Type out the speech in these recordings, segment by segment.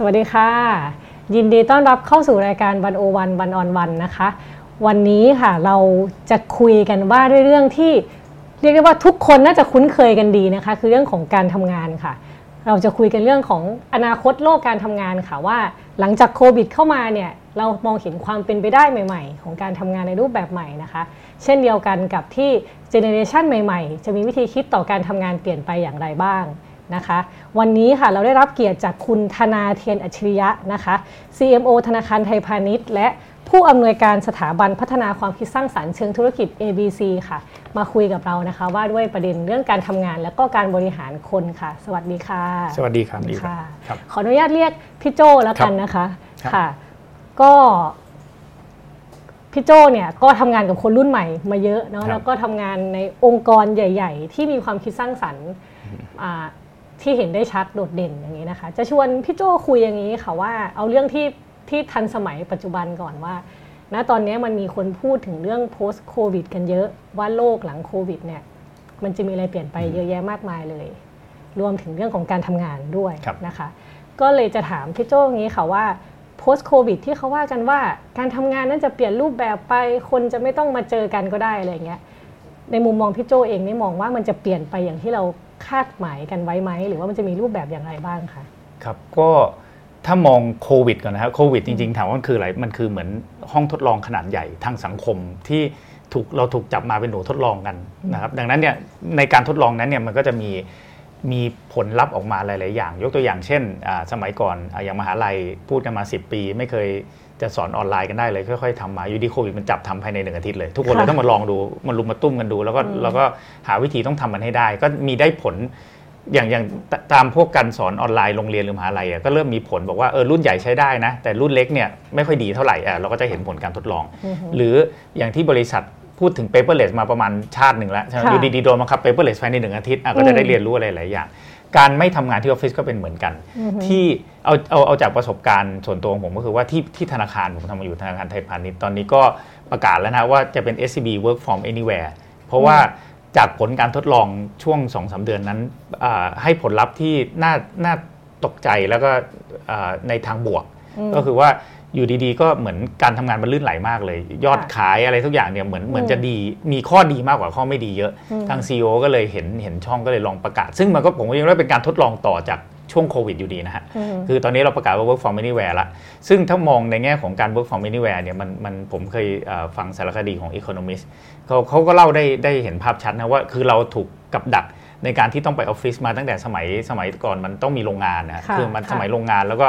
สวัสดีค่ะ ยินดีต้อนรับเข้าสู่รายการวันโอวันวันออนวันนะคะ วันนี้ค่ะเราจะคุยกันว่าด้วยเรื่องที่เรียกได้ว่าทุกคนน่าจะคุ้นเคยกันดีนะคะ คือเรื่องของการทำงานค่ะ เราจะคุยกันเรื่องของอนาคตโลกการทำงานค่ะว่าหลังจากโควิดเข้ามาเนี่ยเรามองเห็นความเป็นไปได้ใหม่ๆ ของการทำงานในรูปแบบใหม่นะคะ เช่นเดียวกันกับที่เจเนเรชันใหม่ๆ จะมีวิธีคิดต่อการทำงานเปลี่ยนไปอย่างไรบ้าง นะคะ วันนี้ค่ะเราได้รับเกียรติจากคุณธนาเทียนอัจฉริยะนะคะ CMO ธนาคารไทยพาณิชย์ และผู้อำนวยการสถาบันพัฒนาความคิดสร้างสารรค์เชิงธุรกิจ ABC ค่ะ มาคุยกับเรานะคะ ว่าด้วยประเด็นเรื่องการทำงาน และก็การบริหารคนค่ะ สวัสดีค่ะ สวัสดีครับดีค่ะครับขออนุญาตเรียกพี่โจแล้วกันนะคะครับค่ะ ก็พี่โจเนี่ยก็ทำงานกับคนรุ่นใหม่มาเยอะเนาะแล้วก็ทำงานในองค์กรใหญ่ ๆ ที่มีความคิดสร้างสรรค์อ่า ที่เห็นได้ชัดโดดเด่นอย่างนี้นะคะ จะชวนพี่โจคุยอย่างนี้ค่ะว่าเอาเรื่องที่ที่ทันสมัยปัจจุบันก่อนว่าณตอนนี้มันมีคนพูดถึงเรื่อง post covid กันเยอะว่าโลกหลังโควิดเนี่ยมันจะมีอะไรเปลี่ยนไปเยอะแยะมากมายเลย รวมถึงเรื่องของการทำงานด้วยนะคะ ก็เลยจะถามพี่โจ้อย่างนี้ค่ะว่า post covid ที่เขาว่ากันว่าการทำงานนั้นจะเปลี่ยนรูปแบบไป คนจะไม่ต้องมาเจอกันก็ได้อะไรอย่างเงี้ยในมุมมองพี่โจเองนี่มองว่ามันจะเปลี่ยนไปอย่างที่เรา คาดหมายกันไว้ไหม หรือว่ามันจะมีรูปแบบอย่างไรบ้างคะครับก็ถ้ามองโควิดก่อนนะครับโควิดจริงๆ ถามว่ามันคืออะไร มันคือเหมือนห้องทดลองขนาดใหญ่ทางสังคมที่ถูกเราถูกจับมาเป็นหนูทดลองกันนะครับดังนั้นเนี่ยในการทดลองนั้นเนี่ยมันก็จะมีมีผลลัพธ์ออกมาหลาย ๆ อย่าง ยกตัวอย่างเช่น สมัยก่อนอาอย่างมหาลัยพูดกันมา 10 ปี ไม่เคย จะสอนออนไลน์กันได้เลยค่อยๆทำมาอยู่ดีโควิดมันจับทำภายในหนึ่งอาทิตย์เลย ทุกคนเลยค่ะต้องมาลองดูมันลุมมาตุ้มกันดู แล้วก็แล้วก็หาวิธีต้องทำมันให้ได้ ก็มีได้ผลอย่างอย่างตตามพวกการสอนออนไลน์โรงเรียนหรือมหาลัยอะก็เริ่มมีผลบอกว่าเออรุ่นใหญ่ใช้ได้นะ แต่รุ่นเล็กเนี่ยไม่ค่อยดีเท่าไหร่อะเราก็จะเห็นผลการทดลอง หรืออย่างที่บริษัทพูดถึง paperless มาประมาณชาติหนึ่งแล้วใช่ไหมค่ะอยู่ดีๆโดนบังคับ paperless ภายในหนึ่งอาทิตย์อะก็จะได้เรียนรู้อะไรหลายอย่าง การไม่ทำงานที่ออฟฟิศก็เป็นเหมือนกัน ที่เอาเอาเอาจากประสบการณ์ส่วนตัวของผมก็คือว่าที่ที่ธนาคารผมทำมาอยู่ธนาคารไทยพาณิชย์ตอนนี้ก็ประกาศแล้วนะว่าจะเป็น SCB work from anywhere เพราะว่าจากผลการทดลองช่วง2-3เดือนนั้นอ่าให้ผลลัพธ์ที่น่าน่าตกใจแล้วก็อ่าในทางบวก ก็คือว่า อยู่ดีๆ ก็เหมือนการทำงานมันลื่นไหลมากเลย ยอดค่ะขายอะไรทุกอย่างเนี่ยเหมือนเหมือนจะดีมีข้อดีมากกว่าข้อไม่ดีเยอะ ทาง CEO ก็เลยเห็นเห็นช่องก็เลยลองประกาศ ซึ่งมันก็ผมก็ยังว่าเป็นการทดลองต่อจากช่วงโควิดอยู่ดีนะฮะ คือตอนนี้เราประกาศว่า work from anywhere ละ ซึ่งถ้ามองในแง่ของการ work from anywhere เนี่ยมันมันผมเคยเอ่อฟังสารคดีของ economist เขาเขาก็เล่าได้ได้เห็นภาพชัดนะว่า คือเราถูกกับดัก ในการที่ต้องไปออฟฟิศมาตั้งแต่สมัยสมัยก่อนมันต้องมีโรงงานนะค่ะคือมันค่ะสมัยโรงงานแล้วก็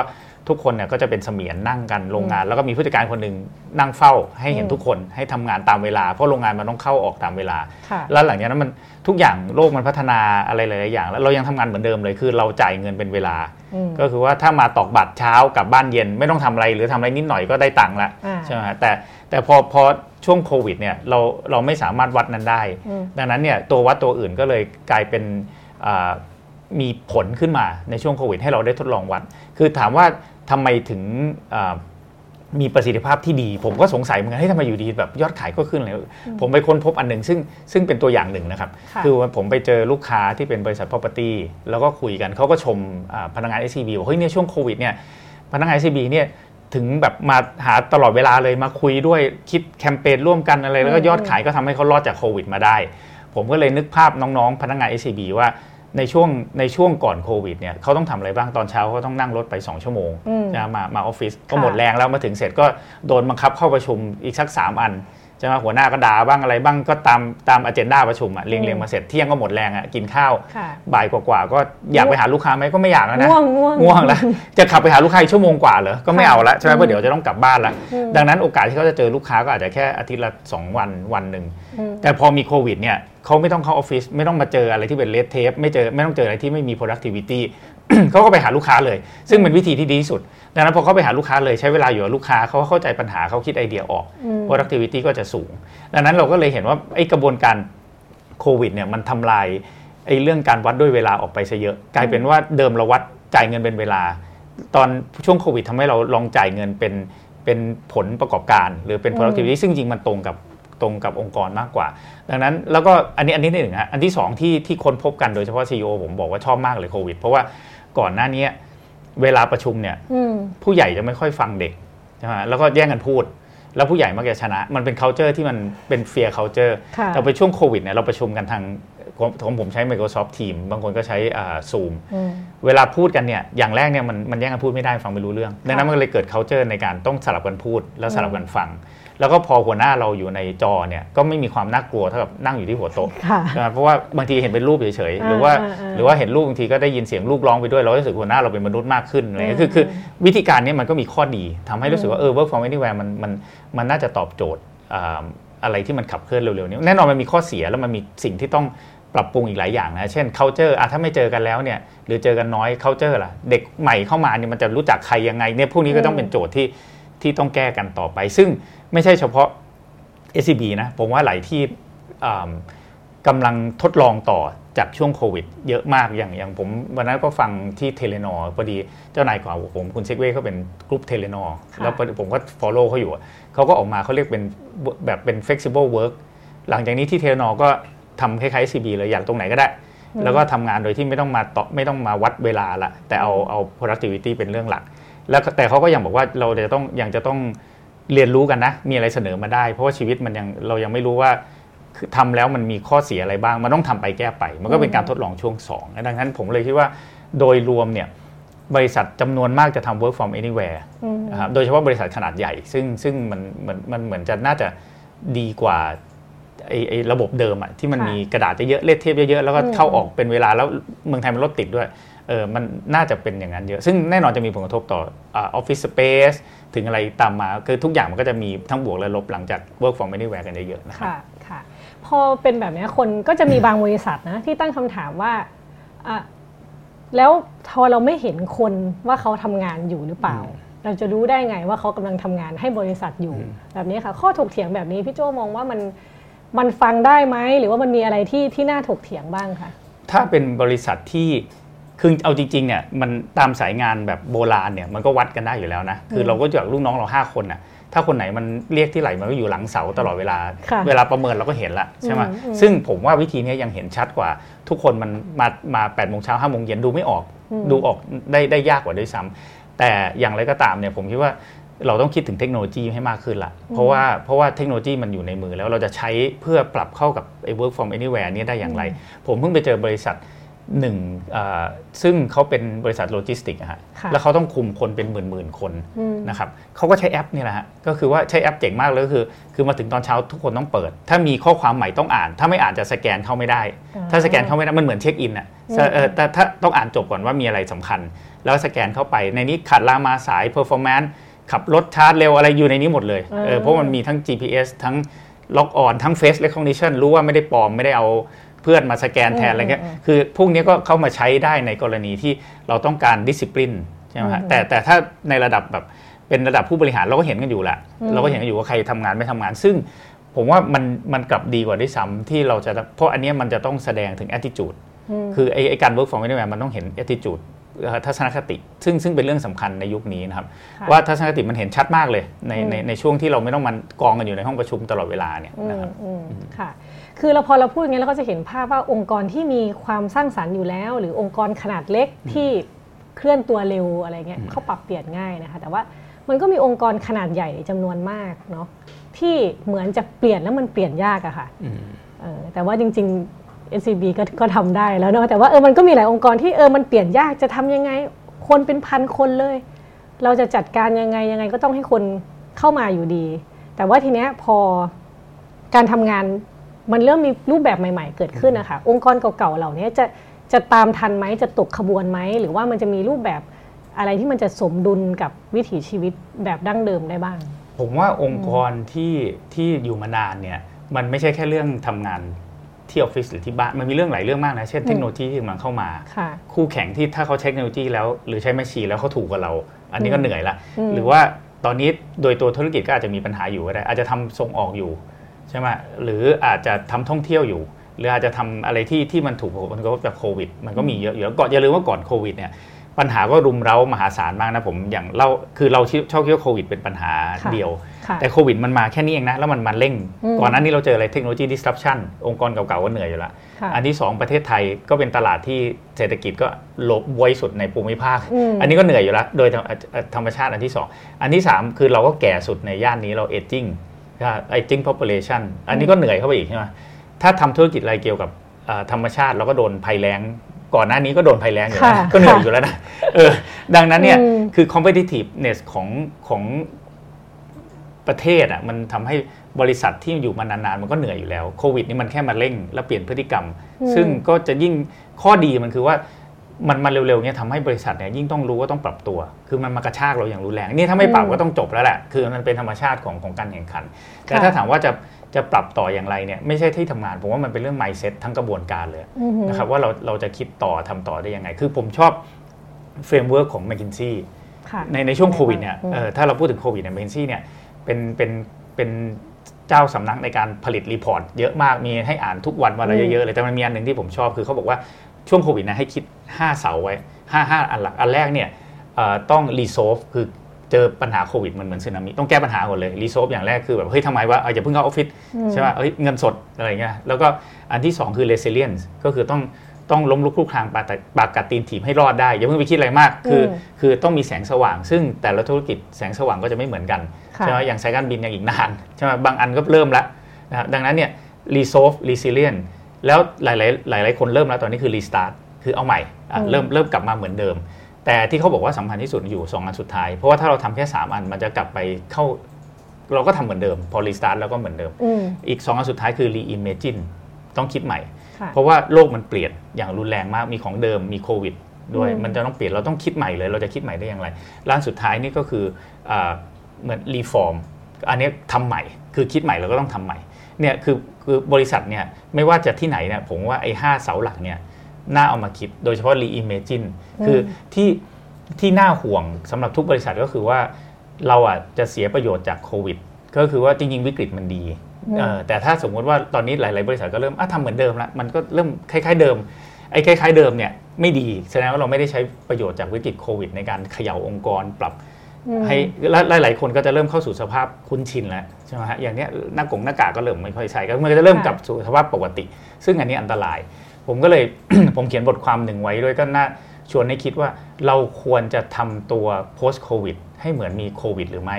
ทุกคนเนี่ยก็จะเป็นเสมียนนั่งกันโรงงาน แล้วก็มีผู้จัดการคนหนึ่งนั่งเฝ้าให้เห็นทุกคนให้ทำงานตามเวลา เพราะโรงงานมันต้องเข้าออกตามเวลาค่ะแล้วหลังจากนั้นมันทุกอย่างโลกมันพัฒนาอะไรหลายๆอย่าง แล้วเรายังทำงานเหมือนเดิมเลยคือเราจ่ายเงินเป็นเวลาอืมก็คือว่าถ้ามาตอกบัตรเช้ากลับบ้านเย็นไม่ต้องทำอะไรหรือทำอะไรนิดหน่อยก็ได้ตังค์ละอ่าใช่ไหมฮะแต่แต่พอพอ ช่วงโควิดเนี่ยเราเราไม่สามารถวัดนั้นได้อืมดังนั้นเนี่ยตัววัดตัวอื่นก็เลยกลายเป็นอ่ามีผลขึ้นมาในช่วงโควิดให้เราได้ทดลองวัด คือถามว่าทำไมถึงอ่ามีประสิทธิภาพที่ดี ผมก็สงสัยเหมือนกันให้ยทำไมอยู่ดีแบบยอดขายก็ขึ้นเลยผมไปค้นพบอันหนึ่งซึ่งซึ่งเป็นตัวอย่างหนึ่งนะครับค่ะคือว่าผมไปเจอลูกค้าที่เป็นบริษัท property แล้วก็คุยกันเขาก็ชมอ่าพนักงาน SCB บอกเฮ้ยเนี่ยช่วงโควิดเนี่ยพนักงาน SCB เนี่ย ถึงแบบมาหาตลอดเวลาเลยมาคุยด้วยคิดแคมเปญร่วมกันอะไร แล้วก็ยอดขายก็ทำให้เขารอดจากโควิดมาได้ ผมก็เลยนึกภาพน้องๆ พนักงาน SCB ว่าในช่วงในช่วงก่อนโควิดเนี่ยเขาต้องทำอะไรบ้างตอนเช้าเขาต้องนั่งรถไป 2 ชั่วโมงอืมนะมามาออฟฟิศก็ค่ะหมดแรงแล้วมาถึงเสร็จก็โดนบังคับเข้าประชุมอีกสัก 3 อัน ใช่ไหมหัวหน้าก็ด่าบ้างอะไรบ้างก็ตามตามอเจนดาประชุมอะเรียงเรียงมาเสร็จเที่ยงก็หมดแรงอะกินข้าวค่ะบ่ายกว่าๆก็อยากไปหาลูกค้าไหมก็ไม่อยากแล้วนะง่วงง่วงง่วงแล้วจะขับไปหาลูกค้าอีกชั่วโมงกว่าเหรอก็ไม่เอาละใช่ไหมเพราะเดี๋ยวจะต้องกลับบ้านละอืมดังนั้นโอกาสที่เขาจะเจอลูกค้าก็อาจจะแค่อาทิตย์ละสองวันวันหนึ่งอืมแต่พอมีโควิดเนี่ยเขาไม่ต้องเข้าออฟฟิศไม่ต้องมาเจออะไรที่เป็น red tape ไม่เจอไม่ต้องเจออะไรที่ไม่มี productivity เขาก็ไปหาลูกค้าเลย ซึ่งเป็นวิธีที่ดีที่สุด ดังนั้นพอเขาไปหาลูกค้าเลยใช้เวลาอยู่กับลูกค้าเขาเข้าใจปัญหาเขาคิดไอเดียออก productivity ก็จะสูง ดังนั้นเราก็เลยเห็นว่าไอ้กระบวนการโควิดเนี่ยมันทำลายไอ้เรื่องการวัดด้วยเวลาออกไปซะเยอะ กลายเป็นว่าเดิมเราวัดจ่ายเงินเป็นเวลา ตอนช่วงโควิดทำให้เราลองจ่ายเงินเป็นเป็นผลประกอบการ หรือเป็น productivity ซึ่งจริงมันตรงกับตรงกับองค์กรมากกว่า ดังนั้นแล้วก็อันนี้อันนี้ที่หนึ่งฮะอันที่สองที่ที่ค้นพบกันโดยเฉพาะ CEO ผมบอกว่าชอบมากเลยโควิด เพราะว่า ก่อนหน้านี้เวลาประชุมเนี่ยอืมผู้ใหญ่จะไม่ค่อยฟังเด็กใช่ไหมแล้วก็แย่งกันพูด แล้วผู้ใหญ่มักจะชนะ มันเป็น culture ที่มันเป็นเฟียร์ culture ค่ะแต่ไปช่วงโควิดเนี่ยเราประชุมกันทางของของผมใช้ Microsoft Team บางคนก็ใช้อ่า Zoom อืมเวลาพูดกันเนี่ยอย่างแรกเนี่ยมันมันแย่งกันพูดไม่ได้ฟังไม่รู้เรื่อง ดังนั้นมันก็เลยเกิด culture ในการต้องสลับกันพูดแล้วสลับกันฟัง แล้วก็พอหัวหน้าเราอยู่ในจอเนี่ยก็ไม่มีความน่ากลัวเท่ากับนั่งอยู่ที่หัวโต๊ะค่ะใช่ไหมเพราะว่าบางทีเห็นเป็นรูปเฉยๆอ่าหรือว่าอ่าอ่าหรือว่าเห็นรูปบางทีก็ได้ยินเสียงลูกร้องไปด้วยเรารู้สึกหัวหน้าเราเป็นมนุษย์มากขึ้นอะไรเงี้ยคือคือวิธีการนี้มันก็มีข้อดีทำให้รู้สึกว่าเออ work from anywhere มันมันมันน่าจะตอบโจทย์อ่าอะไรที่มันขับเคลื่อนเร็วๆนี้แน่นอนมันมีข้อเสียแล้วมันมีสิ่งที่ต้องปรับปรุงอีกหลายอย่างนะ เช่น culture อะถ้าไม่เจอกันแล้วเนี่ย หรือเจอกันน้อย culture ล่ะ เด็กใหม่เข้ามาเนี่ยมันจะรู้จักใครยังไงเนี่ย พวกนี้ก็ต้องเป็นโจทย์ที่ ที่ต้องแก้กันต่อไป ซึ่งไม่ใช่เฉพาะ SCB นะผมว่าหลายที่อ่ากำลังทดลองต่อจากช่วงโควิด เยอะมากอย่างอย่างผมวันนั้นก็ฟังที่เทเลนอพอดีเจ้านายของผมคุณเซกเว่เขาเป็นกลุ่มเทเลนอค่ะแล้วผมก็ follow เขาอยู่อะเขาก็ออกมาเขาเรียกเป็นแบบเป็น flexible work หลังจากนี้ที่เทเลนอก็ทำคล้ายๆ CB เลยอยากตรงไหนก็ได้ แล้วก็ทำงานโดยที่ไม่ต้องมาต่อไม่ต้องมาวัดเวลาละแต่เอาเอา productivity เป็นเรื่องหลัก แล้วก็แต่เขาก็ยังบอกว่าเราจะต้องยังจะต้องเรียนรู้กันนะ มีอะไรเสนอมาได้ เพราะว่าชีวิตมันยังเรายังไม่รู้ว่าคือทำแล้วมันมีข้อเสียอะไรบ้าง มันต้องทำไปแก้ไป มันก็เป็นการทดลองช่วงสองดังนั้นผมเลยคิดว่าโดยรวมเนี่ยบริษัทจำนวนมากจะทำ work from anywhere อืมนะครับโดยเฉพาะบริษัทขนาดใหญ่ ซึ่งซึ่งมันเหมือนมันเหมือนจะน่าจะดีกว่าไอ้ไอ้ระบบเดิมอะที่มันค่ะมีกระดาษเยอะๆเลขเทปเยอะๆ แล้วก็อืมเข้าออกเป็นเวลาแล้วเมืองไทยมันรถติดด้วย เออมันน่าจะเป็นอย่างนั้นเยอะ ซึ่งแน่นอนจะมีผลกระทบต่อออฟฟิศสเปซถึงอะไรตามมา คือทุกอย่างมันก็จะมีทั้งบวกและลบหลังจาก work from anywhere กันเยอะๆนะครับค่ะค่ะพอเป็นแบบเนี้ยคนก็จะมีบางบริษัทนะที่ตั้งคำถามว่าอะแล้วพอเราไม่เห็นคนว่าเขาทำงานอยู่หรือเปล่า เราจะรู้ได้ไงว่าเขากำลังทำงานให้บริษัทอยู่แบบนี้ค่ะ ข้อถกเถียงแบบนี้พี่โจมองว่ามันมันฟังได้ไหมหรือว่ามันมีอะไรที่ที่น่าถกเถียงบ้างคะถ้าเป็นบริษัทที่ คือเอาจริงๆเนี่ยมันตามสายงานแบบโบราณเนี่ยมันก็วัดกันได้อยู่แล้วนะ คือเราก็จากลูกน้องเราห้าคนน่ะถ้าคนไหนมันเรียกที่ไหลมันก็อยู่หลังเสาตลอดเวลาค่ะเวลาประเมินเราก็เห็นละใช่ไหมอืมอืมซึ่งผมว่าวิธีเนี้ยยังเห็นชัดกว่า ทุกคนมันมามา8ปดโมงเช้าห้าโมงเย็นดูไม่ออก ดูออกได้ได้ยากกว่าด้วยซ้ำแต่อย่างไรก็ตามเนี่ยผมคิดว่าเราต้องคิดถึงเทคโนโลยีให้มากขึ้นละเพราะว่าเพราะว่าเทคโนโลยีมันอยู่ในมือแล้วเราจะใช้เพื่อปรับเข้ากับไอ้ work from anywhere เนี้ยได้อย่างไร ผมเพิ่งไปเจอบริษัท หนึ่งอ่าซึ่งเขาเป็นบริษัทโลจิสติกส์อะฮะค่ะแล้วเขาต้องคุมคนเป็นหมื่นหมื่นๆคนอืมนะครับเขาก็ใช้แอปนี่แหละฮะก็คือว่าใช้แอปเจ๋งมากเลยก็คือ คือมาถึงตอนเช้าทุกคนต้องเปิด ถ้ามีข้อความใหม่ต้องอ่าน ถ้าไม่อ่านจะสแกนเข้าไม่ได้อ่าถ้าสแกนเข้าไม่ได้มันเหมือนเช็คอินอะอืมเออแต่ถ้าต้องอ่านจบก่อนว่ามีอะไรสำคัญ แล้วสแกนเข้าไปในนี้ขาดลามาสาย performance ขับรถชาร์จเร็วอะไรอยู่ในนี้หมดเลยเออเพราะมันมีทั้ง GPS ทั้งล็อกออนทั้ง face recognition รู้ว่าไม่ได้ปลอมไม่ได้เอา เพื่อนมาสแกนแทนอะไรเงี้ยอืมอืมคือพวกนี้ก็เข้ามาใช้ได้ในกรณีที่เราต้องการ discipline ใช่ไหมฮะอืมแต่แต่ถ้าในระดับแบบเป็นระดับผู้บริหารเราก็เห็นกันอยู่แหละอืมเราก็เห็นกันอยู่ว่าใครทำงานไม่ทำงาน ซึ่งผมว่ามันมันกลับดีกว่าด้วยซ้ำที่เราจะเพราะอันเนี้ยมันจะต้องแสดงถึง attitude มคือไอ้ไอ้การ work from anywhere มันต้องเห็น attitude เอ่อทัศนคติ ซึ่งซึ่งเป็นเรื่องสำคัญในยุคนี้นะครับค่ะว่าทัศนคติมันเห็นชัดมากเลยในอืมในในช่วงที่เราไม่ต้องมันกองกันอยู่ในห้องประชุมตลอดเวลาเนี่ยอืนะมครับอืมค่ะ คือเราพอเราพูดอย่างนี้เราก็จะเห็นภาพว่าองค์กรที่มีความสร้างสรรค์อยู่แล้ว หรือองค์กรขนาดเล็กที่เคลื่อนตัวเร็วอะไรเงี้ยอืมเขาปรับเปลี่ยนง่ายนะคะแต่ว่ามันก็มีองค์กรขนาดใหญ่จำนวนมากเนาะที่เหมือนจะเปลี่ยนแล้วมันเปลี่ยนยากอะค่ะอืมเออแต่ว่าจริง ๆ SCB ก็ก็ทำได้แล้วเนาะแต่ว่าเออมันก็มีหลายองค์กรที่เออมันเปลี่ยนยากจะทำยังไง คนเป็นพันคนเลย เราจะจัดการยังไงยังไงก็ต้องให้คนเข้ามาอยู่ดี แต่ว่าทีเนี้ยพอการทำงาน มันเริ่มมีรูปแบบใหม่ ๆ เกิดขึ้นนะคะองค์กรเก่าๆเหล่านี้จะจะตามทันไหมจะตกขบวนไหมหรือว่ามันจะมีรูปแบบอะไรที่มันจะสมดุลกับวิถีชีวิตแบบดั้งเดิมได้บ้าง ผมว่าองค์กรที่ที่อยู่มานานเนี่ยมันไม่ใช่แค่เรื่องทำงานที่ออฟฟิศหรือที่บ้านมันมีเรื่องหลายเรื่องมากนะ เช่นเทคโนโลยีที่กำลังเข้ามาค่ะคู่แข่งที่ถ้าเขาใช้เทคโนโลยีแล้ว หรือใช้แมชชีนแล้วเขาถูกกว่าเรา อันนี้ก็อืมเหนื่อยละอืมหรือว่าตอนนี้โดยตัวธุรกิจก็อาจจะมีปัญหาอยู่ก็ได้อาจจะทำส่งออกอยู่ ใช่ไหมหรืออาจจะทำท่องเที่ยวอยู่ หรืออาจจะทำอะไรที่ที่มันถูกผลกระทบจากโควิด มันก็มีเยอะอยู่แล้วก่อนอย่าลืมว่าก่อนโควิดเนี่ยปัญหาก็รุมเร้ามหาศาลมากนะผมอย่างเราคือเราชอบคิดว่าโควิดเป็นปัญหาค่ะเดียวค่ะแต่โควิดมันมาแค่นี้เองนะ แล้วมันมาเร่งอืมก่อนหน้านี้เราเจออะไรเทคโนโลยี disruption องค์กรเก่าๆก็เหนื่อยอยู่แล้วค่ะอันที่ 2 ประเทศไทยก็เป็นตลาดที่เศรษฐกิจก็ลบบวยสุดในภูมิภาคอืมอันนี้ก็เหนื่อยอยู่แล้วโดยธรรมเอ่อธรรมชาติอันที่ 2 อันที่ 3 คือเราก็แก่สุดในย่านนี้เรา aging aging population อันนี้ก็เหนื่อยเข้าไปอีกใช่ไหมถ้าทำธุรกิจอะไรเกี่ยวกับเอ่อธรรมชาติเราก็โดนภัยแล้งก่อนหน้านี้ก็โดนภัยแล้งอยู่แล้วค่ะก็เหนื่อยค่ะอยู่แล้วนะเออดังนั้นเนี่ยอืมคือ competitiveness ของของประเทศอะมันทำให้บริษัทที่อยู่มานานๆ มันก็เหนื่อยอยู่แล้วโควิดนี่มันแค่มาเร่ง และเปลี่ยนพฤติกรรมอืมซึ่งก็จะยิ่งข้อดีมันคือว่า มันมาเร็วๆเนี่ยทำให้บริษัทเนี่ยยิ่งต้องรู้ว่าต้องปรับตัว คือมันมากระชากเราอย่างรุนแรง นี่ถ้าไม่ปรับก็ต้องจบแล้วแหละ คือมันเป็นธรรมชาติของของการแข่งขัน แต่ถ้าถามว่าจะจะปรับต่ออย่างไรเนี่ยไม่ใช่ที่ทำงาน ผมว่ามันเป็นเรื่อง mindset ทั้งกระบวนการเลยอือหือนะครับว่าเราเราจะคิดต่อทำต่อได้ยังไง คือผมชอบ framework ของ m c k i n s e y ค่ะในในช่วงโควิดเนี่ยอืมเอ่อถ้าเราพูดถึงโควิดเนี่ย m c k i n s e y เนี่ยเป็นเป็นเป็นเจ้าสำนักในการผลิต report เยอะมากมีให้อ่านทุกวันวันละอืมเยอะๆเลยแต่มันมีอันหนึ่งที่ผมชอบคือเขาบอกว่า ช่วงโควิดนะให้คิด 5 เสาไว้ 5 5 อันหลัก อันแรกเนี่ยเอ่อต้อง resolve คือเจอปัญหาโควิดมันเหมือนสึนามิต้องแก้ปัญหาหมดเลยรีโซฟอย่างแรกคือแบบเฮ้ยทำไมวะเอออย่าเพิ่งเข้าออฟฟิศอืมใช่ป่ะเอ้ยเงินสดอะไรเงี้ยแล้วก็อันที่ 2 คือ resilience ก็คือต้องต้องล้มลุกคลุกคลานปากกัดปากกัดตีนถีบให้รอดได้อย่าเพิ่งไปคิดอะไรมาก คืออืมคือต้องมีแสงสว่าง ซึ่งแต่ละธุรกิจแสงสว่างก็จะไม่เหมือนกันค่ะใช่ไหมอย่างสายการบินยังอีกนานใช่ไหมบางอันก็เริ่มแล้วนะครับดังนั้นเนี่ย resolve resilient แล้วหลาย ๆ หลาย ๆ คนเริ่มแล้วตอนนี้คือ restart คือเอาใหม่อะอืมเริ่มเริ่มกลับมาเหมือนเดิม แต่ที่เขาบอกว่าสำคัญที่สุดอยู่ 2 อันสุดท้าย เพราะว่าถ้าเราทำแค่ 3 อันมันจะกลับไปเข้า เราก็ทำเหมือนเดิม พอ restart แล้วก็เหมือนเดิมอืมอีก 2 อันสุดท้ายคือ reimagine ต้องคิดใหม่ค่ะเพราะว่าโลกมันเปลี่ยนอย่างรุนแรงมากมีของเดิมมีโควิดด้วยอืมมันจะต้องเปลี่ยนเราต้องคิดใหม่เลย เราจะคิดใหม่ได้อย่างไรอันสุดท้ายนี่ก็คืออาเหมือน reform อันนี้ทำใหม่ คือคิดใหม่เราก็ต้องทำใหม่เนี่ยคือ คือบริษัทเนี่ยไม่ว่าจะที่ไหนเนี่ยผมว่าไอ้ห้าเสาหลักเนี่ยน่าเอามาคิดโดยเฉพาะ reimagine คือที่ที่น่าห่วงสำหรับทุกบริษัทก็คือว่าเราอะจะเสียประโยชน์จากโควิด ก็คือว่าจริงๆ วิกฤตมันดีอืมเออแต่ถ้าสมมุติว่าตอนนี้หลาย ๆ บริษัทก็เริ่มอะทำเหมือนเดิมละมันก็เริ่มคล้าย ๆ เดิมไอ้คล้าย ๆ เดิมเนี่ยไม่ดีแสดงว่าเราไม่ได้ใช้ประโยชน์จากวิกฤตโควิด ในการเขย่าองค์กรปรับอืม ให้และหลายๆคนก็จะเริ่มเข้าสู่สภาพคุ้นชินแล้วใช่ไหมฮะอย่างเนี้ยหน้ากงหน้ากากก็เริ่มไม่ค่อยใส่ก็มันก็จะเริ่มค่ะกลับสู่สภาพปกติ ซึ่งอันนี้อันตราย ผมก็เลย ผมเขียนบทความหนึ่งไว้ด้วยก็น่าชวนให้คิดว่าเราควรจะทำตัว post covid ให้เหมือนมีโควิด หรือไม่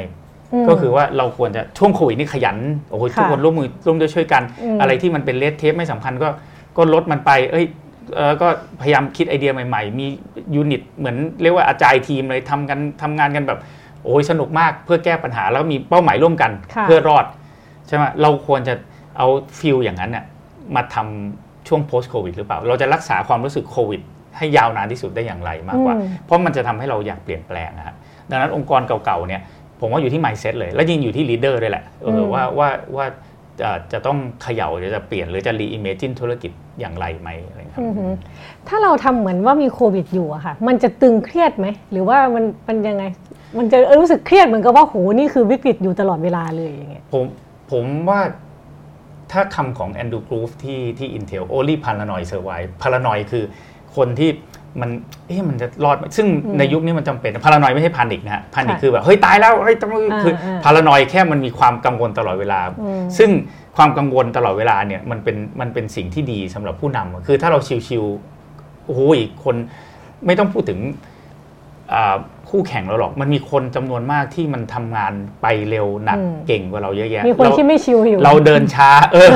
มก็คือว่าเราควรจะช่วงโควิดนี่ขยันโอ้โหค่ะทุกคนร่วมมือร่วมด้วยช่วยกันอืมอะไรที่มันเป็น red tape ไม่สำคัญก็ก็ลดมันไปเอ้ยเออก็พยายามคิดไอเดียใหม่ ๆ มี unit เหมือนเรียกว่า agile team เลยทำกันทำงานกันแบบ โอ้ยสนุกมากเพื่อแก้ปัญหาแล้วมีเป้าหมายร่วมกันค่ะเพื่อรอดใช่ไหมเราควรจะเอาฟิลอย่างนั้นเนี่ยมาทำช่วง post covid หรือเปล่า เราจะรักษาความรู้สึกโควิดให้ยาวนานที่สุดได้อย่างไรมากกว่าอืมเพราะมันจะทำให้เราอยากเปลี่ยนแปลงนะฮะดังนั้นองค์กรเก่าๆเนี่ยผมว่าอยู่ที่ mindset เลย แล้วยิงอยู่ที่ leader ด้วยแหละเอออืมว่าว่าว่า จะจะต้องเขย่าหรือจะเปลี่ยนหรือจะ reimagine ธุรกิจอย่างไรไหมอะไรครับอือหือถ้าเราทำเหมือนว่ามีโควิดอยู่อะค่ะ มันจะตึงเครียดไหม หรือว่ามันมันยังไง มันจะรู้สึกเครียดเหมือนกับว่าโหนี่คือวิกฤตอยู่ตลอดเวลาเลยอย่างเงี้ยผมผมว่าถ้าคำของ Andrew Groove ที่ที่ Intel only paranoid survive paranoid คือคนที่ มันเอ๊ะมันจะรอดไหมซึ่งอืมในยุคนี้มันจำเป็นพารานอยไม่ใช่พานิกนะฮะพานิกค่ะคือแบบเฮ้ยตายแล้วเฮ้ยต้องคืออาพารานอยแค่มันมีความกังวลตลอดเวลาอืมซึ่งความกังวลตลอดเวลาเนี่ยมันเป็นมันเป็นสิ่งที่ดีสำหรับผู้นำคือถ้าเราชิวๆโอ้โหคนไม่ต้องพูดถึงอ่าคู่แข่งเราหรอก มันมีคนจำนวนมากที่มันทำงานไปเร็วหนักอืมเก่งกว่าเราเยอะแยะมีคนเราที่ไม่ชิลอยู่ เราเดินช้า เออ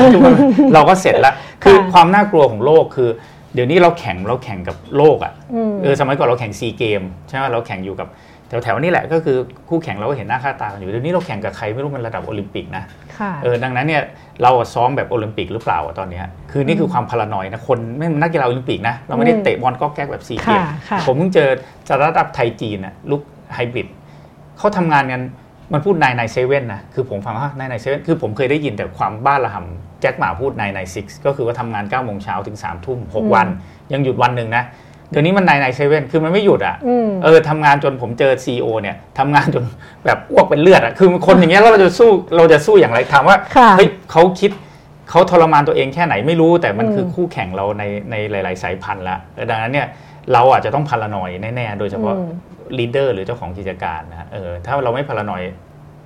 เราก็เสร็จแล้ว คือค่ะความน่ากลัวของโลกคือ เดี๋ยวนี้เราแข่งเราแข่งกับโลกอะอืมเออสมัยก่อนเราแข่งซีเกมใช่ไหมเราแข่งอยู่กับแถวๆนี่แหละก็คือคู่แข่งเราก็เห็นหน้าค่าตากันอยู่เดี๋ยวนี้เราแข่งกับใครไม่รู้มันระดับโอลิมปิกนะค่ะเออดังนั้นเนี่ยเราอะซ้อมแบบโอลิมปิกหรือเปล่าอะตอนเนี้ยคือนี่คือความ paranoid นะคนไม่นักกีฬาโอลิมปิกนะเราไม่ได้อืมเตะบอลก็แค่แบบซีเกมส์ค่ะค่ะผมเพิ่งเจอสตาร์ทอัพไทยจีนอะลูกไฮบริดเขาทำงานกันมันพูด nine nine seven นะคือผมฟังว่านายนายเซเว่นคือผมเคยได้ยินแต่ความบ้าระห่ำแจ็คหม่าพูด nine nine six ก็คือว่าทำงาน9ก้าโมงเช้าถึง3ามทุ่มหกอืมวัน ยังหยุดวันหนึ่งนะเดี๋ยวนี้มัน nine nine seven คือมันไม่หยุดอะอืมเออทำงานจนผมเจอ CEO เนี่ยทำงานจนแบบอ้วกเป็นเลือดอะคือคนอย่างเงี้ยแล้วเราจะสู้เราจะสู้อย่างไรถามว่าค่ะเฮ้ยเขาคิดเขาทรมานตัวเองแค่ไหนไม่รู้ แต่มันอืมคือคู่แข่งเราในในหลาย ๆ สายพันธุ์ละดังนั้นเนี่ยเราอาจจะต้องพารานอยแน่ๆ โดยเฉพาะอืมลีดเดอร์หรือเจ้าของกิจการนะฮะเออถ้าเราไม่พารานอย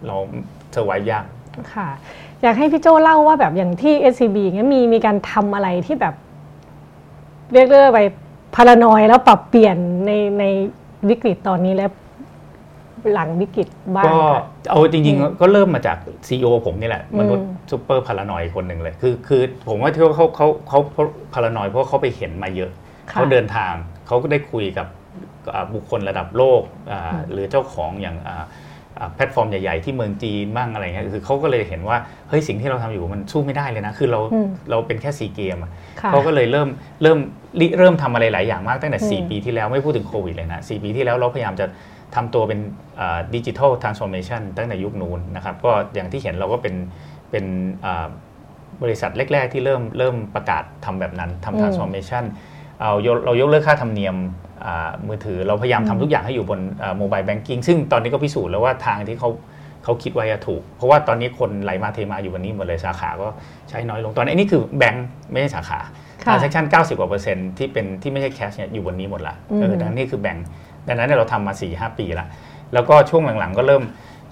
เราเซอร์ไวยากค่ะ อยากให้พี่โจเล่าว่าแบบอย่างที่ SCB เงี้ยมีมีการทำอะไรที่แบบ เรียกได้ว่าไปพารานอยแล้วปรับเปลี่ยนในในวิกฤตตอนนี้แล้วหลังวิกฤตบ้างก็ค่ะเอาจริงๆ ก็เริ่มมาจาก CEO ผมนี่แหละอืมมนุษย์ super paranoid คนหนึ่งเลย คือคือผมว่าที่ว่าเขาเขาเขาเขา paranoid เพราะเขาไปเห็นมาเยอะค่ะเขาเดินทางเขาก็ได้คุยกับอ่าบุคคลระดับโลกอ่าอืมหรือเจ้าของอย่างอ่าอ่า แพลตฟอร์มใหญ่ๆที่เมืองจีนบ้างอะไรเงี้ยคือเขาก็เลยเห็นว่าเฮ้ยสิ่งที่เราทำอยู่มันสู้ไม่ได้เลยนะ คือเราอืมเราเป็นแค่ซีเกมส์อะค่ะเขาก็เลยเริ่มเริ่มริเริ่มทำอะไรหลายอย่างมากตั้งแต่อืม4ปีที่แล้วไม่พูดถึงโควิดเลยนะ4ปีที่แล้วเราพยายามจะทำตัวเป็น digital transformation ตั้งแต่ยุคนู้นนะครับก็อย่างที่เห็นเราก็เป็นเป็นอ่าบริษัทแรก ๆ ที่เริ่มเริ่มประกาศทำแบบนั้นอืมทำ transformation เอายกเรายกเลิกค่าธรรมเนียมอ่า มือถือเราพยายามทำทุกอย่างให้อยู่บน mobile banking ซึ่งตอนนี้ก็พิสูจน์แล้วว่าทางที่เขาเขาคิดไว้อะถูก เพราะว่าตอนนี้คนไหลมาเทมาอยู่บนนี้หมดเลยสาขาก็ใช้น้อยลงตอนนี้นี่คือแบงก์ไม่ใช่สาขาค่ะ transaction 90กว่าเปอร์เซ็นต์ที่เป็นที่ไม่ใช่แคชเนี่ยอยู่บนนี้หมดละอืมเออดังนั้นนี่คือแบงก์ดังนั้นเนยเราทำมา4 5ปีละแล้วก็ช่วงหลังๆก็เริ่ม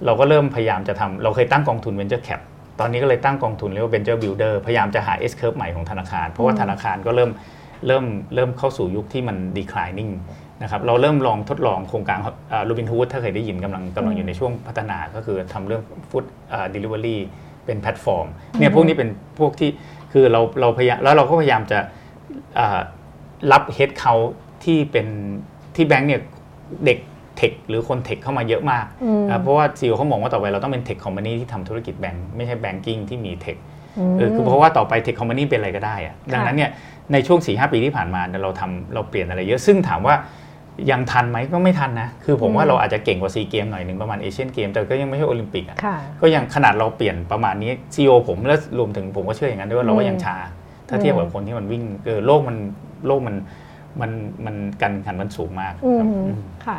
เราก็เริ่มพยายามจะทำเราเคยตั้งกองทุน venture cap ตอนนี้ก็เลยตั้งกองทุนเรียกว่า venture builder พยายามจะหา S curve ใหม่ของธนาคาร เพราะว่าธนาคารก็เริ่ม เริ่มเริ่มเข้าสู่ยุคที่มัน declining นะครับเราเริ่มลองทดลองโครงการโรบินฮูดถ้าเคยได้ยินกำลังกำลังอยู่ในช่วงพัฒนาก็คือทำเรื่อง food delivery เป็นแพลตฟอร์มเนี่ยพวกนี้เป็นพวกที่คือเราเราพยายามแล้วเราก็พยายามจะอ่ารับ headcount ที่เป็นที่แบงก์เนี่ยเด็ก tech หรือคน tech เข้ามาเยอะมากอืมนะเพราะว่า CEO เขามองว่าต่อไปเราต้องเป็น tech company ที่ทำธุรกิจแบงก์ไม่ใช่ banking ที่มี tech เออคือเพราะว่าต่อไป tech company เป็นอะไรก็ได้อะดังนั้นเนี่ย ในช่วง4-5 ปีที่ผ่านมาเนี่ยเราทำเราเปลี่ยนอะไรเยอะซึ่งถามว่ายังทันไหมก็ไม่ทันนะ คือผมว่าเราอาจจะเก่งกว่าซีเกมส์หน่อยหนึ่งประมาณเอเชียนเกมส์แต่ก็ยังไม่ใช่โอลิมปิกอะค่ะก็ยังขนาดเราเปลี่ยนประมาณนี้ CEO ผมและรวมถึงผมก็เชื่ออย่างนั้นด้วยว่าเราก็ยังช้าถ้าเทียบกับคนที่มันวิ่งเออโลกมันโลกมันมันมันกันขันมันสูงมากอืครับมอืมค่ะ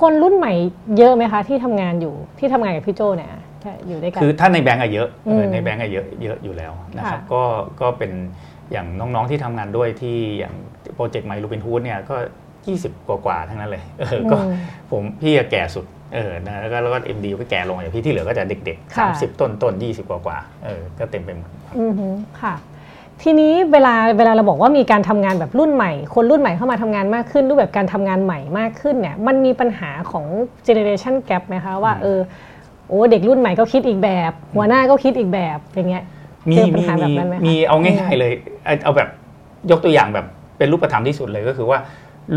คนรุ่นใหม่เยอะไหมคะ ที่ทำงานอยู่ที่ทำงานกับพี่โจเนี่ยใช่อยู่ด้วยกันคือถ้าในแบงก์อะเยอะเออมในแบงก์อะเยอะเยอะอยู่แล้วนะครับค่ะก็ก็เป็น อย่างน้องๆที่ทำงานด้วยที่อย่างโปรเจกต์ไมลูเปนฮูดเนี่ยก็ 20 กว่าๆทั้งนั้นเลยเออก็อืมผมพี่อะแก่สุดเออนะแล้วก็แล้วก็เอ็มดีก็แก่ลงอย่างพี่ที่เหลือก็จะเด็กๆค่ะ30ต้นต้นๆ20กว่าๆเออก็เต็มไปหมดอือฮึค่ะ ทีนี้เวลาเวลาเราบอกว่ามีการทำงานแบบรุ่นใหม่ คนรุ่นใหม่เข้ามาทำงานมากขึ้น รูปแบบการทำงานใหม่มากขึ้นเนี่ยมันมีปัญหาของ generation gap ไหมคะว่าอืมเออโอ้เด็กรุ่นใหม่ก็คิดอีกแบบ หัวหน้าก็คิดอีกแบบอย่างเงี้ย มีเจอปัญหาแบบนั้นไหมคะมีมีมีเอาง่ายๆเลยเอาเอาแบบยกตัวอย่างแบบเป็นรูปธรรมที่สุดเลยก็คือว่า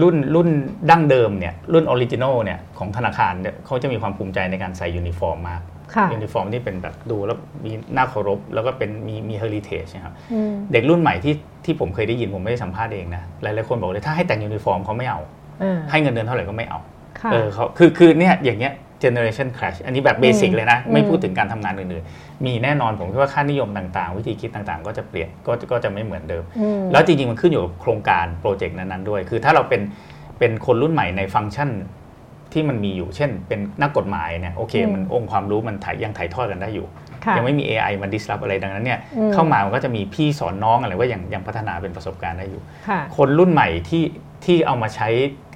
รุ่นรุ่นดั้งเดิมเนี่ยรุ่น original เนี่ยของธนาคารเนี่ยเขาจะมีความภูมิใจในการใส่ยูนิฟอร์มมากค่ะยูนิฟอร์มที่เป็นแบบดูแล้วมีน่าเคารพ แล้วก็เป็นมีมี heritage นะครับอืมเด็กรุ่นใหม่ที่ที่ผมเคยได้ยินผมไม่ได้สัมภาษณ์เองนะหลายๆคนบอกเลยถ้าให้แต่งยูนิฟอร์มเขาไม่เอาอ่าให้เงินเดือนเท่าไหร่ก็ไม่เอาค่ะเออเขาคือคือเนี่ยอย่างเงี้ย generation clash อันนี้แบบ basic อืมเลยนะอืมไม่พูดถึงการทำงานอื่นๆ มีแน่นอนผมคิดว่าค่านิยมต่างๆ วิธีคิดต่างๆ ก็จะเปลี่ยนก็ก็จะไม่เหมือนเดิมอืมแล้วจริงๆ มันขึ้นอยู่กับโครงการโปรเจกต์นั้นๆด้วย คือถ้าเราเป็นเป็นคนรุ่นใหม่ในฟังก์ชันที่มันมีอยู่ เช่น เป็นนักกฎหมายเนี่ยโอเคอืมมันองค์ความรู้มันถ่ายยังถ่ายทอดกันได้อยู่ค่ะยังไม่มี AI มา disrupt อะไรดังนั้นเนี่ยอืมเข้ามามันก็จะมีพี่สอนน้องอะไรว่ายังยังพัฒนาเป็นประสบการณ์ได้อยู่ค่ะคนรุ่นใหม่ที่ที่เอามาใช้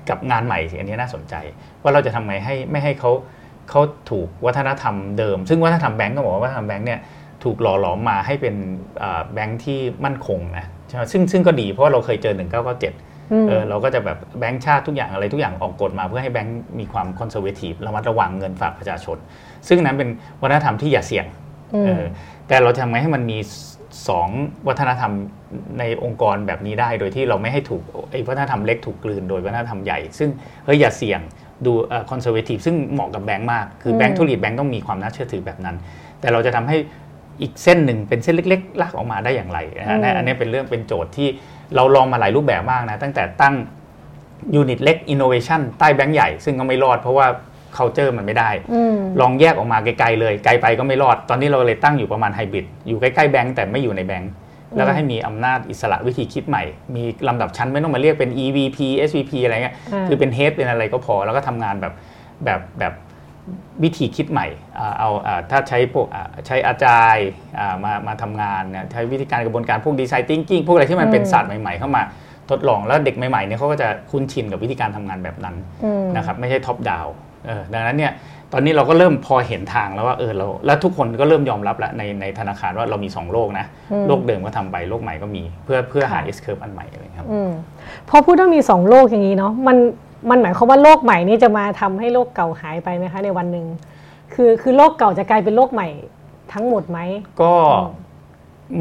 กับงานใหม่สิอันนี้น่าสนใจ ว่าเราจะทำไงให้ไม่ให้เขา เขาถูกวัฒนธรรมเดิม ซึ่งวัฒนธรรมแบงก์ก็บอกว่าวัฒนธรรมแบงก์เนี่ยถูกหล่อหลอมมาให้เป็นอ่าแบงก์ที่มั่นคงนะใช่ไหมซึ่งซึ่งก็ดีเพราะว่าเราเคยเจอ 1997อืมเออเราก็จะแบบแบงก์ชาติทุกอย่างอะไรทุกอย่างออกกฎมาเพื่อให้แบงก์มีความ conservative ระมัดระวังเงินฝากประชาชน ซึ่งนั้นเป็นวัฒนธรรมที่อย่าเสี่ยงอืมเออแต่เราจะทำไงให้มันมีสองวัฒนธรรมในองค์กรแบบนี้ได้ โดยที่เราไม่ให้ถูกไอ้วัฒนธรรมเล็กถูกกลืนโดยวัฒนธรรมใหญ่ ซึ่งเฮ้ยอย่าเสี่ยง ดู conservative ซึ่งเหมาะกับแบงก์มาก คือแบงก์อืมธุรกิจแบงก์ต้องมีความน่าเชื่อถือแบบนั้น แต่เราจะทำให้อีกเส้นหนึ่งเป็นเส้นเล็ก ๆ ลากออกมาได้อย่างไรนะฮะอันนี้เป็นเรื่องเป็นโจทย์ที่เราลองมาหลายรูปแบบมากนะ ตั้งแต่ตั้ง unit เล็ก innovation ใต้แบงก์ใหญ่ ซึ่งก็ไม่รอดเพราะว่า culture มันไม่ได้อืมลองแยกออกมาไกลๆเลย ไกลไปก็ไม่รอด ตอนนี้เราเลยตั้งอยู่ประมาณไฮบริดอยู่ใกล้ๆแบงก์แต่ไม่อยู่ในแบงก์ แล้วก็ให้มีอำนาจอิสระวิธีคิดใหม่ มีลำดับชั้นไม่ต้องมาเรียกเป็น EVP SVP อะไรเงี้ยอ่าคือเป็นเฮดเป็นอะไรก็พอ แล้วก็ทำงานแบบแบบแบบวิธีคิดใหม่อ่าเอาอ่าถ้าใช้พวกอ่าใช้อาจารย์อ่ามามาทำงานเนี่ยใช้วิธีการกระบวนการพวกดีไซน์ thinking พวกอะไรที่มันเป็นศาสตร์ใหม่ๆเข้ามาทดลองแล้วเด็กใหม่ๆเนี่ยเขาก็จะคุ้นชินกับวิธีการทำงานแบบนั้นอืมนะครับไม่ใช่ท็อปดาวดังนั้นเนี่ย ตอนนี้เราก็เริ่มพอเห็นทางแล้วว่าเออเราแล้วทุกคนก็เริ่มยอมรับแล้วในในธนาคารว่าเรามีสองโลกนะอืมโลกเดิมก็ทำไปโลกใหม่ก็มี เพื่อเพื่อหาค่ะ S curve อันใหม่อะไรครับอืมพอพูดว่ามีสองโลกอย่างนี้เนาะมันมันหมายความว่าโลกใหม่นี่จะมาทำให้โลกเก่าหายไปไหมคะในวันหนึ่งคือคือโลกเก่าจะกลายเป็นโลกใหม่ทั้งหมดไหมก็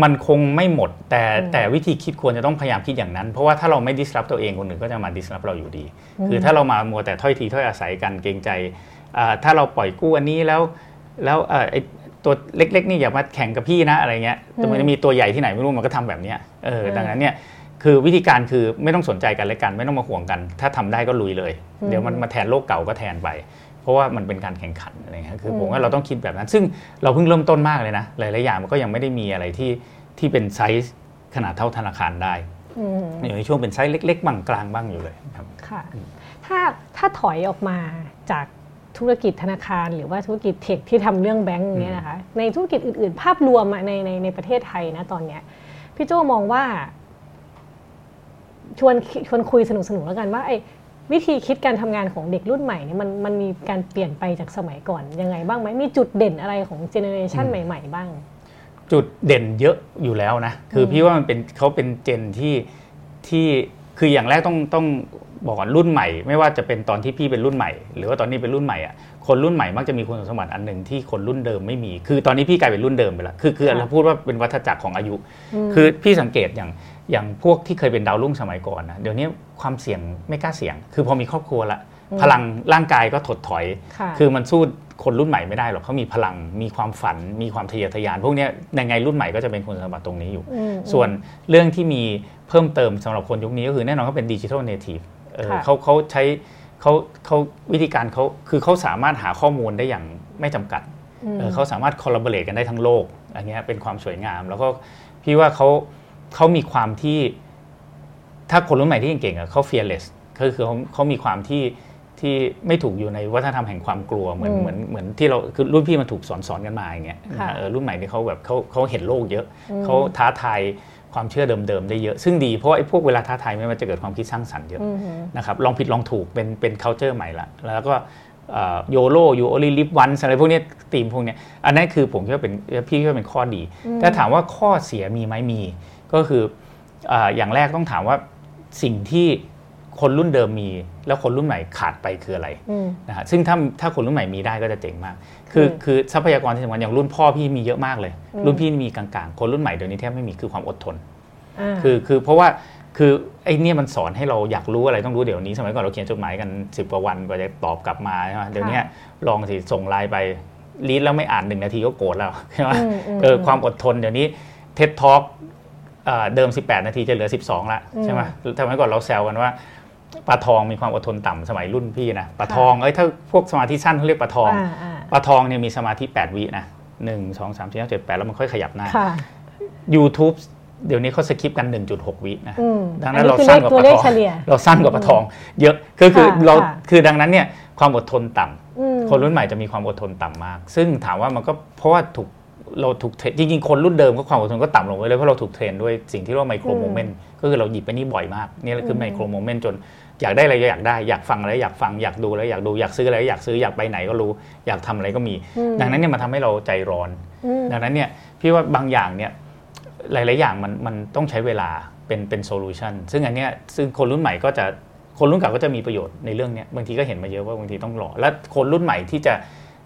มันคงไม่หมด แต่อืมแต่วิธีคิดควรจะต้องพยายามคิดอย่างนั้น เพราะว่าถ้าเราไม่ disrupt ตัวเองคนอื่นก็จะมา disrupt เราอยู่ดี คือถ้าเรามามัวแต่ถ้อยทีถ้อยอาศัยกันเกรงใจอ่า ถ้าเราปล่อยกู้อันนี้แล้ว แล้วเอ่อไอ้ตัวเล็กๆนี่อย่ามาแข่งกับพี่นะอะไรเงี้ยแต่มันจะมีตัวใหญ่ที่ไหนไม่รู้มันก็ทำแบบเนี้ยเออดังนั้นเนี่ยคือวิธีการคือไม่ต้องสนใจกันและกัน ไม่ต้องมาห่วงกัน ถ้าทำได้ก็ลุยเลย เดี๋ยวมันมาแทนโลกเก่าก็แทนไป เพราะว่ามันเป็นการแข่งขันอะไรเงี้ยคือผมว่าเราต้องคิดแบบนั้น ซึ่งเราเพิ่งเริ่มต้นมากเลยนะหลายๆอย่างมันก็ยังไม่ได้มีอะไรที่ที่เป็นไซส์ขนาดเท่าธนาคารได้อืมอยู่ในช่วงเป็นไซส์เล็ก ๆบางกลางบ้างอยู่เลยครับค่ะถ้าถ้าถอยออกมาจาก ธุรกิจธนาคารหรือว่าธุรกิจ tech ที่ทำเรื่องแบงก์อย่างเงี้ยนะคะในธุรกิจอื่น ๆ ภาพรวมอะในในในประเทศไทยนะตอนเนี้ยพี่โจมองว่า ชวนชวนคุยสนุกๆแล้วกันว่าไอ้วิธีคิดการทำงานของเด็กรุ่นใหม่เนี่ยมันมันมีการเปลี่ยนไปจากสมัยก่อนยังไงบ้างไหมมีจุดเด่นอะไรของ generation อืมใหม่ ๆ บ้าง จุดเด่นเยอะอยู่แล้วนะ คืออมพี่ว่ามันเป็นเขาเป็นเจนที่ที่คืออย่างแรกต้องต้อง บอกก่อนรุ่นใหม่ ไม่ว่าจะเป็นตอนที่พี่เป็นรุ่นใหม่ หรือว่าตอนนี้เป็นรุ่นใหม่อะคนรุ่นใหม่มักจะมีคุณสมบัติอันหนึ่งที่คนรุ่นเดิมไม่มี คือตอนนี้พี่กลายเป็นรุ่นเดิมไปแล้วคือคือค่ะเราพูดว่าเป็นวัฏจักรของอายุมคือพี่สังเกตอย่างอย่างพวกที่เคยเป็นดาวรุ่งสมัยก่อนนะเดี๋ยวนี้ความเสี่ยงไม่กล้าเสี่ยง คือพอมีครอบครัวละอืมพลังร่างกายก็ถดถอยค่ะคือมันสู้คนรุ่นใหม่ไม่ได้หรอกเขามีพลังมีความฝัน มีความทะเยอทะยาน พวกเนี้ยในไงรุ่นใหม่ก็จะเป็นคุณสมบัติตรงนี้อยู่อืมส่วนเรื่องที่มีเพิ่มเติมสำหรับคนยุคนี้ก็คือแน่นอนเขาเป็นดิจิทัลเนทีฟค่ะ เขาเขาใช้เขาเขาวิธีการเขาคือเขาสามารถหาข้อมูลได้อย่างไม่จำกัดอืมเออเขาสามารถคอลลาบอร์เรกันได้ทั้งโลกอันเนี้ยเป็นความสวยงาม แล้วก็พี่ว่าเขาเขามีความที่ถ้าคนรุ่นใหม่ที่เก่งๆอะเขา fearless ก็คือเขาเขามีความที่ที่ไม่ถูกอยู่ในวัฒนธรรมแห่งความกลัวเหมือนอืมเหมือนเหมือนที่เราคือรุ่นพี่มันถูกสอนสอนกันมาอย่างเงี้ยค่ะเออรุ่นใหม่นี่เขาแบบเขาเขาเห็นโลกเยอะอืมเขาท้าทาย ความเชื่อเดิมๆได้เยอะ ซึ่งดีเพราะว่าไอ้พวกเวลาท้าทายเนี่ยมันจะเกิดความคิดสร้างสรรค์เยอะอืมนะครับลองผิดลองถูกเป็นเป็น culture ใหม่ละแล้วก็ YOLO you only live once อะไรพวกเนี้ยธีมพวกเนี้ยอันนั้นคือผมคิดว่าเป็นพี่คิดว่าเป็นข้อดีอืมถ้าถามว่าข้อเสียมีไหมมี ก็คืออ่าอย่างแรกต้องถามว่าสิ่งที่คนรุ่นเดิมมี แล้วคนรุ่นใหม่ขาดไปคืออะไรอืมนะฮะซึ่งถ้าถ้าคนรุ่นใหม่มีได้ก็จะเจ๋งมาก คืออืมคือทรัพยากรที่สำคัญอย่างรุ่นพ่อพี่มีเยอะมากเลยอืมรุ่นพี่มีกลางๆ คนรุ่นใหม่เดี๋ยวนี้แทบไม่มีคือความอดทนอ่าคือคือเพราะว่าคือไอ้เนี่ยมันสอนให้เราอยากรู้อะไรต้องรู้เดี๋ยวนี้ สมัยก่อนเราเขียนจดหมายกันสิบกว่าวันกว่าจะตอบกลับมาใช่ไหมเดี๋ยวเนี้ยลองสิส่งไลน์ไปรีดแล้วไม่อ่านหนึ่งนาทีก็โกรธแล้วใช่ไหมอืมอืมเออความอดทนเดี๋ยวนี้TED Talk เดิม 18 นาทีจะเหลือ 12 ละใช่ไหมสมัยก่อนเราแซวกันว่า ปลาทองมีความอดทนต่ำสมัยรุ่นพี่นะปลาทองเอ้ยถ้าพวกสมาธิสั้นเขาเรียกปลาทองอ่าอ่าปลาทองเนี่ยมีสมาธิ8วินะหนึ่งสองสามสี่ห้าเจ็ดแปดแล้วมันค่อยขยับหน้าค่ะ YouTube เดี๋ยวนี้เขา skip กัน 1.6 วินะอืมดังนั้นอัเราคือสั้นเลขกว่าตัวปเลลาขทองเฉลี่ยเราสั้นกว่าปลาทอง เยอะก็คือค่ะเราค่ะคือดังนั้นเนี่ยความอดทนต่ำอืมคนรุ่นใหม่จะมีความอดทนต่ำมาก ซึ่งถามว่ามันก็เพราะว่าถูก เราถูก train จริงๆคนรุ่นเดิมก็ความอดทนก็ต่ำลงไปเลยเพราะเราถูก train ด้วยสิ่งที่เรียกว่า micro moment ก็คือเราหยิบไปนี่บ่อยมากนี่แหละคือ micro moment จนอยากได้อะไรก็อยากได้ อยากฟังอะไรอยากฟังอยากดูอะไรอยากดูอยากซื้ออะไรอยากซื้ออยากไปไหนก็รู้ อยากทำอะไรก็มีอืมดังนั้นเนี่ยมันทำให้เราใจร้อนอืมดังนั้นเนี่ยพี่ว่าบางอย่างเนี่ยหลาย ๆ อย่างมันมันต้องใช้เวลาเป็นเป็น solution ซึ่งอันเนี้ยซึ่งคนรุ่นใหม่ก็จะคนรุ่นเก่าก็จะมีประโยชน์ในเรื่องเนี้ยบางทีก็เห็นมาเยอะว่าบางทีต้องรอและคนรุ่นใหม่ที่จะ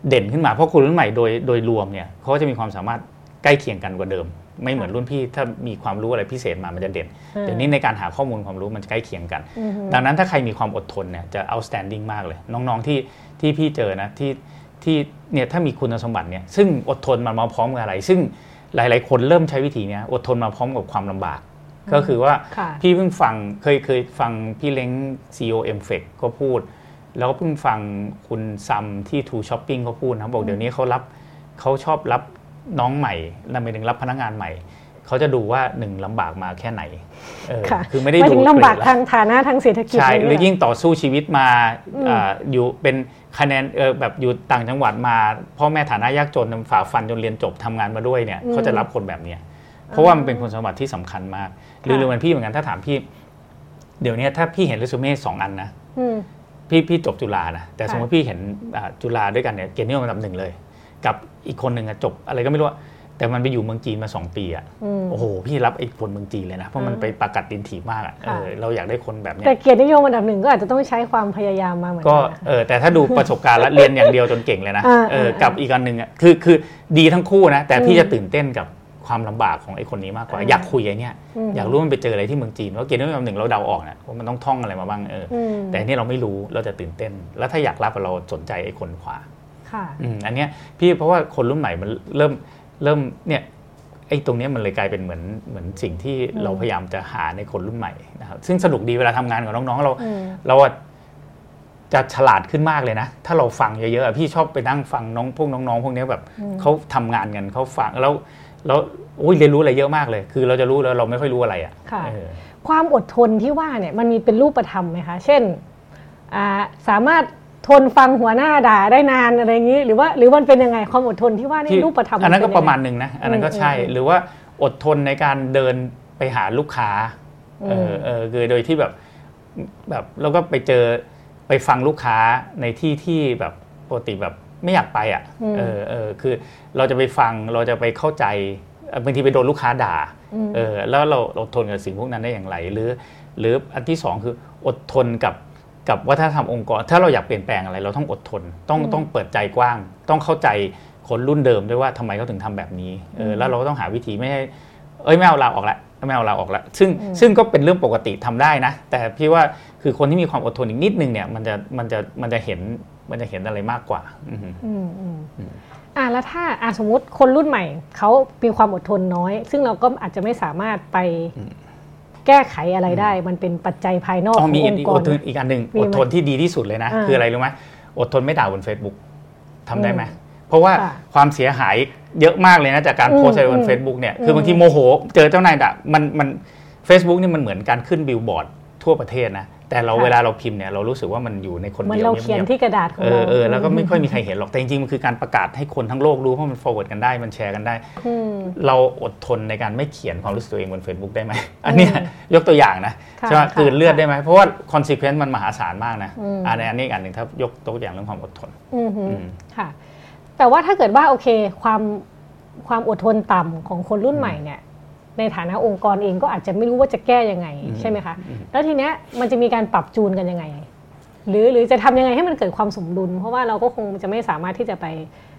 เด่นขึ้นมาเพราะคนรุ่นใหม่โดยโดยรวมเนี่ยเขาก็จะมีความสามารถใกล้เคียงกันกว่าเดิม ไม่เหมือนรุ่นพี่ถ้ามีความรู้อะไรพิเศษมามันจะเด่นอ่าเดี๋ยวนี้ในการหาข้อมูลความรู้มันจะใกล้เคียงกันอืมดังนั้นถ้าใครมีความอดทนเนี่ยจะ outstanding มากเลย น้องๆที่ที่พี่เจอนะที่ที่เนี่ยถ้ามีคุณสมบัติเนี่ยซึ่งอดทนมันมาพร้อมกับอะไร ซึ่งหลาย ๆ คนเริ่มใช้วิธีเนี้ยอดทนมาพร้อมกับความลำบาก ก็คือว่าค่ะพี่เพิ่งฟังเคยเคยฟังพี่เล้ง CEO m f e c ก็พูด แล้วก็เพิ่งฟังคุณซัมที่ True Shopping เขาพูดนะบอกเดี๋ยวนี้เขารับเขาชอบรับน้องใหม่นั่นหมายถึงรับพนักงานใหม่เขาจะดูว่าหนึ่งลำบากมาแค่ไหนเออค่ะคือไม่ได้หมายดูถึงลำบากเกรดละทางฐานะทางเศรษฐกิจใช่ะไรหรือเงี้ยยิ่งต่อสู้ชีวิตมาอืมอ่าอยู่เป็นคะแนนเออแบบอยู่ต่างจังหวัดมา พ่อแม่ฐานะยากจนฝ่าฟันจนเรียนจบทำงานมาด้วยเนี่ยเขาจะรับคนแบบเนี้ยเพราะว่ามันเป็นคุณสมบัติที่สำคัญมาก หรือหรือเหมือนพี่เหมือนกันถ้าถามพี่ เดี๋ยวนี้ถ้าพี่เห็นเรซูเม่สองอันนะอืม พี่พี่จบจุฬานะแต่ค่ะสมมติพี่เห็นอ่าจุฬาด้วยกันเนี่ยเกียรตินิยมอันดับหนึ่งเลย กับอีกคนหนึ่งอะจบอะไรก็ไม่รู้อะแต่มันไปอยู่เมืองจีนมาสองปีอะอืมโอ้โห พี่รับไอ้คนเมืองจีนเลยนะ เพราะมันไปประกัดดินถีบมากอะค่ะเออเราอยากได้คนแบบเนี้ยแต่เกียรตินิยมอันดับหนึ่งก็อาจจะต้องใช้ความพยายามมาเหมือนก็กันนะคะเออแต่ถ้าดูประสบการณ์แล้วเรียนอย่างเดียวจนเก่งเลยนะอ่าเอออ่ากับอีกอันหนึ่งอะคือคือดีทั้งคู่นะ แต่พี่อืมจะตื่นเต้นกับ ความลำบากของไอ้คนนี้มากกว่าอ่าอยากคุยไอ้เนี่ยมอยากรู้มันไปเจออะไรที่เมืองจีนว่าเกณฑ์นิยมหนึ่งเราเดาออกนะว่ามันต้องท่องอะไรมาบ้างเออออืมแต่อันนี่เราไม่รู้เราจะตื่นเต้น แล้วถ้าอยากรับเราสนใจไอ้คนขวาค่ะอืมอันเนี้ยพี่เพราะว่าคนรุ่นใหม่มันเริ่มเริ่มเนี่ยไอ้ตรงเนี้ยมันเลยกลายเป็นเหมือนเหมือนสิ่งที่อืมเราพยายามจะหาในคนรุ่นใหม่นะครับซึ่งสนุกดีเวลาทำงานกับน้องๆ เราอืมเราอะจะฉลาดขึ้นมากเลยนะ ถ้าเราฟังเยอะๆอะพี่ชอบไปนั่งฟังน้องพวกน้องๆ พวกเนี้ยแบบอืมเขาทำงานกันเขาฟังแล้ว แล้วโอ้ยเรียนรู้อะไรเยอะมากเลย คือเราจะรู้แล้วเราไม่ค่อยรู้อะไรอะค่ะเออความอดทนที่ว่าเนี่ยมันมีเป็นรูปธรรมไหมคะ เช่นอ่าสามารถทนฟังหัวหน้าด่าได้นานอะไรอย่างนี้ หรือว่าหรือมันเป็นยังไงความอดทนที่ว่านี่ที่รูปธรรมอันนั้นก็เป็ยังไงประมาณหนึ่งนะอันนั้นก็ใช่อืมอืมหรือว่าอดทนในการเดินไปหาลูกค้าเออมเออคือโดยที่แบบแบบแล้วก็ไปเจอไปฟังลูกค้าในที่ที่แบบปกติแบบ ไม่อยากไปอะอืมเออเออคือเราจะไปฟังเราจะไปเข้าใจเอ่อบางทีไปโดนลูกค้าด่ามเออแล้วเราอดทนกับสิ่งพวกนั้นได้อย่างไร หรือ หรืออันที่สองคืออดทนกับกับวัฒนธรรมองค์กร ถ้าเราอยากเปลี่ยนแปลงอะไร เราต้องอดทน ต้องอืมต้องเปิดใจกว้าง ต้องเข้าใจคนรุ่นเดิมด้วยว่าทำไมเขาถึงทำแบบนี้เอออืมแล้วเราก็ต้องหาวิธีไม่ให้เอ้ยไม่เอาลาออกละไม่เอาลาออกละซึ่งอืมซึ่งก็เป็นเรื่องปกติทำได้นะ แต่พี่ว่าคือคนที่มีความอดทนอีกนิดนึงเนี่ยมันจะมันจะมันจะเห็น มันจะเห็นอะไรมากกว่าอือฮึอืมอืมอืมอ่าแล้วถ้าอ่าสมมติคนรุ่นใหม่เขามีความอดทนน้อย ซึ่งเราก็อาจจะไม่สามารถไปแก้ไขอะไรได้ มันเป็นปัจจัยภายนอกอ๋ขอองมีออีกงค์กอรดทนอีกอันหนึ่งมีอไหมดทนที่ดีที่สุดเลยนะอ่าคืออะไรรู้ไหมอดทนไม่ด่าบน Facebook ทำได้ไหมเพราะว่าค่ะความเสียหายเยอะมากเลยนะจากการอืมโพสต์อะไรบอืนม Facebook เนี่ยอืมคือบางทีโมโห เจอเจ้านายด่ามันมัน Facebook นี่มันเหมือนการขึ้นบิลบอร์ด ทั่วประเทศนะแต่เราค่ะเวลาเราพิมพ์เนี่ยเรารู้สึกว่ามันอยู่ในคนเหมือนเดียวเราเขียนงีบๆที่กระดาษของเอเราอเออแล้วก็ไม่ค่อยมีใครเห็นหรอกแต่จริงๆมันคือการประกาศให้คนทั้งโลกรู้เพราะมัน forward กันได้มันแชร์กันได้อืมเราอดทนในการไม่เขียนความรู้สึกตัวเองบน Facebook ได้ไหมอันเนี้ยยกตัวอย่างนะค่ะใช่ไหมค่ะกลืนเลือดได้ไหมเพราะว่า consequence มันมหาศาลมากนะอืมอันนี้อันนี้อีกอันหนึ่งถ้ายกตัวอย่างเรื่องความอดทนอืมฮึอืมค่ะแต่ว่าถ้าเกิดว่าโอเคความความอดทนต่ำของคนรุ่นใหม่เนี่ย ในฐานะองค์กรเองก็อาจจะไม่รู้ว่าจะแก้ยังไงอืมใช่ไหมคะอืมแล้วทีเนี้ยมันจะมีการปรับจูนกันยังไง หรือหรือจะทำยังไงให้มันเกิดความสมดุล เพราะว่าเราก็คงจะไม่สามารถที่จะไป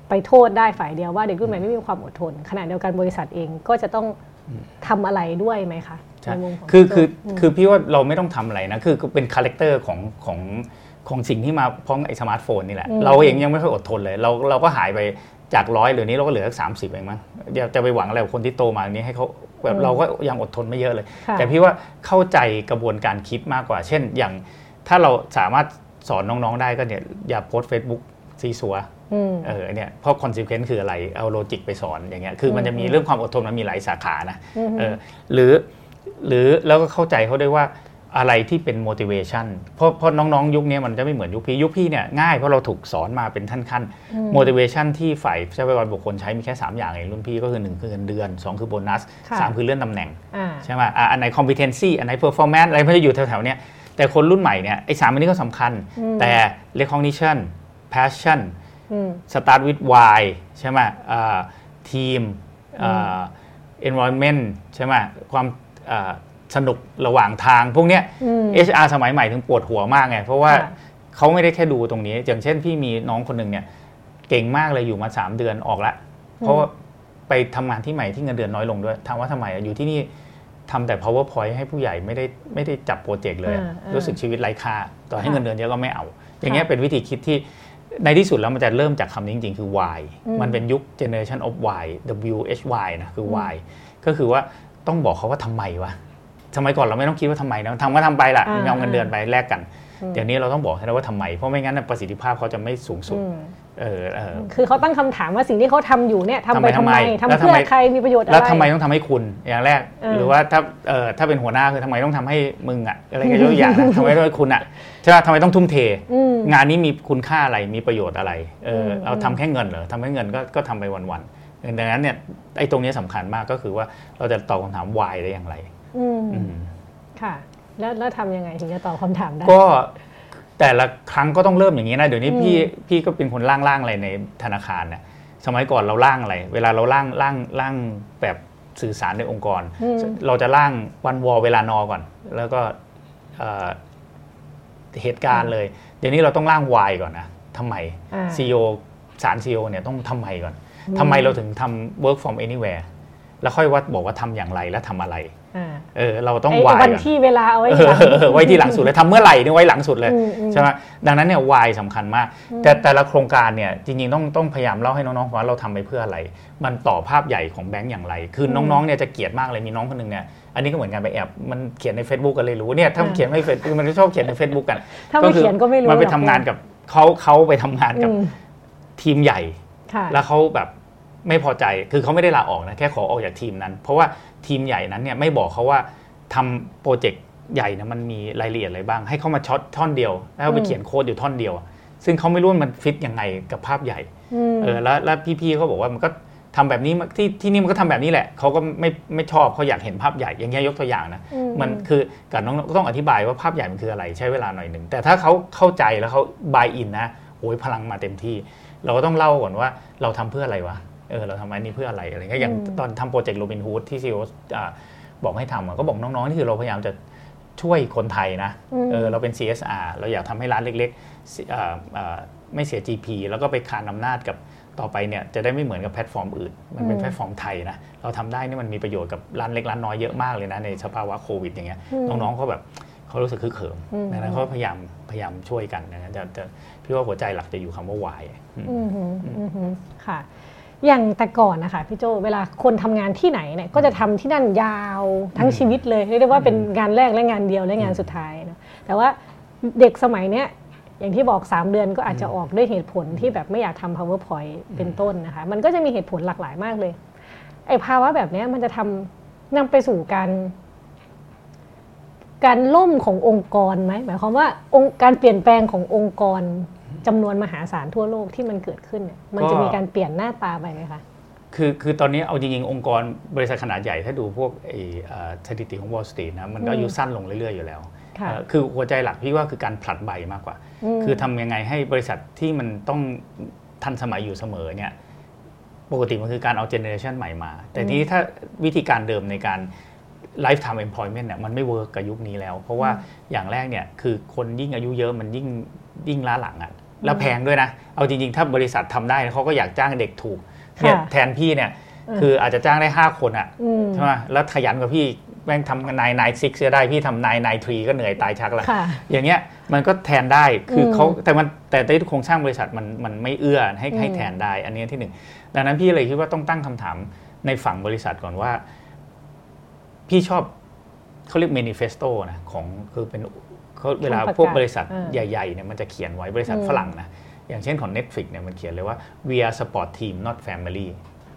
ไปโทษได้ฝ่ายเดียวว่าเด็กรุ่นใหม่ไม่มีความอดทนขณะเดียวกันบริษัทเองก็จะต้องทำอะไรด้วยไหมคะใช่ในมุมของคือคือมคืคือพี่ว่าเราไม่ต้องทำอะไรนะคือคือเป็น character ของของของสิ่งที่มาพร้อมกับไอ้สมาร์ทโฟนนี่แหละอืมเราเองยังไม่ค่อยอดทนเลย เราเราก็หายไปจากร้อยเดี๋ยวนี้เราก็เหลือสักสามสิบเองมั้งเดี๋ยวจะไปหวังอะไรกับคนที่โตมาอย่างนี้ให้เขา แบบเราก็ยังอดทนไม่เยอะเลยค่ะแต่พี่ว่าเข้าใจกระบวนการคิดมากกว่า เช่น อย่างถ้าเราสามารถสอนน้องๆได้ก็เนี่ยอย่า post Facebook ซี้ซั้วอืมเออเนี่ยเพราะ consequence คืออะไรเอา logic ไปสอนอย่างเงี้ยคือมันจะมีอืมเรื่องความอดทนมันมีหลายสาขานะอืมเออหรือหรือแล้วก็เข้าใจเขาด้วยว่า อะไรที่เป็น motivation เพราะเพราะน้องๆ ยุคนี้มันจะไม่เหมือนยุคพี่ ยุคพี่เนี่ยง่ายเพราะเราถูกสอนมาเป็นขั้นอืมๆ motivation ที่ฝ่ายทรัพยากรบุคคลใช้มีแค่ 3 อย่างเองรุ่นพี่ก็คือ 1 คือเงินเดือน 2 คือโบนัสค่ะ3คือเลื่อนตำแหน่งอ่าใช่ไหมอะอันไหน competency อันไหน performance อะไรมันจะอยู่แถวๆเนี้ยแต่คนรุ่นใหม่เนี่ยไอ้สามอันนี้ก็สำคัญอืมแต่ recognition passion อืม start with why ใช่ไหมทีมอืม environment ใช่ไหมความอ่า สนุกระหว่างทางพวกเนี้ยอืม HR สมัยใหม่ถึงปวดหัวมากไงเพราะว่าค่ะเขาไม่ได้แค่ดูตรงนี้ อย่างเช่นพี่มีน้องคนหนึ่งเนี่ยเก่งมากเลยอยู่มา 3 เดือนออกละเพราะว่าไปทำงานที่ใหม่ที่เงินเดือนน้อยลงด้วยถามว่าทำไมอะอยู่ที่นี่ทำแต่ powerpoint ให้ผู้ใหญ่ไม่ได้ไม่ได้จับโปรเจกต์เลยอะอ่าอ่ารู้รู้สึกชีวิตไร้ค่าต่อให้ค่ะเงินเดือนเยอะก็ไม่เอา อย่างเงี้ยค่ะเป็นวิธีคิดที่ในที่สุดแล้วมันจะเริ่มจากคำนี้จริงๆ คือ why อืมมันเป็นยุค generation of why W H Y นะคืออืม why ก็คือว่าต้องบอกเขาว่าทำไมวะ สมัยก่อนเราไม่ต้องคิดว่าทำไมนะทำก็ทำไปละอ่าเอาเงินเดือนไปแลกกันอืมเดี๋ยวนี้เราต้องบอกให้ได้ว่าทำไม เพราะไม่งั้นนะประสิทธิภาพเขาจะไม่สูงสุดอืมเออเออคือเขาตั้งคำถามว่าสิ่งที่เขาทำอยู่เนี่ยทำไปทำทำไมไมทำทำไมแล้วเพื่อทำไมใครมีประโยชน์อะไรแล้วทำไมต้องทำให้คุณอย่างแรกเออหรือว่าถ้าเออถ้าเป็นหัวหน้าคือทำไมต้องทำให้มึงอะอะไรก็ยกตัวอย่างนะทำไมต้องให้คุณอะใช่ป่ะทำไมต้องทุ่มเทอืมงานนี้มีคุณค่าอะไรมีประโยชน์อะไรเอออมเอาทำแค่เงินเหรอทำแค่เงินก็ก็ทำไปวันๆดังนั้นเนี่ยไอ้ตรงนี้สำคัญมากก็คือว่าเราจะตอบคำถาม why ได้อย่างไร อืมอืมค่ะ แล้วแล้วทำยังไงถึงจะตอบคำถามได้ ก็แต่ละครั้งก็ต้องเริ่มอย่างนี้นะเดี๋ยวนี้พี่พี่ก็เป็นคนร่างร่างอะไรในธนาคารเนี่ยสมัยก่อนเราร่างอะไร เวลาเราร่างร่างร่างแบบสื่อสารในองค์กร อืม เราจะร่างวันวอเวลานอก่อน แล้วก็เอ่อเหตุการณ์เลย เดี๋ยวนี้เราต้องร่างวายก่อนนะทำไม อ่า CEO สาร CEO เนี่ยต้องทำไมก่อนทำไมเราถึงทำ work from anywhere แล้วค่อยว่าบอกว่าทำอย่างไรและทำอะไรอ่า เออเราต้องไอ้วายวันก่อนที่เวลาเอาไว้เอทีหลังอไว้ที่หลังสุดเลยทำเมื่อไหร่เนี่ยไว้หลังสุดเลยอืมอืมใช่ไหมดังนั้นเนี่ยวายสำคัญมาก แต่แต่ละโครงการเนี่ยจริงๆต้องต้องพยายามเล่าให้น้องๆฟังว่าเราทำไปเพื่ออะไร มันต่อภาพใหญ่ของแบงก์อย่างไร คือน้องๆเนี่ยจะเกลียดมากเลยมีน้องคนหนึ่งเนี่ยอันนี้ก็เหมือนกันไปแอบมันเขียนใน Facebook กันเลยรู้เนี่ยถ้ามันเขียนไม่เฟซมันก็ชอบเขียนใน Facebook กันถ้าไม่เขียนก็ไม่รู้มันไปหรอกทำงานกับเขาเขาไปทำงานกับอืมทีมใหญ่ค่ะแล้วเขาแบบ ไม่พอใจคือเขาไม่ได้ลาออกนะแค่ขอออกจากทีมนั้น เพราะว่าทีมใหญ่นั้นเนี่ยไม่บอกเขาว่าทำโปรเจกต์ใหญ่นะมันมีรายละเอียดอะไรบ้าง ให้เขามาช็อตท่อนเดียว แล้วไปเขียนโค้ดอยู่ท่อนเดียว ซึ่งเขาไม่รู้ว่ามันฟิตยังไงกับภาพใหญ่อืมเออแล้วแล้วพี่ๆเขาบอกว่ามันก็ทำแบบนี้มาที่ที่นี่มันก็ทำแบบนี้แหละเขาก็ไม่ไม่ชอบเขาอยากเห็นภาพใหญ่อย่างเงี้ยยกตัวอย่างนะอืมมันคือกับน้องก็ต้องอธิบายว่าภาพใหญ่มันคืออะไรใช้เวลาหน่อยหนึ่งแต่ถ้าเขาเข้าใจแล้วเขาบายอินนะโอ้ยพลังมาเต็มที่ เราก็ต้องเล่าก่อนว่าเราทำเพื่ออะไรวะ เออเราทำอันนี้เพื่ออะไรอะไรเงี้ยอย่างอืมตอนทำโปรเจกต์โรบินฮูดที่ซีโอบอกให้ทำอะก็บอกน้องๆนี่คือเราพยายามจะช่วยคนไทยนะเออเราเป็น CSR เราอยากทำให้ร้านเล็กๆเอ่อเอ่อไม่เสีย GP แล้วก็ไปคานอำนาจกับต่อไปเนี่ยจะได้ไม่เหมือนกับแพลตฟอร์มอื่น มันเป็นแพลตฟอร์มไทยนะ เราทำได้นี่มันมีประโยชน์กับร้านเล็กร้านน้อยเยอะมากเลยนะในสภาวะโควิดอย่างเงี้ย น้องๆเขาแบบเขารู้สึกฮึกเหิมอืมดังนั้นเขาพยายามพยายามช่วยกันนะจะจะพี่ว่าหัวใจหลักจะอยู่คำว่า why อืมอืมหืมอืมหืมค่ะ อย่างแต่ก่อนนะคะพี่โจเวลาคนทำงานที่ไหนเนี่ยก็จะทำที่นั่นยาวทั้งชีวิตเลยเรียกได้ว่าเป็นงานแรกและงานเดียวและงานสุดท้ายนะแต่ว่าเด็กสมัยเนี้ยอย่างที่บอก 3 เดือนก็อาจจะออกด้วยเหตุผลที่แบบไม่อยากทำ powerpoint เป็นต้นนะคะ มันก็จะมีเหตุผลหลากหลายมากเลยไอ้ภาวะแบบเนี้ยมันจะทำนำไปสู่การ การล่มขององค์กรไหมหมายความว่าองค์การเปลี่ยนแปลงขององค์กร จำนวนมหาศาลทั่วโลกที่มันเกิดขึ้นเนี่ยมันจะมีการเปลี่ยนหน้าตาไปไหมคะคือคือตอนนี้เอาจริงๆ องค์กรบริษัทขนาดใหญ่ถ้าดูพวกไอ้เอ่อสถิติของ Wall Street นะมันก็อืมอายุสั้นลงเรื่อยๆ อยู่แล้วค่ะเอ่อคือหัวใจหลักพี่ว่าคือการผลัดใบมากกว่ามคือทำยังไงให้บริษัทที่มันต้องทันสมัยอยู่เสมอเนี่ยปกติมันคือการเอา generation ใหม่มา แต่ทีนี้ถ้าวิธีการเดิมในการ lifetime employment เนี่ยมันไม่ work กับยุคนี้แล้ว เพราะว่าอย่างแรกเนี่ยคือคนยิ่งอายุเยอะมันยิ่งยิ่งล้าหลังอะ่ะ แล้วแพงด้วยนะ เอาจริงๆ ถ้าบริษัททำได้เขาก็อยากจ้างเด็กถูกเนี่ยค่ะแทนพี่เนี่ยเออคืออาจจะจ้างได้ 5 คนอะ่ะอืมใช่ไหมแล้วขยันกว่าพี่แม่งทำนายนายซิกก็ได้พี่ทำนายนายทรีก็เหนื่อยตายชักละค่ะอย่างเงี้ยมันก็แทนได้คืออมเขาแต่มันแต่ในโครงสร้างบริษัทมันมันไม่เอื้อให้ให้อืมแทนได้ อันนี้ที่หนึ่งดังนั้นพี่เลยคิดว่าต้องตั้งคำถามในฝั่งบริษัทก่อนว่า พี่ชอบเขาเรียก manifesto นะของคือเป็น เขาเวลาคำประกาศพวกบริษัทอ่าใหญ่ๆเนี่ยมันจะเขียนไว้บริษัทอืมฝรั่งนะอย่างเช่นของ Netflix เนี่ยมันเขียนเลยว่า we are sport team not family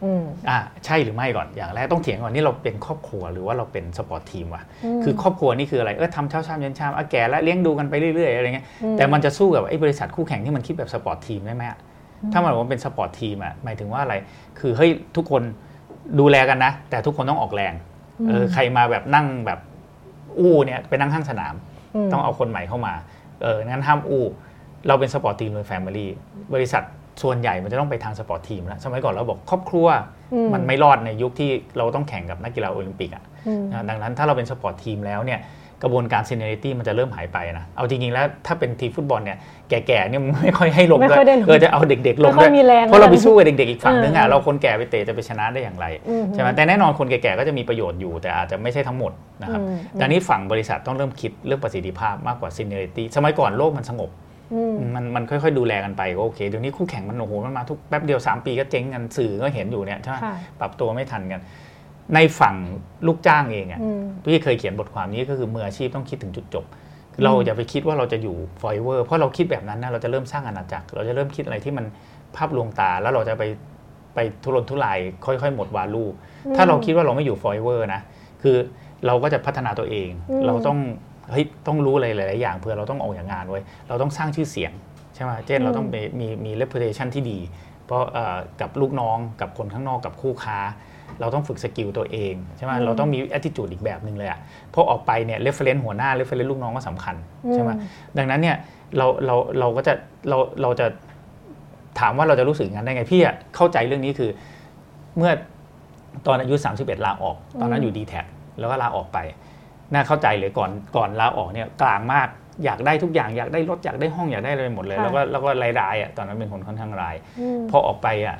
อืมอ่าใช่หรือไม่ก่อนอย่างแรกต้องเถียงก่อนนี่เราเป็นครอบครัวหรือว่าเราเป็น sport team วะมคือครอบครัวนี่คืออะไรเออทำเช้าชามเย็นชามอะแก่แล้วเลี้ยงดูกันไปเรื่อยๆอะไรเงี้ยอืมแต่มันจะสู้กับไอ้บริษัทคู่แข่งที่มันคิดแบบ sport team ได้ไหมอะถ้ามันบอกว่าเป็น sport team อะหมายถึงว่าอะไร คือเฮ้ยทุกคนดูแลกันนะ แต่ทุกคนต้องออกแรงเออใครมาแบบนั่งแบบอู้เนี่ยไปนั่งข้างสนามม ต้องเอาคนใหม่เข้ามาเอองั้นห้ามอู้เราเป็น sport team เลย family บริษัทส่วนใหญ่มันจะต้องไปทาง sport team แล้วสมัยก่อนเราบอกครอบครัวอืมมันไม่รอดในยุคที่เราต้องแข่งกับนักกีฬาโอลิมปิกอะอืมนะดังนั้นถ้าเราเป็น sport team แล้วเนี่ย กระบวนการ seniority มันจะเริ่มหายไปนะ เอาจริง ๆ แล้วถ้าเป็นทีมฟุตบอลเนี่ยแก่ๆเนี่ยมันไม่ค่อยให้ลงไม่ด้วค่อยได้ลงเออจะเอาเด็กๆลงไม่ค่ด้อวยยมีแรงเพราะเราไปสู้กับเด็กๆอีกฝั่งนึงอะเออเราคนแก่ไปเตะจะไปชนะได้อย่างไรอืมใช่ไหมแต่แน่นอนคนแก่ๆก็จะมีประโยชน์อยู่ แต่อาจจะไม่ใช่ทั้งหมดนะครับอืมดังนี้ฝั่งบริษัทต้องเริ่มคิดเรื่องประสิทธิภาพมากกว่าซีเนียริตี้สมัยก่อนโลกมันสงบอืมมันมันค่อยๆดูแลกันไปก็โอเคเดี๋ยวนี้คู่แข่งมันโอ้โหมันมาทุกแป๊บเดียว 3 ปีก็เจ๊งกันสื่อก็เห็นอยู่เนี่ยใช่ไหมค่ะปรับตัวไม่ทันกัน ในฝั่งลูกจ้างเองอะอืมพี่เคยเขียนบทความนี้ก็คือมืออาชีพต้องคิดถึงจุดจบ เราอย่าไปคิดว่าเราจะอยู่ forever เพราะเราคิดแบบนั้นนะเราจะเริ่มสร้างอาณาจักร เราจะเริ่มคิดอะไรที่มันภาพลวงตาแล้วเราจะไปไปทุรนทุรายค่อยๆ หมดวาลูถ้าเราคิดว่าเราไม่อยู่ forever นะคือเราก็จะพัฒนาตัวเองอืมเราต้องเฮ้ยต้องรู้อะไรหลาย ๆ อย่างเพื่อเราต้องออกจากงานไว้เราต้องสร้างชื่อเสียงใช่ไหมเช่นเราต้องมีมีมี reputation ที่ดี เพราะเอ่อกับลูกน้องกับคนข้างนอกกับคู่ค้า เราต้องฝึกสกิลตัวเองใช่ไหมอืมเราต้องมี attitude อีกแบบหนึ่งเลยอะพอออกไปเนี่ย reference หัวหน้า reference ลูกน้องก็สำคัญใช่ไหมอืมดังนั้นเนี่ยเราเราเราก็จะเราเราจะถามว่าเราจะรู้สึกอย่างนั้นได้ไงพี่อะเข้าใจเรื่องนี้คือเมื่อตอนอายุ 31 ลาออก ตอนนั้นอยู่ดีแท็แล้วก็ลาออกไป น่าเข้าใจเลยก่อนก่อนลาออกเนี่ยกลางมากอยากได้ทุกอย่างอยากได้รถอยากได้ห้องอยากได้อะไรหมดเลยค่ะแล้วก็แล้วก็รายๆอะตอนนั้นเป็นคนค่อนข้างรายอืมพอออกไปอะ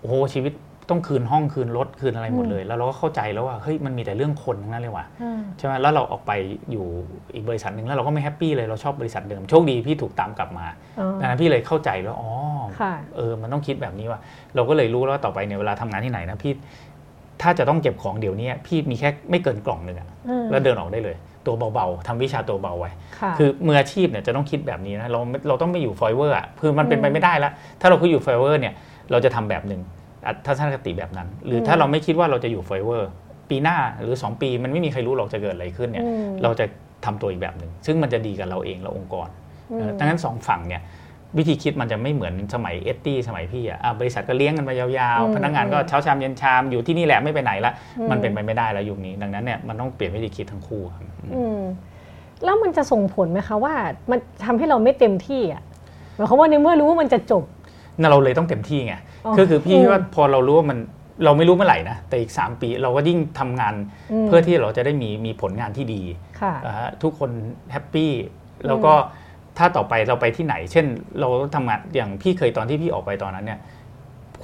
โอ้โหชีวิต ต้องคืนห้องคืนรถคืนอะไรหมดเลย แล้วเราก็เข้าใจแล้วว่าเฮ้ยมันมีแต่เรื่องคนทั้งนั้นเลยว่ะอ่าใช่ไหมแล้วเราออกไปอยู่อีกบริษัทหนึ่งแล้วเราก็ไม่ happy เลยเราชอบบริษัทเดิมโชคดีพี่ถูกตามกลับมาอ๋อดังนั้นพี่เลยเข้าใจแล้วอ๋อค่ะเออมันต้องคิดแบบนี้ว่ะเราก็เลยรู้แล้วว่าต่อไปเนี่ยเวลาทำงานที่ไหนนะพี่ถ้าจะต้องเก็บของเดี๋ยวนี้พี่มีแค่ไม่เกินกล่องหนึ่งอะอืมแล้วเดินออกได้เลย ตัวเบาๆทำวิชาตัวเบาไว้ค่ะคือมืออาชีพเนี่ยจะต้องคิดแบบนี้นะเราเราต้องไม่อยู่ forever อะคือมันเป็นไปอืมไม่ได้แล้วถ้าเราคืออยู่ forever เนี่ยเราจะทำแบบหนึ่งอะ ทัศนคติแบบนั้น หรืออมถ้าเราไม่คิดว่าเราจะอยู่ foreverปีหน้าหรือ 2 ปีมันไม่มีใครรู้หรอกจะเกิดอะไรขึ้นเนี่ยอืมเราจะทำตัวอีกแบบหนึ่งซึ่งมันจะดีกับเราเองและองค์กรอืมเออดังนั้นสองฝั่งเนี่ยวิธีคิดมันจะไม่เหมือนสมัยเอสตี้สมัยพี่อะอะบริษัทก็เลี้ยงกันมายาวอืมๆพนักงานก็เช้าชามเย็นชามอยู่ที่นี่แหละไม่ไปไหนละอืมมันเป็นไปไม่ได้แล้วยุคนี้ ดังนั้นเนี่ยมันต้องเปลี่ยนวิธีคิดทั้งคู่ครับอืมอืมแล้วมันจะส่งผลไหมคะว่า มันทำให้เราไม่เต็มที่อะหมายความว่าในเมื่อรู้ว่ามันจะจบนั่นเราเลยต้องเต็มที่ไงอ๋อ ก็คือพี่อืมว่าพอเรารู้ว่ามันเราไม่รู้เมื่อไหร่นะแต่อีก 3 ปีเราก็ยิ่งทำงานมเพื่อที่เราจะได้มีมีผลงานที่ดีค่ะอ่าฮะทุกคน happy แล้วก็ถ้าต่อไปเราไปที่ไหน เช่น เราทำงานอย่างพี่เคยตอนที่พี่ออกไปตอนนั้นเนี่ย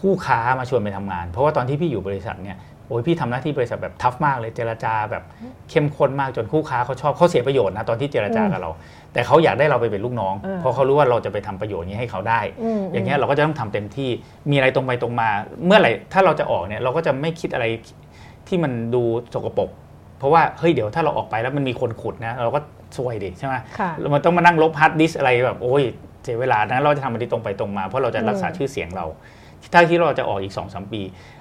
คู่ค้ามาชวนไปทำงาน เพราะว่าตอนที่พี่อยู่บริษัทเนี่ยโอ้ยพี่ทำหน้าที่บริษัทแบบ tough มากเลยเจรจาแบบเข้มข้นมากจนคู่ค้าเขาชอบเขาเสียประโยชน์นะตอนที่เจรจากับเรา แต่เขาอยากได้เราไปเป็นลูกน้องเออเพราะเขารู้ว่าเราจะไปทำประโยชน์นี้ให้เขาได้มอย่างเงี้ยเราก็จะต้องทำเต็มที่มีอะไรตรงไปตรงมา เมื่อไหร่ถ้าเราจะออกเนี่ยเราก็จะไม่คิดอะไรที่มันดูสกปรกเพราะว่าเฮ้ยเดี๋ยวถ้าเราออกไปแล้วมันมีคนขุดนะเราก็ซวยดิใช่ไหมค่ะแล้วมันต้องมานั่งลบฮาร์ดดิสก์อะไรแบบโอ้ยเสียเวลาดังนั้นเราจะทำอะไรตรงไปตรงมา เพราะเราจะรักษาอืมชื่อเสียงเรา ถ้าที่เราจะออกอีก2 3 ปี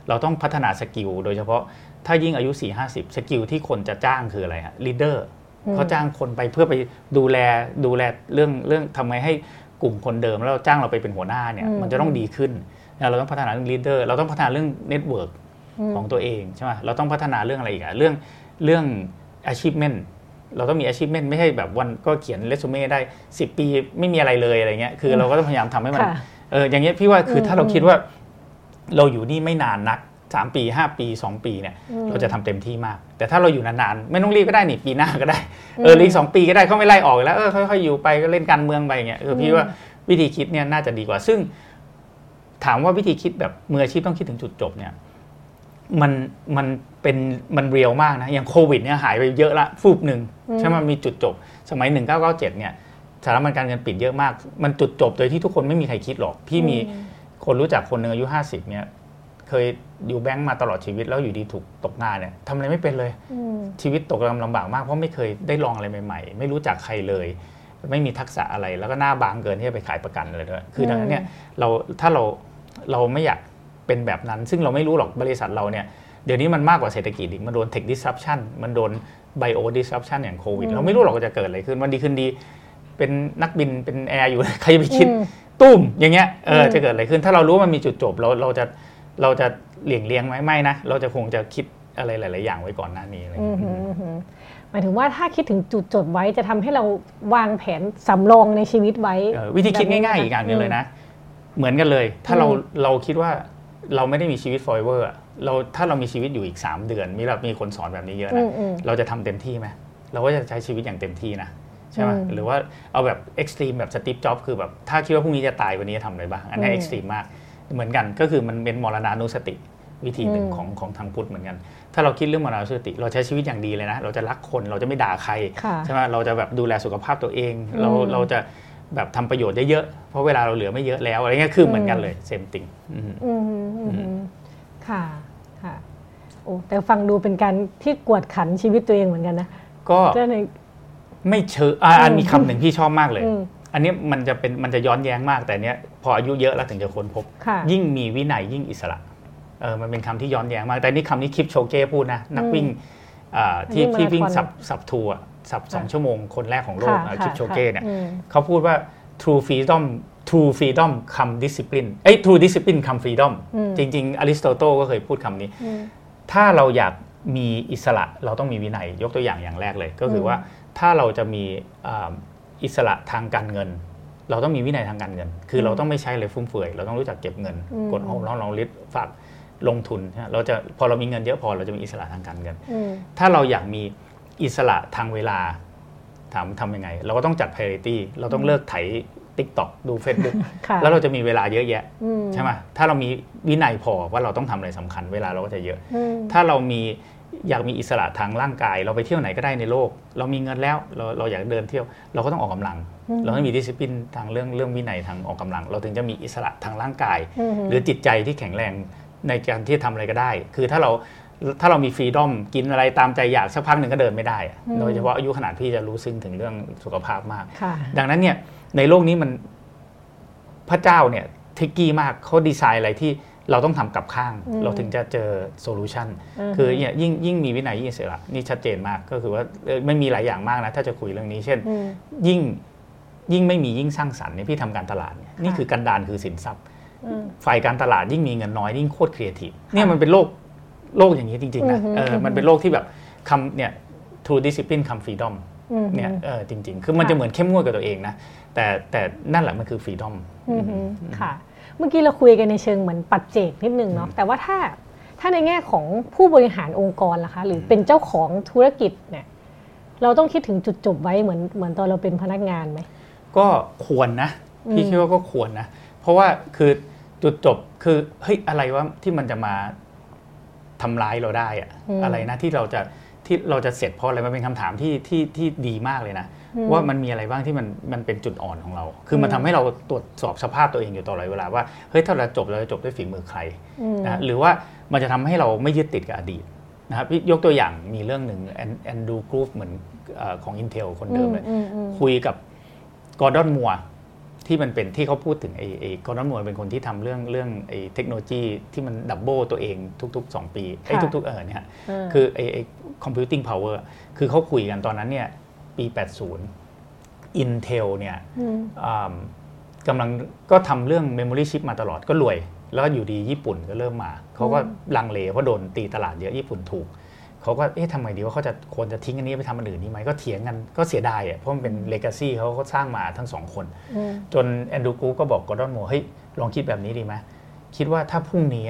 เราต้องพัฒนา skill โดยเฉพาะถ้ายิ่งอายุ 40 50 skill ที่คนจะจ้างคืออะไรฮะ leader อืม เขาจ้างคนไปเพื่อไปดูแลดูแลเรื่องเรื่องทำไงให้กลุ่มคนเดิมแล้วเราจ้างเราไปเป็นหัวหน้าเนี่ยอืมมันจะต้องดีขึ้นนะเราต้องพัฒนาเรื่อง leader เราต้องพัฒนาเรื่อง network มของตัวเองใช่ไหมเราต้องพัฒนาเรื่องอะไรอีกอะเรื่องเรื่อง achievement เราต้องมี achievement ไม่ใช่แบบวันก็เขียนเรซูเม่ได้ 10 ปีไม่มีอะไรเลยอะไรเงี้ยคือเราก็ต้องพยายามทำให้มันค่ะเอออย่างเงี้ยพี่ว่าคืออมถ้าเราคิดว่าเราอยู่นี่ไม่นานนัก 3 ปี 5 ปี 2 ปีเนี่ยอืมเราจะทำเต็มที่มาก แต่ถ้าเราอยู่นานๆ ไม่ต้องรีบก็ได้นี่ปีหน้าก็ได้อืมเอออีกสองปีก็ได้เขาไม่ไล่ออกอยู่แล้วเออค่อยๆอยู่ไปก็เล่นการเมืองไปอย่างเงี้ยเออพี่อืมว่าวิธีคิดเนี่ยน่าจะดีกว่า ซึ่ง ถามว่าวิธีคิดแบบมืออาชีพต้องคิดถึงจุดจบเนี่ยมันมันเป็นมันเรียลมากนะอย่างโควิดเนี่ยหายไปเยอะละฟูบหนึ่งอืมใช่ไหมมันมีจุดจบ สมัย 1997เนี่ยสถาบันการเงินปิดเยอะมาก มันจุดจบโดยที่ทุกคนไม่มีใครคิดหรอก พี่มีอืมคนรู้จักคนหนึ่งอายุ 50เนี่ย เคยอยู่แบงก์มาตลอดชีวิตแล้วอยู่ดีถูกตกงานเนี่ยทำอะไรไม่เป็นเลยอืมชีวิตตกลำบากมากเพราะไม่เคยได้ลองอะไรใหม่ ๆ ไม่รู้จักใครเลย ไม่มีทักษะอะไรแล้วก็หน้าบางเกินที่จะไปขายประกันเลยด้วยคือดังนั้นเนี่ยเราถ้าเราเราไม่อยากเป็นแบบนั้น ซึ่งเราไม่รู้หรอกบริษัทเราเนี่ยเดี๋ยวนี้มันมากกว่าเศรษฐกิจอีกมันโดน tech disruption มันโดน bio disruption อย่างโควิดอืมเราไม่รู้หรอกว่าจะเกิดอะไรขึ้นวันดีขึ้นดี เป็นนักบินเป็นแอร์อยู่ใครจะไปคิดอืมตุ้มอย่างเงี้ยเอออมจะเกิดอะไรขึ้น ถ้าเรารู้ว่ามันมีจุดจบเราเราจะ เราจะเหลี่ยงเลี้ยงไหมไม่นะ เราจะคงจะคิดอะไรหลาย ๆ อย่างไว้ก่อนหน้านี้อะไรอืเงี้มยหืมหืมหมายถึงว่าถ้าคิดถึงจุดจบไว้จะทำให้เราวางแผนสำรองในชีวิตไว้เออวิธีคิดง่าย ๆ อีกอย่างหนึงเลยนะ เหมือนกันเลย ถ้าเราอืมเราคิดว่าเราไม่ได้มีชีวิต forever อะเราถ้าเรามีชีวิตอยู่อีก 3 เดือน มีแบบมีคนสอนแบบนี้เยอะอืนะมอืมเราจะทำเต็มที่ไหมเราก็จะใช้ชีวิตอย่างเต็มที่นะใช่ไหมอืมหรือว่าเอาแบบ extreme แบบสตีฟจ็อบคือแบบถ้าคิดว่าพรุ่งนี้จะตายวันนี้จะทำอะไรบ้างอันนี้อืม extreme มาก เหมือนกันก็คือมันเป็นมรณานุสติวิธีหนึ่งอืมของของทางพุทธเหมือนกัน ถ้าเราคิดเรื่องมรณานุสติ เราใช้ชีวิตอย่างดีเลยนะ เราจะรักคนเราจะไม่ด่าใครค่ะใช่ไหมเราจะแบบดูแลสุขภาพตัวเอง เราอืมเราจะแบบทำประโยชน์ได้เยอะเพราะเวลาเราเหลือไม่เยอะแล้วอะไรเงี้ยคือเหมือนกันอืมเลยเซมติงอืมอืมอืมค่ะค่ะโอ้แต่ฟังดูเป็นการที่กวดขันชีวิตตัวเองเหมือนกันนะก็ก็ในไม่เชิงอ่าอันอืมมีคำหนึ่งพี่ชอบมากเลย อืมอันนี้มันจะเป็นมันจะย้อนแย้งมากแต่เนี้ยพออายุเยอะแล้วถึงจะค้นพบค่ะยิ่งมีวินัยยิ่งอิสระเออมันเป็นคำที่ย้อนแย้งมาก แต่นี่คำนี้คลิปโชเก้พูดนะนักวิ่งอ่าที่วิ่งที่วิ่งมาราธอนสับสับทัวร์สับสองค่ะชั่วโมงคนแรกของโลกค่ะอะคลิปค่ะโชเก้เนี่ยอืมเขาพูดว่า true freedom true freedom come discipline เอ้ย true discipline come freedom อืมจริง ๆ อริสโตเติลก็เคยพูดคำนี้อืมถ้าเราอยากมีอิสระเราต้องมีวินัย ยกตัวอย่างอย่างแรกเลย ก็คือว่าถ้าเราจะมี อิสระทางการเงิน เราต้องมีวินัยทางการเงิน คือเราต้องไม่ใช้เลยฟุ่มเฟือย เราต้องรู้จักเก็บเงิน กดโฮมน้องลองลิสฝากลงทุน เราจะพอเรามีเงินเยอะพอเราจะมีอิสระทางการเงิน ถ้าเราอยากมีอิสระทางเวลาถามทำยังไง เราก็ต้องจัด priority เราต้องเลิกไถติ๊กต็อกดู Facebook แล้วเราจะมีเวลาเยอะแยะใช่ไหมถ้าเรามีวินัยพอว่าเราต้องทำอะไรสำคัญ เวลาเราก็จะเยอะ ถ้าเรามี อยากมีอิสระทางร่างกาย เราไปเที่ยวไหนก็ได้ในโลก เรามีเงินแล้วเราเราอยากเดินเที่ยว เราก็ต้องออกกำลัง เราต้องมี discipline ทางเรื่องเรื่องวินัยทางออกกำลัง เราถึงจะมีอิสระทางร่างกาย หรือจิตใจที่แข็งแรงในการที่ทำอะไรก็ได้ คือถ้าเราถ้าเรามี freedom กินอะไรตามใจอยากสักพักหนึ่งก็เดินไม่ได้ โดยเฉพาะอายุขนาดพี่จะรู้ซึ้งถึงเรื่องสุขภาพมาก ดังนั้นเนี่ยในโลกนี้มันพระเจ้าเนี่ย tricky มากเขาดีไซน์อะไรที่ เราต้องทำกลับข้าง เราถึงจะเจอsolution คือเนี่ยยิ่งยิ่งมีวินัยยิ่งอิสระนี่ชัดเจนมากก็คือว่าไม่มีหลายอย่างมากนะ ถ้าจะคุยเรื่องนี้ เช่น ยิ่งยิ่งไม่มียิ่งสร้างสรรค์เนี่ยพี่ทำการตลาดเนี่ยนี่คือกันดานคือสินทรัพย์ฝ่ายการตลาดยิ่งมีเงินน้อยยิ่งโคตรครีเอทีฟเนี่ยมันเป็นโลกโลกอย่างนี้จริงๆนะเออมันเป็นโลกที่แบบคำเนี่ย through discipline comes freedom เนี่ยเออจริง ๆ คือมันจะเหมือนเข้มงวดกับตัวเองนะแต่แต่นั่นแหละมันคือ freedom ค่ะ เมื่อกี้เราคุยกันในเชิงเหมือนปัจเจกนิดนึงเนาะแต่ว่าถ้าถ้าในแง่ของผู้บริหารองค์กรล่ะคะ หรือเป็นเจ้าของธุรกิจเนี่ยเราต้องคิดถึงจุดจบไว้เหมือนเหมือนตอนเราเป็นพนักงานไหมก็ควรนะพี่คิดว่าก็ควรนะ เพราะว่าคือจุดจบคือเฮ้ยอะไรว่าที่มันจะมาทำร้ายเราได้อะอะไรนะที่เราจะที่เราจะเสร็จเพราะอะไรมันเป็นคำถามที่ที่ที่ดีมากเลยนะ ว่ามันมีอะไรบ้างที่มันมันเป็นจุดอ่อนของเรา คือมันทำให้เราตรวจสอบสภาพตัวเองอยู่ตลอดเวลาว่าเฮ้ยถ้าเราจบเราจะจบด้วยฝีมือใครนะหรือว่ามันจะทำให้เราไม่ยึดติดกับอดีตนะครับยกตัวอย่างมีเรื่องหนึ่ง Andy Grove เหมือนของ Intel คนเดิมเลยคุยกับ Gordon Moore ที่มันเป็นที่เขาพูดถึงไอ้ไอ้ Gordon Moore เป็นคนที่ทำเรื่องเรื่องไอ้เทคโนโลยีที่มัน double ตัวเองทุกๆ 2 ปีไอ้ทุกๆเออเนี่ยคือไอ้ไอ้ computing power คือเขาคุยกันตอนนั้นเนี่ย ปี 80 Intel เนี่ยกำลังก็ทำเรื่อง Memory Chip มาตลอดก็รวย แล้วอยู่ดีญี่ปุ่นก็เริ่มมา เขาก็ลังเลเพราะโดนตีตลาดเยอะญี่ปุ่นถูก เขาก็เอ๊ะทำไมดีว่าเขาจะควรจะทิ้งอันนี้ไปทำอันอื่นนี้ไหมก็เถียงกันก็เสียดายอะเพราะมันเป็น legacy เขาก็สร้างมาทั้งสองคน จนแอนดูกูก็บอก Gordon Moore เฮ้ยลองคิดแบบนี้ดีไหมคิดว่าถ้าพรุ่งนี้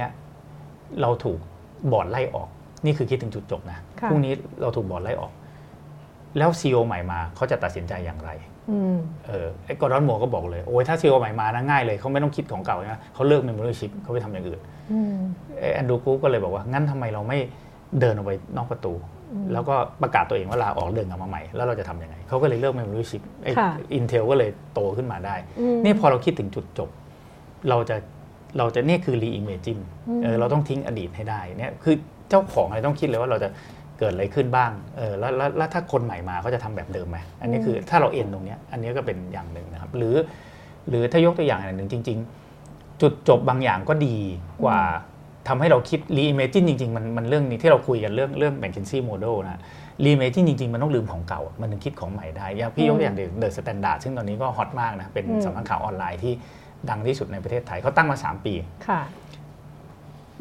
เราถูกบอร์ดไล่ออก นี่คือคิดถึงจุดจบนะพรุ่งนี้เราถูกบอร์ดไล่ออก แล้วซีอีโอใหม่มาเขาจะตัดสินใจอย่างไรเออไอ้ Gordon Moore ก็บอกเลย โอ้ยถ้าซีอีโอใหม่มานะง่ายเลยเขาไม่ต้องคิดของเก่านะเขาเลิก memory chip เขาไปทำอย่างอื่นแอนดูกูก็เลยบอกว่า งั้นทำไมเราไม่เดินออกไปนอกประตู แล้วก็ประกาศตัวเองว่าลาออกเดินกลับมาใหม่ แล้วเราจะทำยังไงเขาก็เลยเลิก memory chip ไอ้ Intel ก็เลยโตขึ้นมาได้นี่พอเราคิดถึงจุดจบ เราจะเราจะนี่คือ reimagine เออเราต้องทิ้งอดีตให้ได้เนี่ยคือเจ้าของอะไรต้องคิดเลยว่าเราจะ เกิดอะไรขึ้นบ้างเออแล้วแล้วถ้าคนใหม่มาเขาจะทำแบบเดิมไหมอันนี้คือถ้าเรา end ตรงนี้อันนี้ก็เป็นอย่างหนึ่งนะครับ หรือหรือถ้ายกตัวอย่างหนึ่งจริง ๆ จุดจบบางอย่างก็ดีกว่าทำให้เราคิด reimagine จริงๆมันมันเรื่องนี้ที่เราคุยกันเรื่องเรื่อง bankruptcy model นะ reimagine จริงๆ มันต้องลืมของเก่า มันถึงคิดของใหม่ได้อย่างพี่ยกตัวอย่าง The Standard ซึ่งตอนนี้ก็ hot มากนะ เป็นสำนักข่าวออนไลน์ที่ดังที่สุดในประเทศไทยเขาตั้งมา 3 ปี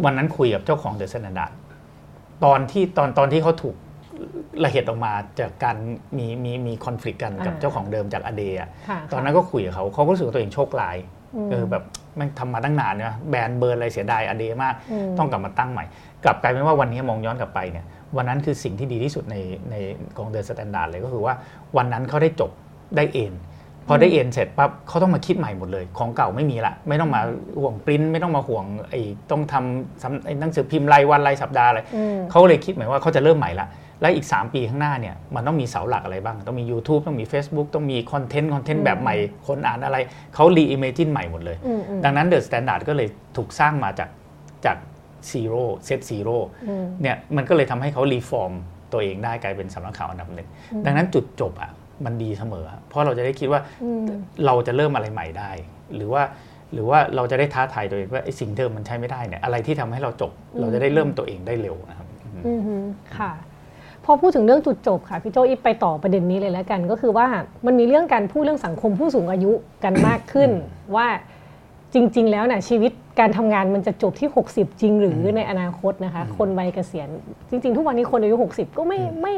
วันนั้นคุยกับเจ้าของ The Standard ตอนที่ตอนตอนที่เขาถูกระเห็จออกมาจากการมีมีมี conflict กันกับเจ้าของเดิมจาก a day ตอนนั้นก็คุยกับเขาเขาก็รู้สึกตัวเองโชคร้ายเออแบบมันทำมาตั้งนานเนี่ยแบรนด์เบอร์อะไรเสียดาย a day มาก ต้องกลับมาตั้งใหม่ กลับกลายเป็นว่าวันนี้มองย้อนกลับไปเนี่ยวันนั้นคือสิ่งที่ดีที่สุดในในของ The Standard เลยก็คือว่าวันนั้นเขาได้จบได้ end พอได้ end เสร็จปั๊บเขาต้องมาคิดใหม่หมดเลย ของเก่าไม่มีละ ไม่ต้องมาห่วงปริ้นไม่ต้องมาห่วงไอ้ต้องทำหนังสือพิมพ์รายวันรายสัปดาห์อะไรเขาเลยคิดใหม่ว่าเขาจะเริ่มใหม่ละและอีก 3 ปีข้างหน้าเนี่ยมันต้องมีเสาหลักอะไรบ้าง ต้องมี YouTube ต้องมี Facebook ต้องมี content content แบบใหม่ คนอ่านอะไรเขา reimagine ใหม่หมดเลย ดังนั้น The Standard ก็เลยถูกสร้างมาจากจาก zero set zeroเนี่ยมันก็เลยทำให้เขารีฟอร์มตัวเองได้กลายเป็นสำนักข่าวอันดับหนึ่งดังนั้นจุดจบอะ มันดีเสมอ เพราะเราจะได้คิดว่าเราจะเริ่มอะไรใหม่ได้ หรือว่าหรือว่าเราจะได้ท้าทายตัวเองว่าไอ้สิ่งเดิมมันใช้ไม่ได้เนี่ยอะไรที่ทำให้เราจบ เราจะได้เริ่มตัวเองได้เร็วนะครับค่ะ พอพูดถึงเรื่องจุดจบค่ะพี่โจอีไปต่อประเด็นนี้เลยแล้วกัน ก็คือว่ามันมีเรื่องการพูดเรื่องสังคมผู้สูงอายุกันมากขึ้น ว่าจริง ๆ แล้วเนี่ยชีวิตการทำงานมันจะจบที่ 60 จริงหรือในอนาคตนะคะ คนวัยเกษียณจริง ๆ ทุกวันนี้คนอายุ 60 ก็ไม่ไม่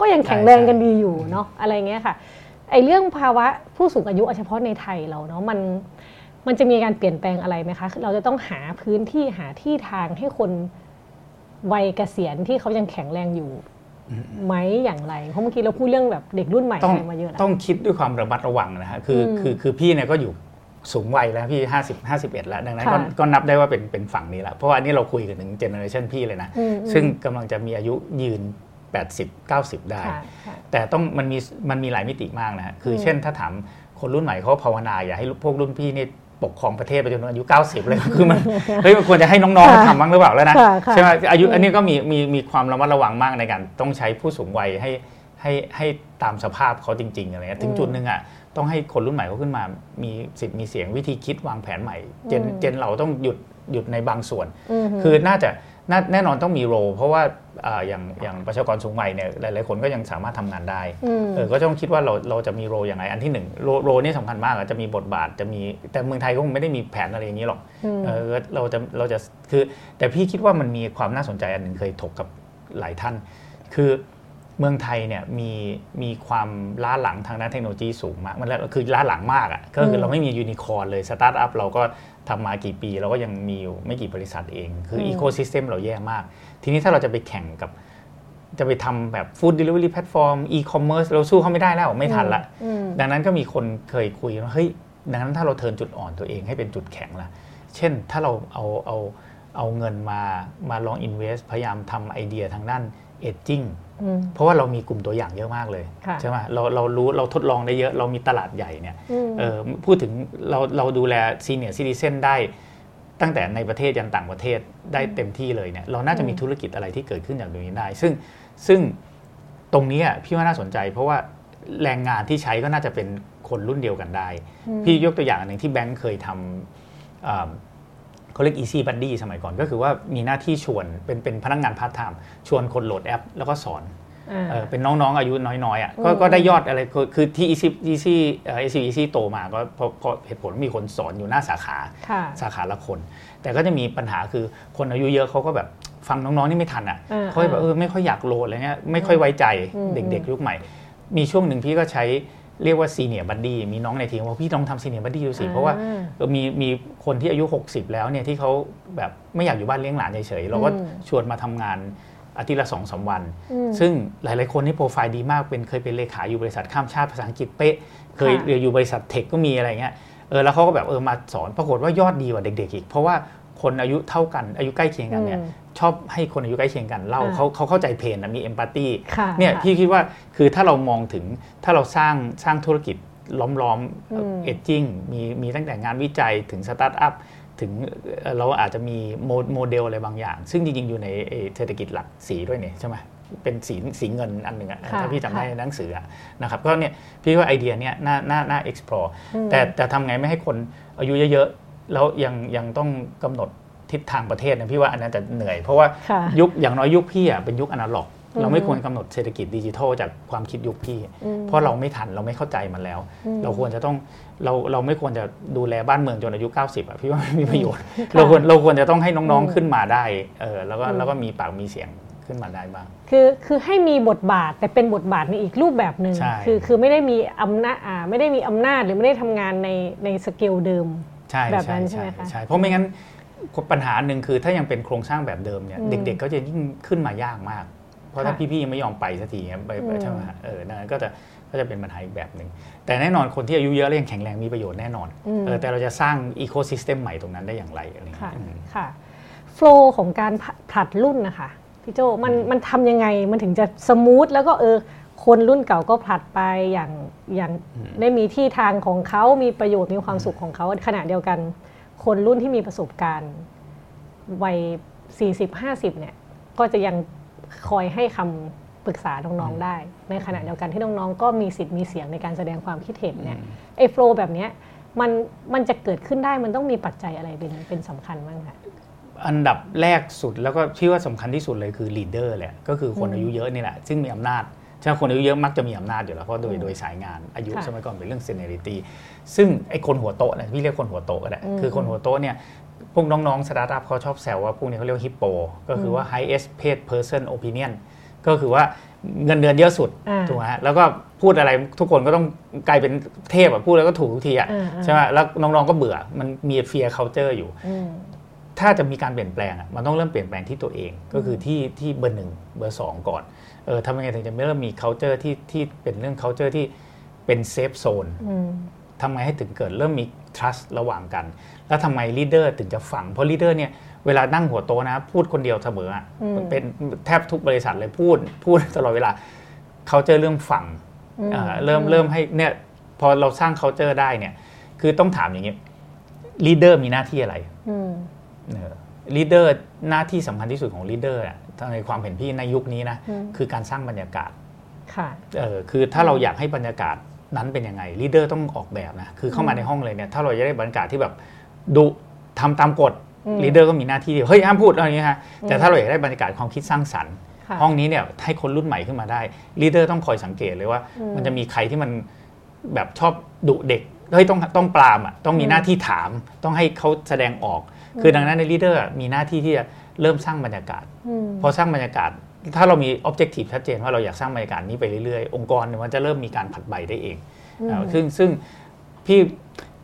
ก็ยังแข็งแรงกันดีอยู่เนาะอะไรเงี้ยค่ะไอเรื่องภาวะผู้สูงอายุเฉพาะในไทยเราเนาะมันมันจะมีการเปลี่ยนแปลงอะไรไหมคะเราจะต้องหาพื้นที่หาที่ทางให้คนวัยเกษียณที่เขายังแข็งแรงอยู่ไหมอย่างไร เพราะเมื่อกี้เราพูดเรื่องแบบเด็กรุ่นใหม่ต้องอะไรมาเยอะแล้วต้องคิดด้วยความระมัดระวังนะฮะคืออืมคือคือพี่เนี่ยก็อยู่สูงวัยแล้วพี่50 51แล้ว ดังนั้นก็ค่ะก็นับได้ว่าเป็นเป็นฝั่งนี้แล้วเพราะว่าอันนี้เราคุยกันถึงเจเนอเรชันพี่เลยนะอืมซึ่งกำลังจะมีอายุยืน 80 90 ได้ค่ะค่ะแต่ต้องมันมีมันมีหลายมิติมากนะฮะคืออมเช่นถ้าถามคนรุ่นใหม่เขาภาวนาอย่าให้พวกรุ่นพี่นี่ปกครองประเทศไปจนถึงอายุ 90 เลยคือมันเฮ้ยมันควรจะให้น้องๆค่ะทำบ้างหรือเปล่าแล้วนะค่ะค่ะใช่ไหมอายุอืมอันนี้ก็มีมีมีความระมัดระวังมากในการต้องใช้ผู้สูงวัยให้ให้ให้ตามสภาพเขาจริง ๆอะไรเงี้ยถึงจุดหนึ่งอะต้องให้คนรุ่นใหม่เขาขึ้นมา มีสิทธิ์มีเสียงวิธีคิดวางแผนใหม่ เจนอืมเจนเราต้องหยุดหยุดในบางส่วนมคือน่าจะน่า แน่นอนต้องมีโรเพราะว่าอ่าอย่างอย่างประชากรสูงวัยเนี่ยหลายๆคนก็ยังสามารถทำงานได้มเออก็ต้องคิดว่าเราเราจะมีโรอย่างไรอันที่หนึ่งโรโรนี่สำคัญมากอะจะมีบทบาทจะมีแต่เมืองไทยก็คงไม่ได้มีแผนอะไรอย่างนี้หรอกมเออเราจะเราจะคือ แต่พี่คิดว่ามันมีความน่าสนใจอันหนึ่งเคยถกกับหลายท่าน คือ เมืองไทยเนี่ยมีมีความล้าหลังทางด้านเทคโนโลยีสูงมาก มันแล้วคือล้าหลังมากอะ่ะก็คือเราไม่มียูนิคอร์นเลยสตาร์ทอัพเราก็ทำมากี่ปี เราก็ยังมีอยู่ไม่กี่บริษัทเอง คือ ecosystem เราแย่มาก ทีนี้ถ้าเราจะไปแข่งกับ จะไปทำแบบ food delivery platform e-commerce เราสู้เขาไม่ได้แล้วไม่ทันละอืมดังนั้นก็มีคนเคยคุยว่าเฮ้ยดังนั้นถ้าเรา turn จุดอ่อนตัวเองให้เป็นจุดแข็งล่ะ เช่นถ้าเราเอาเอาเอาเงินมามาลองอินเวสพยายามทำไอเดียทางด้านเอจจิ้งอืม เพราะว่าเรามีกลุ่มตัวอย่างเยอะมากเลยค่ะใช่ไหมเราเรารู้เราทดลองได้เยอะเรามีตลาดใหญ่เนี่ยอืมเออพูดถึงเราเราดูแลซีเนียร์ซิติเซนได้ตั้งแต่ในประเทศยันต่างประเทศได้เต็มที่เลยเนี่ยเราน่าจะมีธุรกิจอะไรที่เกิดขึ้นอย่างตรงนี้ได้ ซึ่งซึ่งตรงนี้อะพี่ว่าน่าสนใจ เพราะว่าแรงงานที่ใช้ก็น่าจะเป็นคนรุ่นเดียวกันได้ พี่ยกตัวอย่างหนึ่งที่แบงค์เคยทำอ่า เขาเรียก easy buddy สมัยก่อนก็คือว่ามีหน้าที่ชวนเป็นเป็นพนักงานพาร์ทไทม์ชวนคนโหลดแอป แล้วก็สอนอ่าเออเป็นน้องๆ อายุน้อยๆอะก็อืมก็ได้ยอดอะไรคือคือที่ easy easy เอ่อ easy easy โตมาก็เพราะเพราะเหตุผลมีคนสอนอยู่หน้าสาขาค่ะสาขาละคน แต่ก็จะมีปัญหาคือคนอายุเยอะเขาก็แบบฟังน้องๆนี่ไม่ทันอะอ่าเขาจะแบบเออไม่ค่อยอยากโหลดอะไรเงี้ยไม่ค่อยไว้ใจอืมเด็กๆยุคใหม่ มีช่วงหนึ่งพี่ก็ใช้ เรียกว่า senior buddy มีน้องในทีมว่าพี่ต้องทำ senior buddy ดูสิ เพราะว่าอ่าเออมีมีคนที่อายุ 60 แล้วเนี่ยที่เขาแบบไม่อยากอยู่บ้านเลี้ยงหลานเฉยๆเราก็อืมชวนมาทำงานอาทิตย์ละสองสามวันอืมซึ่งหลายๆคนนี่โปรไฟล์ดีมากเป็นเคยเป็นเลขาอยู่บริษัทข้ามชาติภาษาอังกฤษเป๊ะ เคยค่ะเรียนอยู่บริษัท tech ก็มีอะไรเงี้ยเออแล้วเขาก็แบบเออมาสอนปรากฏว่ายอดดีกว่าเด็ก ๆ อีก เพราะว่า คนอายุเท่ากันอายุใกล้เคียงกันเนี่ยอืมชอบให้คนอายุใกล้เคียงกันเล่าอ่าเขาเขาเข้าใจ pain นะมี empathyค่ะเนี่ยค่ะพี่คิดว่าคือถ้าเรามองถึงถ้าเราสร้างสร้างธุรกิจล้อมอืมๆ aging มีมีตั้งแต่งานวิจัยถึงสตาร์ทอัพถึงเอ่อเราอาจจะมีโมโมเดลอะไรบางอย่าง ซึ่งจริง ๆ อยู่ในเอ่อเศรษฐกิจหลักสีด้วยเนี่ยใช่ไหมเป็นสีสีเงินอันหนึ่งอะค่ะถ้าพี่จำได้ค่ะในหนังสืออะนะครับก็เนี่ยพี่ว่าไอเดียเนี่ยน่าน่าน่า explore อืมแต่แต่ทำไงไม่ให้คนอายุเยอะๆ แล้วยังยังต้องกำหนดทิศทางประเทศเนี่ยพี่ว่าอันนั้นจะเหนื่อย เพราะว่าค่ะยุคอย่างน้อยยุคพี่อะเป็นยุคอนาล็อกอืมเราไม่ควรกำหนดเศรษฐกิจดิจิทัลจากความคิดยุคพี่อืมเพราะเราไม่ทันเราไม่เข้าใจมันแล้วอืมเราควรจะต้องเราเราไม่ควรจะดูแลบ้านเมืองจนอายุ 90อะพี่ว่าไม่มีประโยชน์ค่ะเราควรเราควรจะต้องให้น้องอืมๆขึ้นมาได้เออแล้วก็อืมแล้วก็มีปากมีเสียงขึ้นมาได้บ้าง คือคือให้มีบทบาทแต่เป็นบทบาทในอีกรูปแบบหนึ่งใช่คือคือไม่ได้มีอำนาจอ่าไม่ได้มีอำนาจหรือไม่ได้ทำงานในในสเกลเดิมใช่แบบนั้นใช่ใช่ไหมคะใช่เพราะไม่งั้นปัญหาหนึ่งคือถ้ายังเป็นโครงสร้างแบบเดิมเนี่ยอืมเด็กๆก็จะยิ่งขึ้นมายากมาก เพราะถ้าค่ะพี่ๆยังไม่ยอมไปสักทีเนี่ยไปไปอืมใช่ไหมฮะเออนั่นก็จะก็จะเป็นปัญหาอีกแบบหนึ่งแต่แน่นอนคนที่อายุเยอะแล้วยังแข็งแรงมีประโยชน์แน่นอนอืมเออแต่เราจะสร้าง ecosystem ใหม่ตรงนั้นได้อย่างไรอะไรอย่างค่ะเงี้ยอืมค่ะ flow ของการผผลัดรุ่นนะคะพี่โจมันมันทำยังไงมันถึงจะ smooth แล้วก็เออ คนรุ่นเก่าก็ผลัดไปอย่างอย่างได้มีที่ทางของเขามีประโยชน์มีความสุขของเขาขณะเดียวกัน คนรุ่นที่มีประสบการณ์วัย40-50เนี่ยก็จะยังคอยให้คำปรึกษาน้องๆได้ ในขณะเดียวกันที่น้องๆก็มีสิทธิ์มีเสียงในการแสดงความคิดเห็นเนี่ยไอ้ flow แบบเนี้ยมันมันจะเกิดขึ้นได้มันต้องมีปัจจัยอะไรเป็นเป็นสำคัญบ้างคะอันดับแรกสุดแล้วก็ที่ว่าสำคัญที่สุดเลยคือ leader แหละก็คือคนอายุเยอะนี่แหละ ซึ่งมีอำนาจ ใช่ไหมคนอายุเยอะมักจะมีอำนาจอยู่แล้วเพราะโดยอืมโดยสายงานอายุค่ะสมัยก่อนเป็นเรื่อง seniority ซึ่งไอ้คนหัวโต๊ะเนี่ยพี่เรียกคนหัวโต๊ะก็ได้อืมคือคนหัวโต๊ะเนี่ยพวกน้องๆสตาร์ทอัพเขาชอบแซวว่าพวกนี้เขาเรียกฮิปโปก็คือว่า highest paid person opinion ก็คือว่าเงินเดือนเยอะสุดอ่าถูกไหมฮะแล้วก็พูดอะไรทุกคนก็ต้องกลายเป็นเทพอะพูดแล้วก็ถูกทุกทีอะอ่าอ่าใช่ไหมแล้วน้องๆก็เบื่อมันมี fear culture อยู่อืมถ้าจะมีการเปลี่ยนแปลงอะมันต้องเริ่มเปลี่ยนแปลงที่ตัวเอง ก็คือที่ที่เบอร์หนึ่งเบอร์สองก่อน เออทำยังไงถึงจะไม่เริ่มมี culture ที่ที่เป็นเรื่อง culture ที่เป็น safe zone อืมทำไงให้ถึงเกิดเริ่มมี trust ระหว่างกัน แล้วทำไม leader ถึงจะฟัง เพราะ leader เนี่ยเวลานั่งหัวโต๊ะนะ พูดคนเดียวเสมออะอืมเป็นแทบทุกบริษัทเลยพูด พูดตลอดเวลาเขาเจอเรื่องฟังอืมอ่าเริ่มเริ่มให้เนี่ยพอเราสร้าง culture ได้เนี่ย คือต้องถามอย่างนี้ leader มีหน้าที่อะไรอืม leader หน้าที่สำคัญที่สุดของ leader ในความเห็นพี่ในยุคนี้นะอืมคือการสร้างบรรยากาศค่ะเออคือถ้าเราอยากให้บรรยากาศนั้นเป็นยังไง leader ต้องออกแบบนะคือเข้ามาในห้องเลยเนี่ยถ้าเราจะได้บรรยากาศที่แบบดุทำตามกฎอืม leader ก็มีหน้าที่เดียวเฮ้ยห้ามพูดอะไรอย่างเงี้ยฮะแต่ถ้าเราอยากได้บรรยากาศความคิดสร้างสรรค์ค่ะห้องนี้เนี่ยให้คนรุ่นใหม่ขึ้นมาได้ leader ต้องคอยสังเกตเลยว่าอืมมันจะมีใครที่มันแบบชอบดุเด็กเฮ้ยต้องต้องปรามอะต้องมีหน้าที่ถาม ต้องให้เขาแสดงออก คือดังนั้นใน leader มีหน้าที่ที่จะเริ่มสร้างบรรยากาศอืมพอสร้างบรรยากาศ ถ้าเรามี objective ชัดเจนว่าเราอยากสร้างบรรยากาศนี้ไปเรื่อยๆ องค์กรเนี่ยมันจะเริ่มมีการผัดใบได้เองอืมอ่าซึ่งซึ่งพี่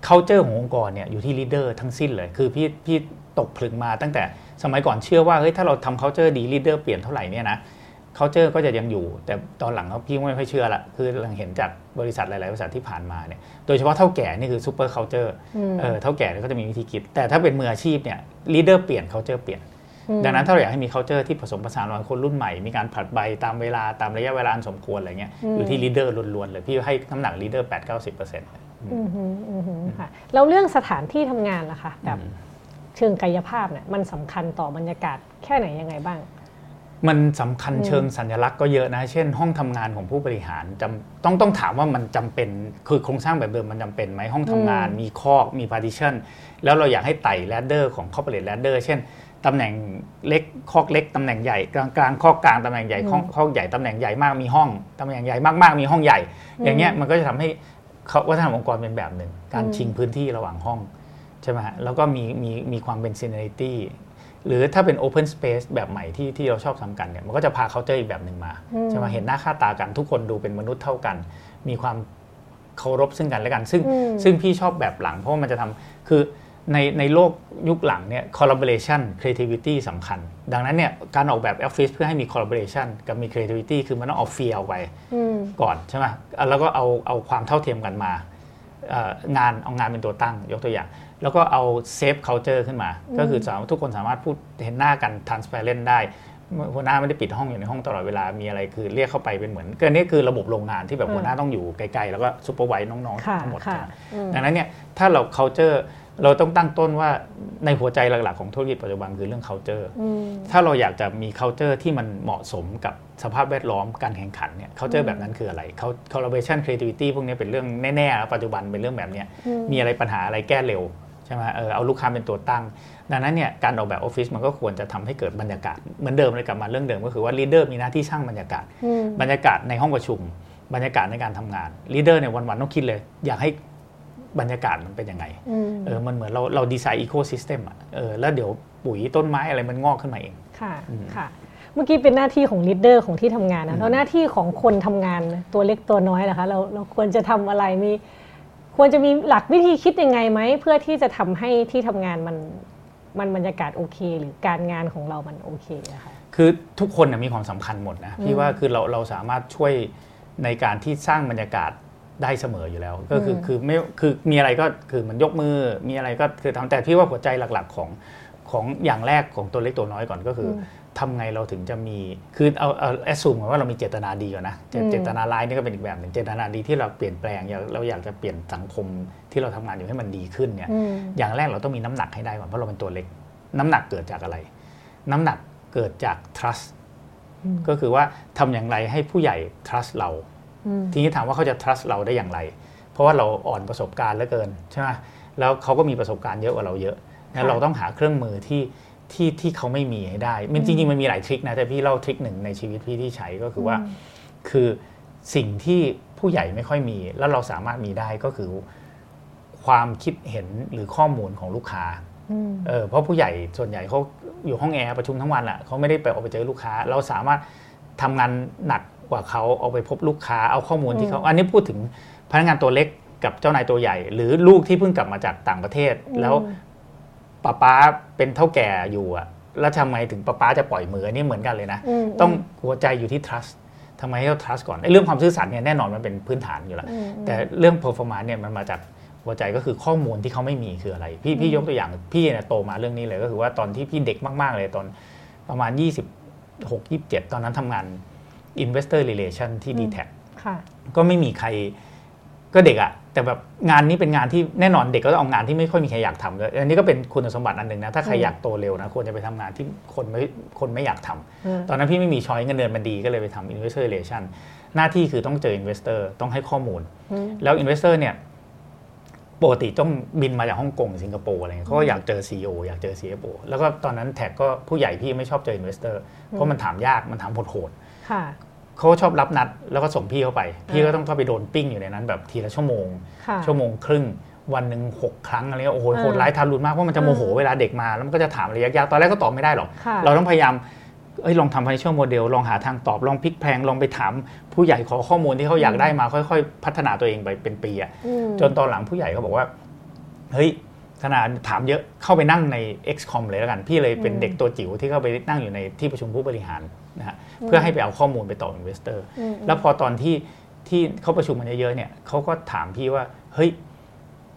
culture ขององค์กรเนี่ยอยู่ที่ leader ทั้งสิ้นเลย คือพี่พี่ตกผลึกมาตั้งแต่สมัยก่อนเชื่อว่าเฮ้ยถ้าเราทำ culture ดี leader เปลี่ยนเท่าไหร่เนี่ยนะ culture ก็จะยังอยู่ แต่ตอนหลังเขาพี่ไม่ค่อยเชื่อละคือหลังเห็นจากบริษัทหลาย ๆ บริษัทที่ผ่านมาเนี่ยโดยเฉพาะเท่าแก่นี่คือ super culture อืมเออเท่าแก่เนี่ยเขาจะมีวิธีคิด แต่ถ้าเป็นมืออาชีพเนี่ย leader เปลี่ยน culture เปลี่ยนอืมดังนั้นถ้าเราอยากให้มี culture ที่ผสมผสานระหว่างคนรุ่นใหม่มีการผลัดใบตามเวลาตามระยะเวลาอันสมควรอะไรเงี้ยอืมอยู่ที่ leader ล้วน ๆ เลยพี่ให้น้ำหนัก leader 8 9 0เปอร์เซ็นต์อืมฮึอืมฮึค่ะแล้วเรื่องสถานที่ทำงานล่ะคะแบบเชิงกายภาพเนี่ยมันสำคัญต่อบรรยากาศแค่ไหนยังไงบ้าง มันสำคัญเชิงสัญลักษณ์ก็เยอะนะ เช่น ห้องทำงานของผู้บริหารจำต้องต้องถามว่ามันจำเป็นคือโครงสร้างแบบเดิมมันจำเป็นไหมห้องทำงานมีคอกมี partition แล้วเราอยากให้ไต่ ladder ของ corporate ladder เช่นตำแหน่งเล็กคอกเล็กตำแหน่งใหญ่กลางกลางคอกกลางตำแหน่งใหญ่คอกคอกใหญ่ตำแหน่งใหญ่มากมีห้องตำแหน่งใหญ่มากๆมีห้องใหญ่ อย่างเงี้ยมันก็จะทำให้เขาวัฒนธรรมองค์กรเป็นแบบหนึ่งการชิงพื้นที่ระหว่างห้องใช่ไหมฮะแล้วก็มีมีมีความเป็น seniority หรือถ้าเป็น Open Space แบบใหม่ที่ที่เราชอบทำกันเนี่ยมันก็จะพา culture อีกแบบหนึ่งมาอืมใช่ไหมเห็นหน้าค่าตากันทุกคนดูเป็นมนุษย์เท่ากัน มีความเคารพซึ่งกันและกัน ซึ่งอืมซึ่งพี่ชอบแบบหลังเพราะว่ามันจะทำคือในในโลกยุคหลังเนี่ย collaboration creativity สำคัญ ดังนั้นเนี่ยการออกแบบออฟฟิศเพื่อให้มี collaboration กับมี creativity คือมันต้องเอา feel ไปอืมก่อนใช่ไหมอะแล้วก็เอาเอาความเท่าเทียมกันมาเอ่องานเอางานเป็นตัวตั้งยกตัวอย่าง แล้วก็เอา safe culture ขึ้นมา ก็คือสามารถทุกคนสามารถพูดเห็นหน้ากัน transparent ได้หัวหน้าไม่ได้ปิดห้องอยู่ในห้องตลอดเวลา มีอะไรคือเรียกเข้าไปเป็นเหมือนก็นี่คือระบบโรงงานที่แบบอืมหัวหน้าต้องอยู่ไกลๆ แล้วก็ซูเปอร์ไวน้องค่ะๆทั้งหมดค่ะอืมดังนั้นเนี่ยถ้าเรา culture เราต้องตั้งต้นว่าในหัวใจหลักๆ ของธุรกิจปัจจุบันคือเรื่อง culture อืมถ้าเราอยากจะมี culture ที่มันเหมาะสมกับสภาพแวดล้อมการแข่งขันเนี่ย culture แบบนั้นคืออะไร collaboration creativity พวกนี้เป็นเรื่องแน่ๆแล้วปัจจุบันเป็นเรื่องแบบเนี้ยอืมมีอะไรปัญหาอะไรแก้เร็ว ใช่ไหมเออเอาลูกค้าเป็นตัวตั้ง ดังนั้นเนี่ยการออกแบบออฟฟิศมันก็ควรจะทำให้เกิดบรรยากาศเหมือนเดิมเลยกลับมาเรื่องเดิมก็คือว่า leader มีหน้าที่สร้างบรรยากาศอืมบรรยากาศในห้องประชุม บรรยากาศในการทำงาน leader เนี่ยวันๆต้องคิดเลย อยากให้บรรยากาศมันเป็นยังไงอืมเออมันเหมือนเราเรา design ecosystem อะเออแล้วเดี๋ยวปุ๋ยต้นไม้อะไรมันงอกขึ้นมาเองค่ะอืมค่ะเมื่อกี้เป็นหน้าที่ของ leader ของที่ทำงานนะแล้วหน้าที่ของคนทำงานตัวเล็กตัวน้อยล่ะคะเราเราควรจะทำอะไรมี ควรจะมีหลักวิธีคิดยังไงไหม เพื่อที่จะทำให้ที่ทำงานมันมันบรรยากาศโอเค หรือการงานของเรามันโอเคอะค่ะคือทุกคนน่ะมีความสำคัญหมดนะพี่อืมว่าคือเราเราสามารถช่วยในการที่สร้างบรรยากาศได้เสมออยู่แล้ว ก็คืออืมคือไม่คือมีอะไรก็คือมันยกมือมีอะไรก็คือทำแต่พี่ว่าหัวใจหลักๆของ ของอย่างแรกของตัวเล็กตัวน้อยก่อนก็คืออทำไงเราถึงจะมีคือเอาเอาแอสซูมว่าเรามีเจตนาดีก่อนนะเจอืมเจตนาร้ายนี่ก็เป็นอีกแบบหนึ่งเจตนาดีที่เราเปลี่ยนแปลงอยากเราอยากจะเปลี่ยนสังคมที่เราทำงานอยู่ให้มันดีขึ้นเนี่ยอืมอย่างแรกเราต้องมีน้ำหนักให้ได้ก่อนเพราะเราเป็นตัวเล็ก น้ำหนักเกิดจากอะไร น้ำหนักเกิดจาก trust อืมก็คือว่าทำอย่างไรให้ผู้ใหญ่ trust เราอืมทีนี้ถามว่าเขาจะ trust เราได้อย่างไร เพราะว่าเราอ่อนประสบการณ์เหลือเกินใช่ไหมแล้วเขาก็มีประสบการณ์เยอะกว่าเราเยอะ แล้วเราต้องหาเครื่องมือที่ที่ที่เขาไม่มีให้ได้ มันจริงๆมันมีหลายทริคนะแต่พี่เล่าทริคหนึ่งในชีวิตพี่ที่ใช้ก็คือว่า คือสิ่งที่ผู้ใหญ่ไม่ค่อยมี แล้วเราสามารถมีได้ก็คือ ความคิดเห็นหรือข้อมูลของลูกค้าอืมเออเพราะผู้ใหญ่ส่วนใหญ่เขาอยู่ห้องแอร์ประชุมทั้งวันแหละเขาไม่ได้ไปออกไปเจอลูกค้า เราสามารถทำงานหนักกว่าเขาเอาไปพบลูกค้าเอาข้อมูลที่เขาอันนี้พูดถึงพนักงานตัวเล็กกับเจ้านายตัวใหญ่ หรือลูกที่เพิ่งกลับมาจากต่างประเทศ แล้ว ป้าป๊าเป็นเท่าแก่อยู่อะแล้วทำไมถึงป้าป๊าจะปล่อยมืออนนี่เหมือนกันเลยนะมต้องหัวใจอยู่ที่ trust ทำไมให้เรา trust ก่อนไอ้เรื่องความซื่อสัตย์เนี่ยแน่นอนมันเป็นพื้นฐานอยู่แล้วอืมแต่เรื่อง performance เนี่ยมันมาจากหัวใจก็คือข้อมูลที่เขาไม่มีคืออะไร พี่พี่ยกตัวอย่างพี่เนี่ยโตมาเรื่องนี้เลยก็คือว่าตอนที่พี่เด็กมากๆเลยตอนประมาณ 26 27 ตอนนั้นทำงาน investor relation ที่ d t แทค่ะก็ไม่มีใครก็เด็กอะ แต่แบบงานนี้เป็นงานที่แน่นอนเด็กก็ต้องเอางานที่ไม่ค่อยมีใครอยากทำเลยอันนี้ก็เป็นคุณสมบัติอันหนึ่งนะถ้าใครอืมอยากโตเร็วนะควรจะไปทำงานที่คนไม่คนไม่อยากทำอืมตอนนั้นพี่ไม่มีช้อยเงินเดือนมันดีก็เลยไปทำ investor relation หน้าที่คือต้องเจอ investor ต้องให้ข้อมูลอืมแล้ว investor เนี่ยปกติต้องบินมาจากฮ่องกงสิงคโปร์อะไรเงี้ยเขาก็อยากเจอ CEO อยากเจอ CFO แล้วก็ตอนนั้นแท็กก็ผู้ใหญ่พี่ไม่ชอบเจอ investor เพราะมันถามยากมันถามโหดค่ะๆ เขาชอบรับนัดแล้วก็ส่งพี่เข้าไป พี่ก็ต้องเข้าไปโดนปิ้งอยู่ในนั้น แบบทีละชั่วโมงค่ะชั่วโมงครึ่งวันหนึ่งหกครั้งอะไรเงี้ยโอ้โหอ่าโหดร้ายทารุณมากเพราะมันจะโมโหอ่าเวลาเด็กมาแล้วมันก็จะถามอะไรยากๆตอนแรกก็ตอบไม่ได้หรอกค่ะเราต้องพยายามเอ้ยลองทำ financial model ลองหาทางตอบ ลองพลิกแพลงลองไปถามผู้ใหญ่ขอข้อมูลที่เขาอยากได้มาค่อย ๆ พัฒนาตัวเองไปเป็นปีอะอืมจนตอนหลังผู้ใหญ่เขาบอกว่า เฮ้ย ขนาดถามเยอะเข้าไปนั่งใน XCOM เลยแล้วกัน พี่เลยเป็นอืมเด็กตัวจิ๋วที่เข้าไปนั่งอยู่ในที่ประชุมผู้บริหารนะฮะเพื่อให้ไปเอาข้อมูลไปต่อ investor อืมแล้วพอตอนที่ที่เขาประชุมกันเยอะๆเนี่ยเขาก็ถามพี่ว่าเฮ้ย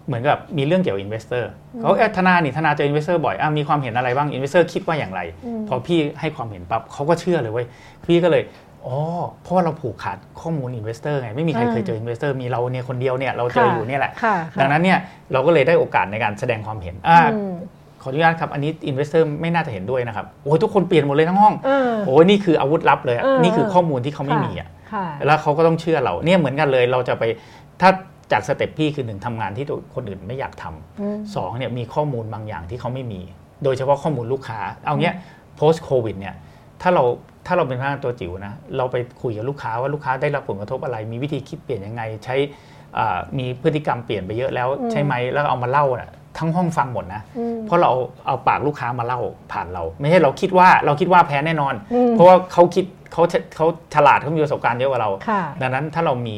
เหมือนกับมีเรื่องเกี่ยวกับ investor เขาเอ๊ะธนานี่ธนาเจอ investor บ่อยอะมีความเห็นอะไรบ้าง investor คิดว่าอย่างไรอืมพอพี่ให้ความเห็นปั๊บเขาก็เชื่อเลยเว้ยพี่ก็เลย อ๋อเพราะว่าเราผูกขาดข้อมูล investor ไง ไม่มีใครอ่าเคยเจอ investor มีเราเนี่ยคนเดียวเนี่ยเราเจออยู่เนี่ยแหละค่ะค่ะดังนั้นเนี่ยเราก็เลยได้โอกาสในการแสดงความเห็นอ่าอืมขออนุญาตครับ อันนี้ investor ไม่น่าจะเห็นด้วยนะครับ โอ้ยทุกคนเปลี่ยนหมดเลยทั้งห้องเออโอ้ยนี่คืออาวุธลับเลยอะเออนี่คือข้อมูลที่เขาไม่มีอะค่ะแล้วเขาก็ต้องเชื่อเราเนี่ยเหมือนกันเลยเราจะไปถ้าจากสเต็ปพี่คือหนึ่งทำงานที่ตัวคนอื่นไม่อยากทำอืมสองเนี่ยมีข้อมูลบางอย่างที่เขาไม่มี โดยเฉพาะข้อมูลลูกค้า เอาเนี้ย post covid เนี่ยถ้าเรา ถ้าเราเป็นพนักงานตัวจิ๋วนะเราไปคุยกับลูกค้าว่าลูกค้าได้รับผลกระทบอะไร มีวิธีคิดเปลี่ยนยังไง ใช้อ่ามีพฤติกรรมเปลี่ยนไปเยอะแล้วอืมใช่ไหมแล้วเอามาเล่าน่ะทั้งห้องฟังหมดนะอืมเพราะเราเอาเอาปากลูกค้ามาเล่าผ่านเรา ไม่ใช่เราคิดว่าเราคิดว่าแพ้แน่นอนอืมเพราะว่าเขาคิดเขาเขาฉลาดเขามีประสบการณ์เยอะกว่าเราค่ะดังนั้นถ้าเรามี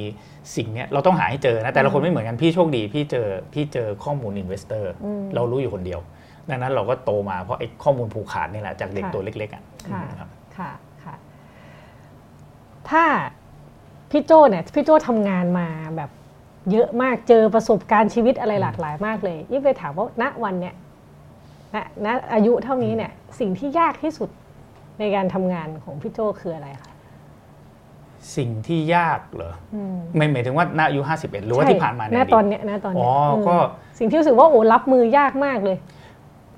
สิ่งเนี้ยเราต้องหาให้เจอนะแต่ละคนไม่เหมือนกันพี่โชคดี พี่เจอพี่เจอข้อมูล investor อืมเรารู้อยู่คนเดียว ดังนั้นเราก็โตมาเพราะไอ้ข้อมูลผูกขาดนี่แหละจากเด็กค่ะตัวเล็กๆอะค่ะครับค่ะค่ะ ถ้าพี่โจเนี่ยพี่โจทำงานมาแบบเยอะมากเจอประสบการณ์ชีวิตอะไรหลากหลายมากเลยยิ่งไปถามว่าณวันเนี่ยณณอายุเท่านี้เนี่ยสิ่งที่ยากที่สุดในการทำงานของพี่โจคืออะไรคะสิ่งที่ยากเหรออืมไม่หมายถึงว่าณอายุ51หรือว่าที่ผ่านมาในณอดีตตอนเนี้ยณตอนเนี้ยอ๋ออมก็สิ่งที่รู้สึกว่าโอ้รับมือยากมากเลย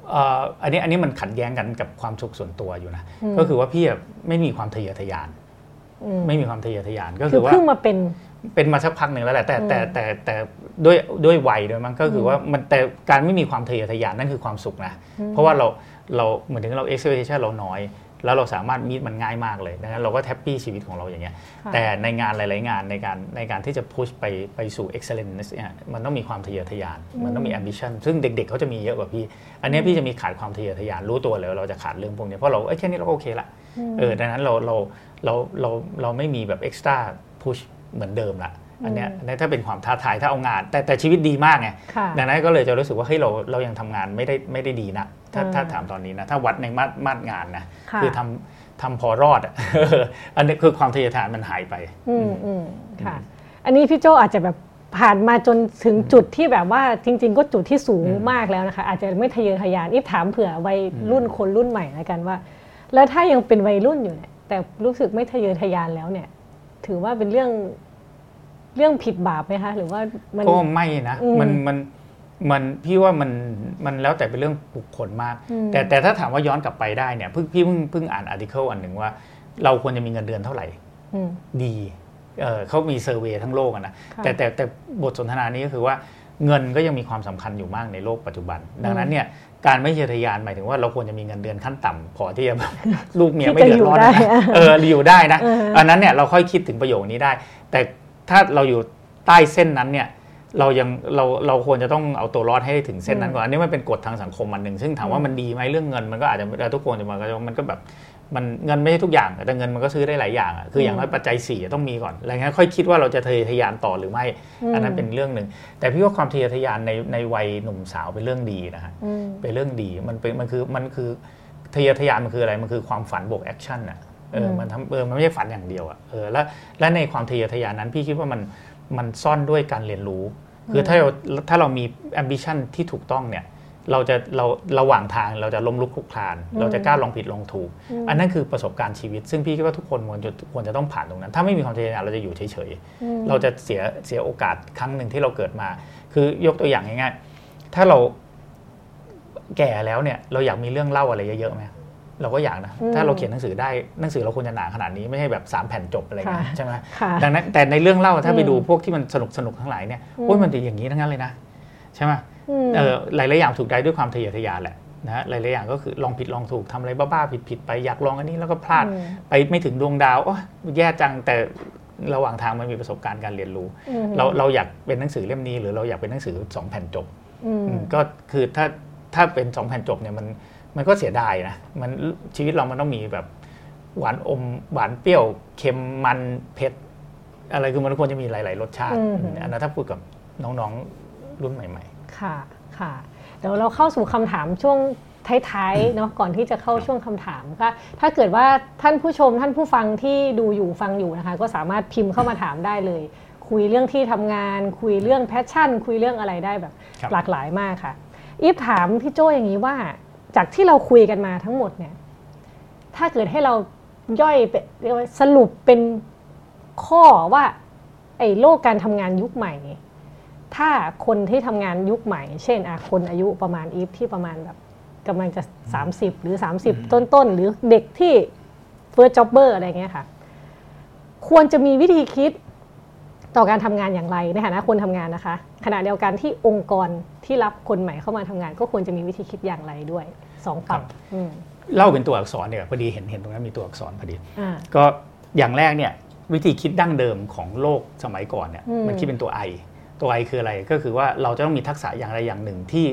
เอ่ออันนี้อันนี้มันขัดแย้งกันกับความสุขส่วนตัวอยู่นะอืมก็คือว่าพี่อะไม่มีความทะเยอทะยานอืม ไม่มีความทะเยอทะยานก็คืคืออว่าเพิ่งมาเป็นเป็นมาสักพักหนึ่งแล้วแหละแต่แต่อืมแต่แต่ด้วยด้วยวัยด้วยมันก็คืออมว่ามันแต่การไม่มีความทะเยอทะยานนั่นคือความสุขนะอืมเพราะว่าเราเราเหมือนถึงเรา expectation เราน้อย แล้วเราสามารถมีดมันง่ายมากเลยดังนั้นเราก็แฮปปี้ชีวิตของเราอย่างเงี้ยค่ะแต่ในงานหลาย ๆ งานในการในการที่จะพุชไปไปสู่ excellence เนี่ยมันต้องมีความทะเยอทะยาน มันต้องมี ambition ซึ่งเด็ก ๆ เขาจะมีเยอะกว่าพี่ อันเนี้ยพี่จะมีขาดความทะเยอทะยานรู้ตัวเลยว่าเราจะขาดเรื่องพวกเนี้ยเพราะเราเอ้ยแค่นี้เราก็โอเคละมเออดังนั้นเราเรา เราเราเราไม่มีแบบ extra push เหมือนเดิมละอันเนี้ยอืมอันเนี้ยถ้าเป็นความท้าทายถ้าเอางาน แต่แต่ชีวิตดีมากไงค่ะดังนั้นก็เลยจะรู้สึกว่าเฮ้ยเราเรายังทำงานไม่ได้ไม่ได้ดีนะถ้าอ่าถ้าถามตอนนี้นะถ้าวัดในมาตรมาตรงานนะค่ะคือทำทำพอรอดอะอันนี้คือความทะเยอทะยานมันหายไป อืมอืมค่ะ อันนี้พี่โจอาจจะแบบผ่านมาจนถึงจุดที่แบบว่าจริง ๆ ก็จุดที่สูงอืมมากแล้วนะคะ อาจจะไม่ทะเยอทะยานอีฟถามเผื่อวัยอืมรุ่นคนรุ่นใหม่แล้วกันว่า แล้วถ้ายังเป็นวัยรุ่นอยู่เนี่ย แต่รู้สึกไม่ทะเยอทะยานแล้วเนี่ย ถือว่าเป็นเรื่องเรื่องผิดบาปไหมคะ หรือว่ามันก็ไม่นะอืมมันมันมันพี่ว่ามันมันแล้วแต่เป็นเรื่องบุคคลมากอืมแต่แต่ถ้าถามว่าย้อนกลับไปได้เนี่ยเพิ่งพี่เพิ่งเพิ่งอ่าน article อันหนึ่งว่า เราควรจะมีเงินเดือนเท่าไหร่อืมดีเออเขามี survey ทั้งโลกอะนะค่ะแต่แต่แต่บทสนทนานี้ก็คือว่าเงินก็ยังมีความสำคัญอยู่มากในโลกปัจจุบัน ดังนั้นเนี่ย การไม่ทะเยอทะยานหมายถึงว่าเราควรจะมีเงินเดือนขั้นต่ำพอที่จะแบบลูกเมียไม่เดือดร้อนที่จะอยู่นะได้เอออยู่ได้นะเอออันนั้นเนี่ยเราค่อยคิดถึงประโยคนี้ได้ แต่ถ้าเราอยู่ใต้เส้นนั้นเนี่ยเรายังเราเราควรจะต้องเอาตัวรอดให้ถึงเส้นนั้นก่อนอันนี้มันเป็นกฎทางสังคมอันหนึ่งซึ่งถามว่ามันดีไหมเรื่องเงินมันก็อาจจะทุกคนจะมาก็มันก็แบบ มันเงินไม่ใช่ทุกอย่าง แต่เงินมันก็ซื้อได้หลายอย่างอะคืออย่างน้อยปัจจัยสี่ต้องมีก่อนอะไรเงี้ยค่อยคิดว่าเราจะทะเยอทะยานต่อหรือไม่ อันนั้นเป็นเรื่องหนึ่ง แต่พี่ว่าความทะเยอทะยานในในวัยหนุ่มสาวเป็นเรื่องดีนะฮะอืมเป็นเรื่องดีมันเป็นมันคือมันคือทะเยอทะยานมันคืออะไรมันคือความฝันบวก action อะเออมมันทำเออมันไม่ใช่ฝันอย่างเดียวอะเออแล้วและในความทะเยอทะยานนั้นพี่คิดว่ามันมันซ่อนด้วยการเรียนรู้ คือถ้าเราถ้าเรามี ambition ที่ถูกต้องเนี่ย เราจะเราระหว่างทางเราจะล้มลุกคลุกคลาน เราจะกล้าลองผิดลองถูก อันนั้นคือประสบการณ์ชีวิต ซึ่งพี่คิดว่าทุกคนควรจะควรจะต้องผ่านตรงนั้น ถ้าไม่มีความทะเยอทะยานเราจะอยู่เฉยๆเราจะเสียเสียโอกาสครั้งหนึ่งที่เราเกิดมา คือยกตัวอย่างง่ายๆถ้าเราแก่แล้วเนี่ยเราอยากมีเรื่องเล่าอะไรเยอะๆไหมเราก็อยากนะอืมถ้าเราเขียนหนังสือได้หนังสือเราควรจะหนาขนาดนี้ไม่ใช่แบบสามแผ่นจบอะไรเงี้ยค่ะใช่ไหมค่ะดังนั้นแต่ในเรื่องเล่าถ้าไปอืมดูพวกที่มันสนุกสนุกๆทั้งหลายเนี่ยอืมโอ้ยมันจะอย่างนี้ทั้งนั้นเลยนะใช่ไหมม เออหลาย ๆ อย่างถูกได้ด้วยความทะเยอทะยานแหละนะฮะหลาย ๆ อย่างก็คือลองผิดลองถูกทำอะไรบ้า ๆ ผิด ๆ ไปอยากลองอันนี้แล้วก็พลาดอืมไปไม่ถึงดวงดาวโอ้ยแย่จังแต่ระหว่างทางมันมีประสบการณ์การเรียนรู้อืมเราเราอยากเป็นหนังสือเล่มนี้ หรือเราอยากเป็นหนังสือสองแผ่นจบอืมอืมก็คือถ้าถ้าเป็นสองแผ่นจบเนี่ยมันมันก็เสียดายนะมันชีวิตเรามันต้องมีแบบหวานอมหวานเปรี้ยวเค็มมันเผ็ดอะไรคือมันควรจะมีหลาย ๆ รสชาติอืมอืมอันนั้นถ้าพูดกับน้อง ๆ รุ่นใหม่ ค่ะค่ะเดี๋ยวเราเข้าสู่คำถามช่วงท้ายๆเนาะก่อนที่จะเข้าช่วงคำถามก็ถ้าเกิดว่าท่านผู้ชมท่านผู้ฟังที่ดูอยู่ฟังอยู่นะคะ ก็สามารถพิมพ์เข้ามาถามได้เลย คุยเรื่องที่ทำงาน คุยเรื่อง passion คุยเรื่องอะไรได้แบบครับหลากหลายมากค่ะอีฟถามพี่โจอย่างนี้ว่า จากที่เราคุยกันมาทั้งหมดเนี่ย ถ้าเกิดให้เราย่อยเป็นเรียกว่าสรุปเป็นข้อว่า ไอ้โลกการทำงานยุคใหม่ ถ้าคนที่ทำงานยุคใหม่ เช่นอะคนอายุประมาณอีฟที่ประมาณแบบกำลังจะ 30 หรือ 30 ต้นๆ หรือเด็กที่ first jobber อะไรเงี้ยค่ะ ควรจะมีวิธีคิดต่อการทำงานอย่างไรในฐานะคนทำงานนะคะ ขณะเดียวกันที่องค์กรที่รับคนใหม่เข้ามาทำงาน ก็ควรจะมีวิธีคิดอย่างไรด้วยสองฝั่งอืมๆเล่าเป็นตัวอักษรเนี่ยพอดีเห็นเห็นตรงนั้นมีตัวอักษรพอดีอ่าก็อย่างแรกเนี่ยวิธีคิดดั้งเดิมของโลกสมัยก่อนเนี่ยอืมมันคิดเป็นตัว I ตัว I คืออะไรก็คือว่าเราจะต้องมีทักษะอย่างใดอย่างหนึ่งที่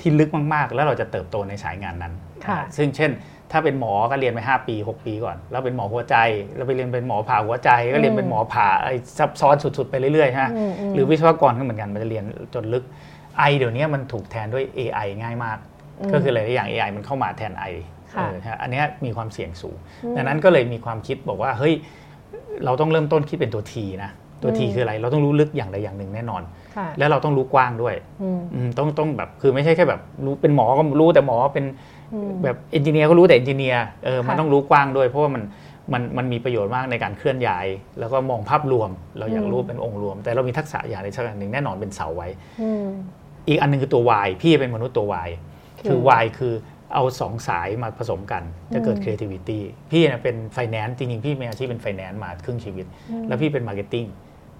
ที่ลึกมากๆ แล้วเราจะเติบโตในสายงานนั้นค่ะนะซึ่งเช่น ถ้าเป็นหมอก็เรียนไป 5 ปี 6 ปีก่อน แล้วเป็นหมอหัวใจเราไปเรียนเป็นหมอผ่าหัวใจ ก็เรียนเป็นหมอผ่าอะไรซับซ้อนสุดๆ ไปเรื่อยๆฮะอืมอืมหรือวิศวกรก็เหมือนกันมันจะเรียนจนลึก I เดี๋ยวนี้มันถูกแทนด้วย AI ง่ายมาก ก็คือหลายๆอย่าง AI มันเข้ามาแทน I ค่ะเออฮะอันเนี้ยมีความเสี่ยงสูง ดังนั้นก็เลยมีความคิดบอกว่าเฮ้ยเราต้องเริ่มต้นคิดเป็นตัว T นะ ตัว T อืมคืออะไรเราต้องรู้ลึกอย่างใดอย่างหนึ่งแน่นอนค่ะแล้วเราต้องรู้กว้างด้วยอืมอืมต้องต้องแบบคือไม่ใช่แค่แบบรู้เป็นหมอก็รู้แต่หมอเป็นอืมแบบเอนจิเนียร์ก็รู้แต่เอนจิเนียร์เออมันค่ะต้องรู้กว้างด้วย เพราะว่ามันมันมันมีประโยชน์มากในการเคลื่อนย้าย แล้วก็มองภาพรวม เราอยากรู้เป็นองค์รวม แต่เรามีทักษะอย่างใดสักอย่างหนึ่งแน่นอนเป็นเสาไว้อืมอีกอันหนึงคือตัว Y พี่เป็นมนุษย์ตัว Y คือคือ Y คือเอาสองสายมาผสมกันจะเกิดอืม creativity พี่เนี่ยเป็น finance จริงๆ พี่มีอาชีพเป็น finance มาครึ่งชีวิต แล้วพี่เป็น marketing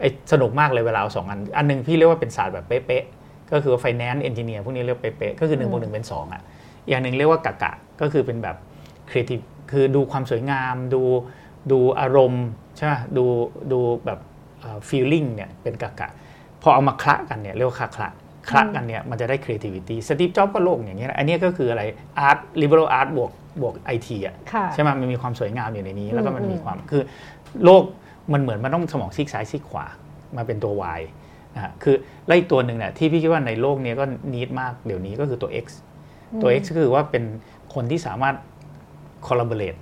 ไอ้สนุกมากเลยเวลาเอาสองอัน อันหนึงพี่เรียกว่าเป็นศาสตร์แบบเป๊ะๆก็คือว่า finance engineer พวกนี้เรียกเป๊ะๆก็คือ1นึ่งบวกหนึ่งเป็น2อะอีกอย่างหนึ่งเรียกว่ากะกะก็คือเป็นแบบ creative คือดูความสวยงาม ดูดูอารมณ์ใช่ไหมดูดูแบบเอ่อ feeling เนี่ยเป็นกะกะพอเอามาคละกันเนี่ยเรียกว่าคละคละคละกันเนี่ยมันจะได้ creativity สตีฟจ็อบก็โลกอย่างเงี้ยนะอันเนี้ยก็คืออะไร art liberal art บวกบวก IT อะค่ะใช่ไหมมันมีความสวยงามอยู่ในนี้ แล้วก็มันอืมมีความคือโลก มันเหมือนมันต้องสมองซีกซ้ายซีกขวามาเป็นตัว Y นะฮะคือแล้วอีกตัวหนึ่งเนี่ยที่พี่คิดว่าในโลกเนี้ยก็นิดมากเดี๋ยวนี้ก็คือตัว X ตัว X ก็คือว่าเป็นคนที่สามารถ collaborate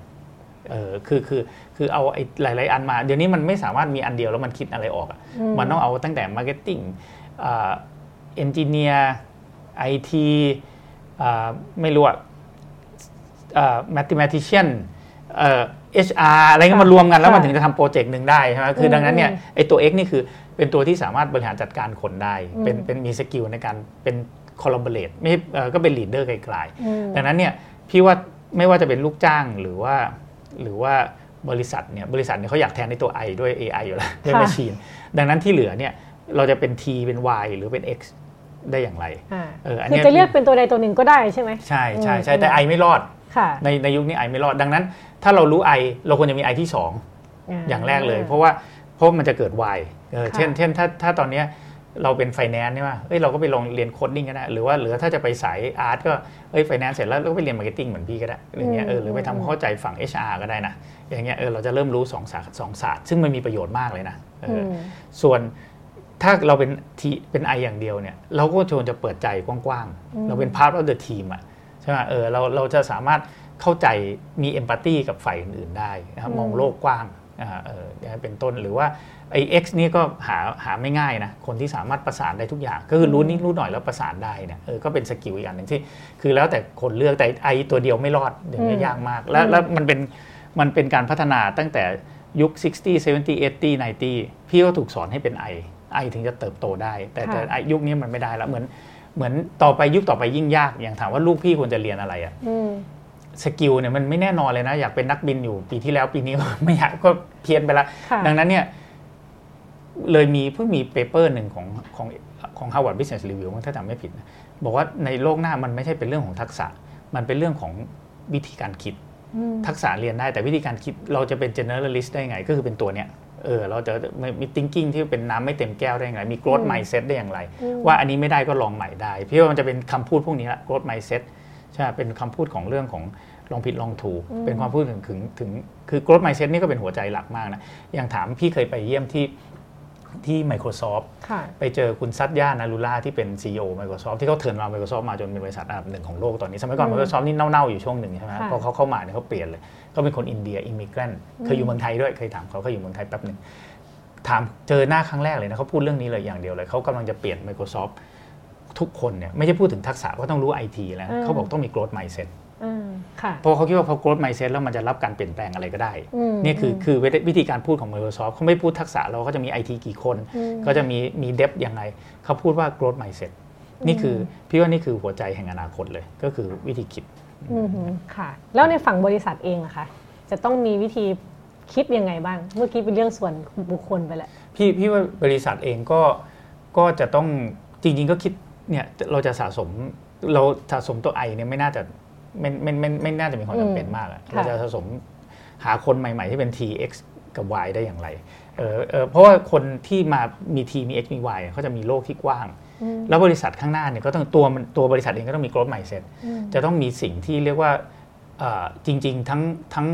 เออคือคือคือเอาไอ้หลาย ๆ อันมา เดี๋ยวนี้มันไม่สามารถมีอันเดียวแล้วมันคิดอะไรออกอะอืมมันต้องเอาตั้งแต่ marketing เอนจิเนียร์ไอทีไม่รู้อะเอ่อ mathematician เอ่อ HR อะไรเงี้ยมารวมกันแล้วมันค่ะถึงจะทำ project หนึ่งได้ใช่ไหมคืออืมดังนั้นเนี่ยอืมไอตัว X นี่คือเป็นตัวที่สามารถบริหารจัดการคนได้อืมเป็นเป็นมี skill ในการเป็น collaborate ไม่ใช่เอ่อก็เป็น leader ไกลๆอืมดังนั้นเนี่ยพี่ว่าไม่ว่าจะเป็นลูกจ้างหรือว่า หรือว่าบริษัทเนี่ยบริษัทเนี่ยเขาอยากแทนในตัว I ด้วย AI อยู่แล้วด้วยค่ะ machine ดังนั้นที่เหลือเนี่ยเราจะเป็น T เป็น Y หรือเป็น X ได้อย่างไรอ่าเอออันคือเนี้ยจะเรียกเป็นตัวใดตัวหนึ่งก็ได้ใช่ไหมใช่ใช่ใช่อืมแต่ I ไม่รอดค่ะในในยุคนี้ I ไม่รอดดังนั้น ถ้าเรารู้ I เราควรจะมี I ที่ 2 อย่างแรกเลย เพราะว่าเพราะมันจะเกิด Y เออค่ะเช่นเช่นถ้าถ้าตอนเนี้ยเราเป็นไฟแนนซ์ใช่ไหมเอ้ยเราก็ไปลองเรียน coding ก็ได้ หรือว่าหรือถ้าจะไปสาย art ก็ เอ้ยไฟแนนซ์เสร็จแล้วเราก็ไปเรียน marketing เหมือนพี่ก็ได้อย่างเงี้ย เออ หรือไปทำเข้าใจฝั่ง HR ก็ได้นะ อย่างเงี้ย เออ เราจะเริ่มรู้สองศาสตร์สองศาสตร์ ซึ่งมันมีประโยชน์มากเลยนะเอออ ส่วนถ้าเราเป็น T เป็น I อย่างเดียวเนี่ย เราก็ควรจะเปิดใจกว้างๆ เราเป็น part ของ the team อะ ใช่ไหมเออ เราเราจะสามารถ เข้าใจมี empathy กับฝ่ายอื่นๆได้นะครับมองโลกกว้างอ่าเออเป็นต้นหรือว่าไอ X นี่ก็หาหาไม่ง่ายนะคนที่สามารถประสานได้ทุกอย่าง ก็คือรู้นิดรู้หน่อยแล้วประสานได้เนี่ยเออก็เป็น skill อีกอันหนึ่งที่ คือแล้วแต่คนเลือกแต่ I ตัวเดียวไม่รอดอย่างนี้ยากมาก แล้วแล้วมันเป็นมันเป็นการพัฒนาตั้งแต่ยุค 60 70 80 90 พี่ก็ถูกสอนให้เป็น I I ถึงจะเติบโตได้ แต่แต่ไอยุคนี้มันไม่ได้แล้วเหมือนเหมือนต่อไปยุคต่อไปยิ่งยากอย่างถามว่าลูกพี่ควรจะเรียนอะไรอะ skill เนี่ยมันไม่แน่นอนเลยนะ อยากเป็นนักบินอยู่ปีที่แล้วปีนี้ก็ไม่อยากก็เพี้ยนไปแล้วดังนั้นเนี่ยเลยมีเพิ่งมี paper หนึ่งของของของ Harvard Business Review ถ้าจำไม่ผิดนะบอกว่าในโลกหน้ามันไม่ใช่เป็นเรื่องของทักษะ มันเป็นเรื่องของวิธีการคิด ทักษะเรียนได้แต่วิธีการคิดเราจะเป็น generalist ได้ไง ก็คือเป็นตัวเนี้ยเออเราจะมี thinking ที่เป็นน้ำไม่เต็มแก้วได้อย่างไร มี growth mindset ได้อย่างไร ว่าอันนี้ไม่ได้ก็ลองใหม่ได้ พี่ว่ามันจะเป็นคำพูดพวกนี้ละ growth mindset ใช่เป็นคำพูดของเรื่องของ ลองผิดลองถูก เป็นความพูดถึงถึงถึงคือ growth mindset นี่ก็เป็นหัวใจหลักมากนะอย่างถามพี่เคยไปเยี่ยมที่ที่ Microsoft ไปเจอคุณซัตยานารูล่าที่เป็น CEO Microsoft ที่เขาเทิร์นมา Microsoft มาจนเป็นบริษัทอันดับหนึ่งของโลกตอนนี้ สมัยก่อน Microsoft นี่เน่า ๆ อยู่ช่วงหนึ่งใช่ไหมพอเขาเข้ามาเนี่ยเขาเปลี่ยนเลยเขาเป็นคนอินเดียอิมิเกรนเคยอยู่เมืองไทยด้วย เคยถามเขาเขาอยู่เมืองไทยแป๊บหนึ่งถามเจอหน้าครั้งแรกเลยนะเขาพูดเรื่องนี้เลยอย่างเดียวเลยเขากำลังจะเปลี่ยน Microsoft ทุกคนเนี่ยไม่ใช่พูดถึงทักษะก็ต้องรู้ไอทีแล้วเขาบอกต้องมี growth mindset เพราะเขาคิดว่าพอ growth mindset แล้วมันจะรับการเปลี่ยนแปลงอะไรก็ได้ นี่คือคือวิธีการพูดของ Microsoft เขาไม่พูดทักษะเราก็จะมี IT กี่คน ก็จะมีมีเดฟยังไง เขาพูดว่า growth mindset นี่คือพี่ว่านี่คือหัวใจแห่งอนาคตเลย ก็คือวิธีคิดค่ะ แล้วในฝั่งบริษัทเองอะคะจะต้องมีวิธีคิดยังไงบ้าง เมื่อกี้เป็นเรื่องส่วนบุคคลไปแล้วพี่พี่ว่าบริษัทเองก็ก็จะต้องจริง ๆ ก็คิดเนี่ยเราจะสะสมเราสะสมตัวไอเนี่ยไม่น่าจะ ไม่ไม่ไม่ไม่น่าจะมีความจำเป็นมากเราจะสะสมหาคนใหม่ ๆ ที่เป็น T X กับ Y ได้อย่างไรเออเออเพราะว่าคนที่มามี T มี X มี Y เขาจะมีโลกที่กว้าง แล้วบริษัทข้างหน้าเนี่ยก็ต้องตัวมันตัวบริษัทเองก็ต้องมี growth mindset จะต้องมีสิ่งที่เรียกว่าจริง ๆ ทั้งทั้ง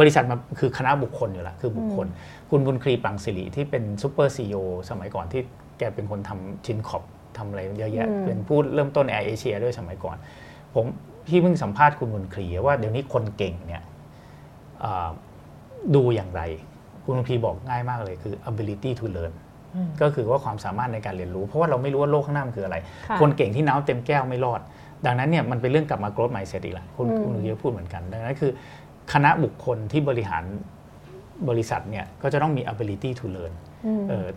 บริษัทมาคือคณะบุคคลอยู่แล้วคือบุคคล คุณบุญครีปังสิริที่เป็นซูเปอร์ซีอสมัยก่อนที่แกเป็นคนทำชินขอบทำอะไรเยอะแยะเป็นผู้เริ่มต้นในเอเชียด้วยสมัยก่อน ผม พี่เพิ่งสัมภาษณ์คุณบุญครีว่าเดี๋ยวนี้คนเก่งเนี่ยดูอย่างไร คุณบุญครีบอกง่ายมากเลยคือ ability to learn ก็คือว่าความสามารถในการเรียนรู้ เพราะว่าเราไม่รู้ว่าโลกข้างหน้ามันคืออะไร คนเก่งที่น้ำเต็มแก้วไม่รอด ดังนั้นเนี่ยมันเป็นเรื่องกลับมา growth mindset อีกละคุณคุณเยอะพูดเหมือนกัน ดังนั้นคือ คณะบุคคลที่บริหารบริษัทเนี่ยก็จะต้องมี ability to learn เออ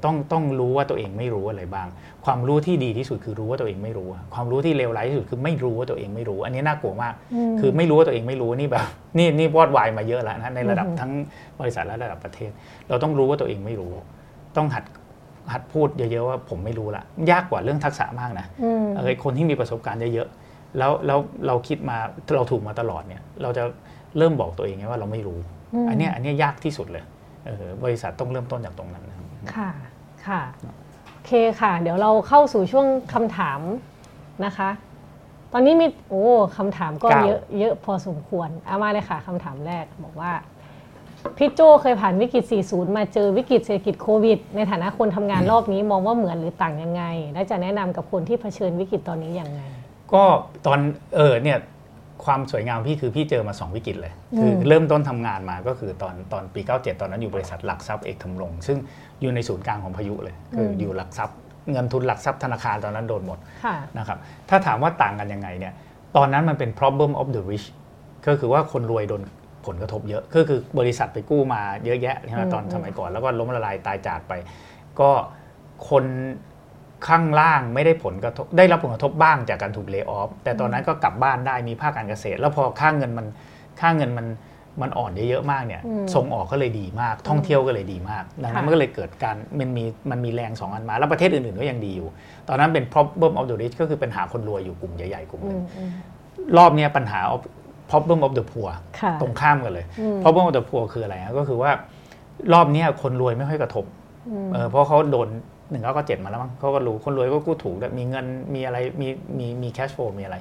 ต้องต้องรู้ว่าตัวเองไม่รู้อะไรบ้าง ความรู้ที่ดีที่สุดคือรู้ว่าตัวเองไม่รู้ ความรู้ที่เลวร้ายที่สุดคือไม่รู้ว่าตัวเองไม่รู้ อันนี้น่ากลัวมาก คือไม่รู้ว่าตัวเองไม่รู้นี่แบบนี่นี่วอดวายมาเยอะแล้วนะในระดับทั้งบริษัทและระดับประเทศ เราต้องรู้ว่าตัวเองไม่รู้ ต้องหัดหัดพูดเยอะๆว่าผมไม่รู้ละยากกว่าเรื่องทักษะมากนะเออคนที่มีประสบการณ์เยอะๆแล้วแล้วเราคิดมาเราถูกมาตลอดเนี่ย เราจะเริ่มบอกตัวเองว่าเราไม่รู้ อันนี้อันนี้ยากที่สุดเลยบริษัทต้องเริ่มต้นจากตรงนั้น ค่ะ ค่ะ โอเคค่ะ เดี๋ยวเราเข้าสู่ช่วงคำถามนะคะ ตอนนี้มีโอ้คำถามก็เยอะเยอะพอสมควรเอามาเลยค่ะคำถามแรกบอกว่าพี่โจเคยผ่านวิกฤต 40 มาเจอวิกฤตเศรษฐกิจโควิด ในฐานะคนทำงานรอบนี้มองว่าเหมือนหรือต่างยังไง และจะแนะนำกับคนที่เผชิญวิกฤตตอนนี้อย่างไง ก็ตอนเออเนี่ย ความสวยงามพี่คือพี่เจอมา 2 วิกฤตเลย คือเริ่มต้นทำงานมาก็คือตอนตอนปี 97 ตอนนั้นอยู่บริษัทหลักทรัพย์เอกทำรงซึ่งอยู่ในศูนย์กลางของพายุเลยคืออยู่หลักทรัพย์เงินทุนหลักทรัพย์ธนาคารตอนนั้นโดนหมดนะครับถ้าถามว่าต่างกันยังไงเนี่ยตอนนั้นมันเป็น problem of the rich ก็คือว่าคนรวยโดนผลกระทบเยอะก็คือบริษัทไปกู้มาเยอะแยะใช่ไหมตอนสมัยก่อนแล้วก็ล้มละลายตายจากไป ก็คน ข้างล่างไม่ได้ผลกระทบได้รับผลกระทบบ้างจากการถูกเลิกออฟแต่ตอนนั้นก็กลับบ้านได้มีภาคการเกษตร แล้วพอค่างเงินมันค่างเงินมันมันอ่อนเยอะๆมากเนี่ยส่งออกก็เลยดีมาก ท่องเที่ยวก็เลยดีมากดังนั้นมันก็เลยเกิดการมันมีมันมีแรงสองอันมา แล้วประเทศอื่นๆก็ยังดีอยู่ ตอนนั้นเป็น problem of the rich ก็คือปัญหาคนรวยอยู่กลุ่มใหญ่ๆกลุ่มนึงรอบนี้ปัญหา problem of the poor ตรงข้ามกันเลย problem of the poor คืออะไรก็คือว่ารอบนี้คนรวยไม่ค่อยกระทบเพราะเขาโดน หนึ่งเก้าเก้าเจ็ดมาแล้วมั้งเขาก็รู้คนรวยก็กู้ถูกด้วยมีเงินมีอะไรมีมีมี cash flow มีอะไร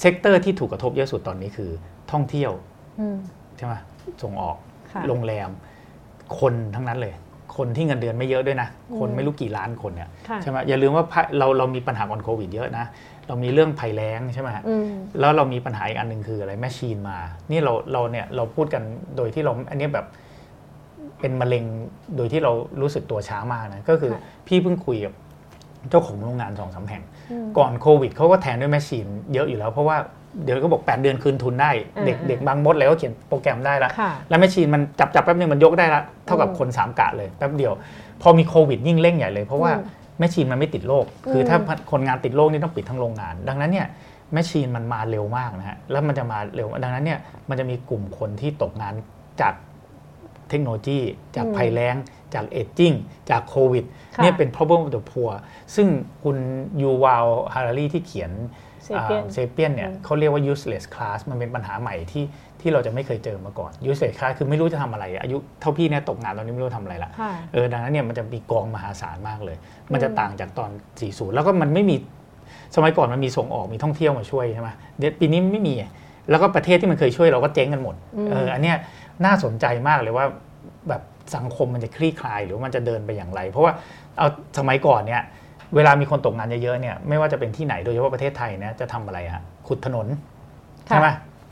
sector ที่ถูกกระทบเยอะสุดตอนนี้คือท่องเที่ยวอืมใช่ไหมส่งออกค่ะโรงแรม คนทั้งนั้นเลย คนที่เงินเดือนไม่เยอะด้วยนะ คนอืมไม่รู้กี่ล้านคนเนี่ยค่ะใช่ไหมอย่าลืมว่าภาเราเรามีปัญหาก่อนโควิดเยอะนะ เรามีเรื่องภัยแล้งใช่ไหมฮะอืมแล้วเรามีปัญหาอีกอันหนึ่งคืออะไร machine มา นี่เราเราเนี่ยเราพูดกันโดยที่เราอันนี้แบบ เป็นมะเร็งโดยที่เรารู้สึกตัวช้ามากนะก็คือค่ะพี่เพิ่งคุยกับเจ้าของโรงงานสองสามแห่งอืมก่อนโควิดเขาก็แทนด้วย machine เยอะอยู่แล้ว เพราะว่าเดี๋ยวก็บอก 8 เดือนคืนทุนได้อ่าเด็กอ่าเด็กบางมดแล้วก็เขียนโปรแกรมได้ละค่ะแล้ว machine มันจับจับแป๊บนึงมันยกได้ละเท่ากับอืมคนสามกะเลยแป๊บเดียว พอมีโควิดยิ่งเร่งใหญ่เลย เพราะว่าอืม machine มันไม่ติดโรคคืออมถ้าคนงานติดโรคนี่ต้องปิดทั้งโรงงาน ดังนั้นเนี่ยแมชชีนมันมาเร็วมากนะฮะแล้วมันจะมาเร็วดังนั้นเนี่ยมันจะมีกลุ่มคนที่ตกงานจาก เทคโนโลยี จากภัยแล้ง จากเอจจิ้งจากโควิดค่ะเนี่ยเป็น problem of the poor ซึ่งคุณยูวาลฮารารีที่เขียน Sapien เซเปียนเนี่ยอืมเขาเรียกว่า useless class มันเป็นปัญหาใหม่ที่ที่เราจะไม่เคยเจอมาก่อน useless class คือไม่รู้จะทำอะไร อายุเท่าพี่เนี่ยตกงานตอนนี้ไม่รู้ทำอะไรละค่ะเออดังนั้นเนี่ยมันจะมีกองมหาศาลมากเลย มันจะต่างจากตอน 40 แล้วก็มันไม่มีสมัยก่อนมันมีส่งออกมีท่องเที่ยวมาช่วยใช่ไหมเดี๋ยวปีนี้ไม่มีแล้วก็ประเทศที่มันเคยช่วยเราก็เจ๊งกันหมดอืมเอออันเนี้ย น่าสนใจมากเลยว่าแบบสังคมมันจะคลี่คลายหรือว่ามันจะเดินไปอย่างไร เพราะว่าเอาสมัยก่อนเนี่ยเวลามีคนตกงานเยอะๆเนี่ยไม่ว่าจะเป็นที่ไหนโดยเฉพาะประเทศไทยเนี่ยจะทำอะไรฮะขุดถนนค่ะใช่ไหม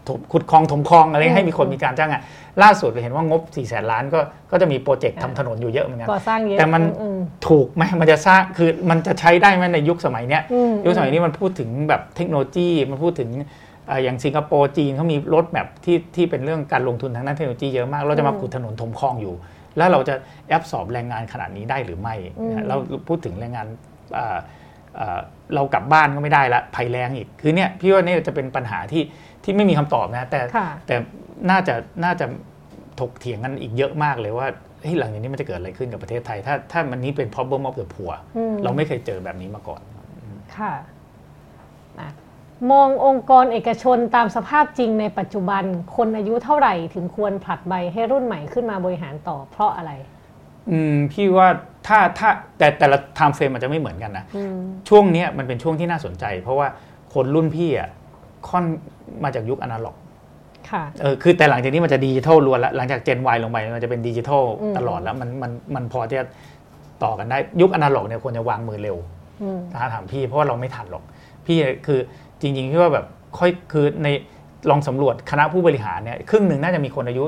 ถมขุดคลองถมคลองอะไรอืมให้มีคนมีการจ้างงานล่าสุดเราเห็นว่างบ4ี่แสนล้านก็ก็จะมีโปรเจกต์ทำถนนอยู่เยอะเหมือนกันก่อสร้างเยอะแต่มันอืมถูกไหมมันจะสร้างคือมันจะใช้ได้ไหมในยุคสมัยเนี้ยอืมยุคสมัยนี้มันพูดถึงแบบเทคโนโลยีมันพูดถึงเอ่ออย่างสิงคโปร์จีนเขามีรถแบบที่ที่เป็นเรื่องการลงทุนทางด้านเทคโนโลยีเยอะมาก เราจะมาอืมขุดถนนถมคลองอยู่ แล้วเราจะแอบสอบแรงงานขนาดนี้ได้หรือไม่อืมนะเราพูดถึงแรงงานเอ่อเอ่อเรากลับบ้านก็ไม่ได้ละภัยแรงอีก คือเนี่ยพี่ว่านี่จะเป็นปัญหาที่ที่ไม่มีคำตอบนะ แต่ค่ะแต่น่าจะน่าจะถกเถียงกันอีกเยอะมากเลยว่าเฮ้ยหลังจากนี้มันจะเกิดอะไรขึ้นกับประเทศไทย ถ้าถ้ามันนี้เป็น problem of the poor อืมเราไม่เคยเจอแบบนี้มาก่อน ค่ะอะ มององค์กรเอกชนตามสภาพจริงในปัจจุบัน คนอายุเท่าไหร่ถึงควรผลัดใบให้รุ่นใหม่ขึ้นมาบริหารต่อเพราะอะไร อืมพี่ว่าถ้าถ้าแต่แต่ละ time frame มันจะไม่เหมือนกันนะ อืม ช่วงเนี้ยมันเป็นช่วงที่น่าสนใจ เพราะว่าคนรุ่นพี่อะค่อนมาจากยุคอนาล็อก ค่ะ เออคือแต่หลังจากนี้มันจะดิจิทัลล้วนแล้วหลังจากเจน Y ลงไปมันจะเป็นดิจิทัลอืม ตลอดแล้วมันมันมันพอที่จะต่อกันได้ยุคอนาล็อกเนี่ยควรจะวางมือเร็วอืม ถ้าถามพี่เพราะว่าเราไม่ทันหรอก พี่คือ จริงๆพี่ว่าแบบค่อยคือในลองสำรวจคณะผู้บริหารเนี่ยครึ่งหนึ่งน่าจะมีคนอายุ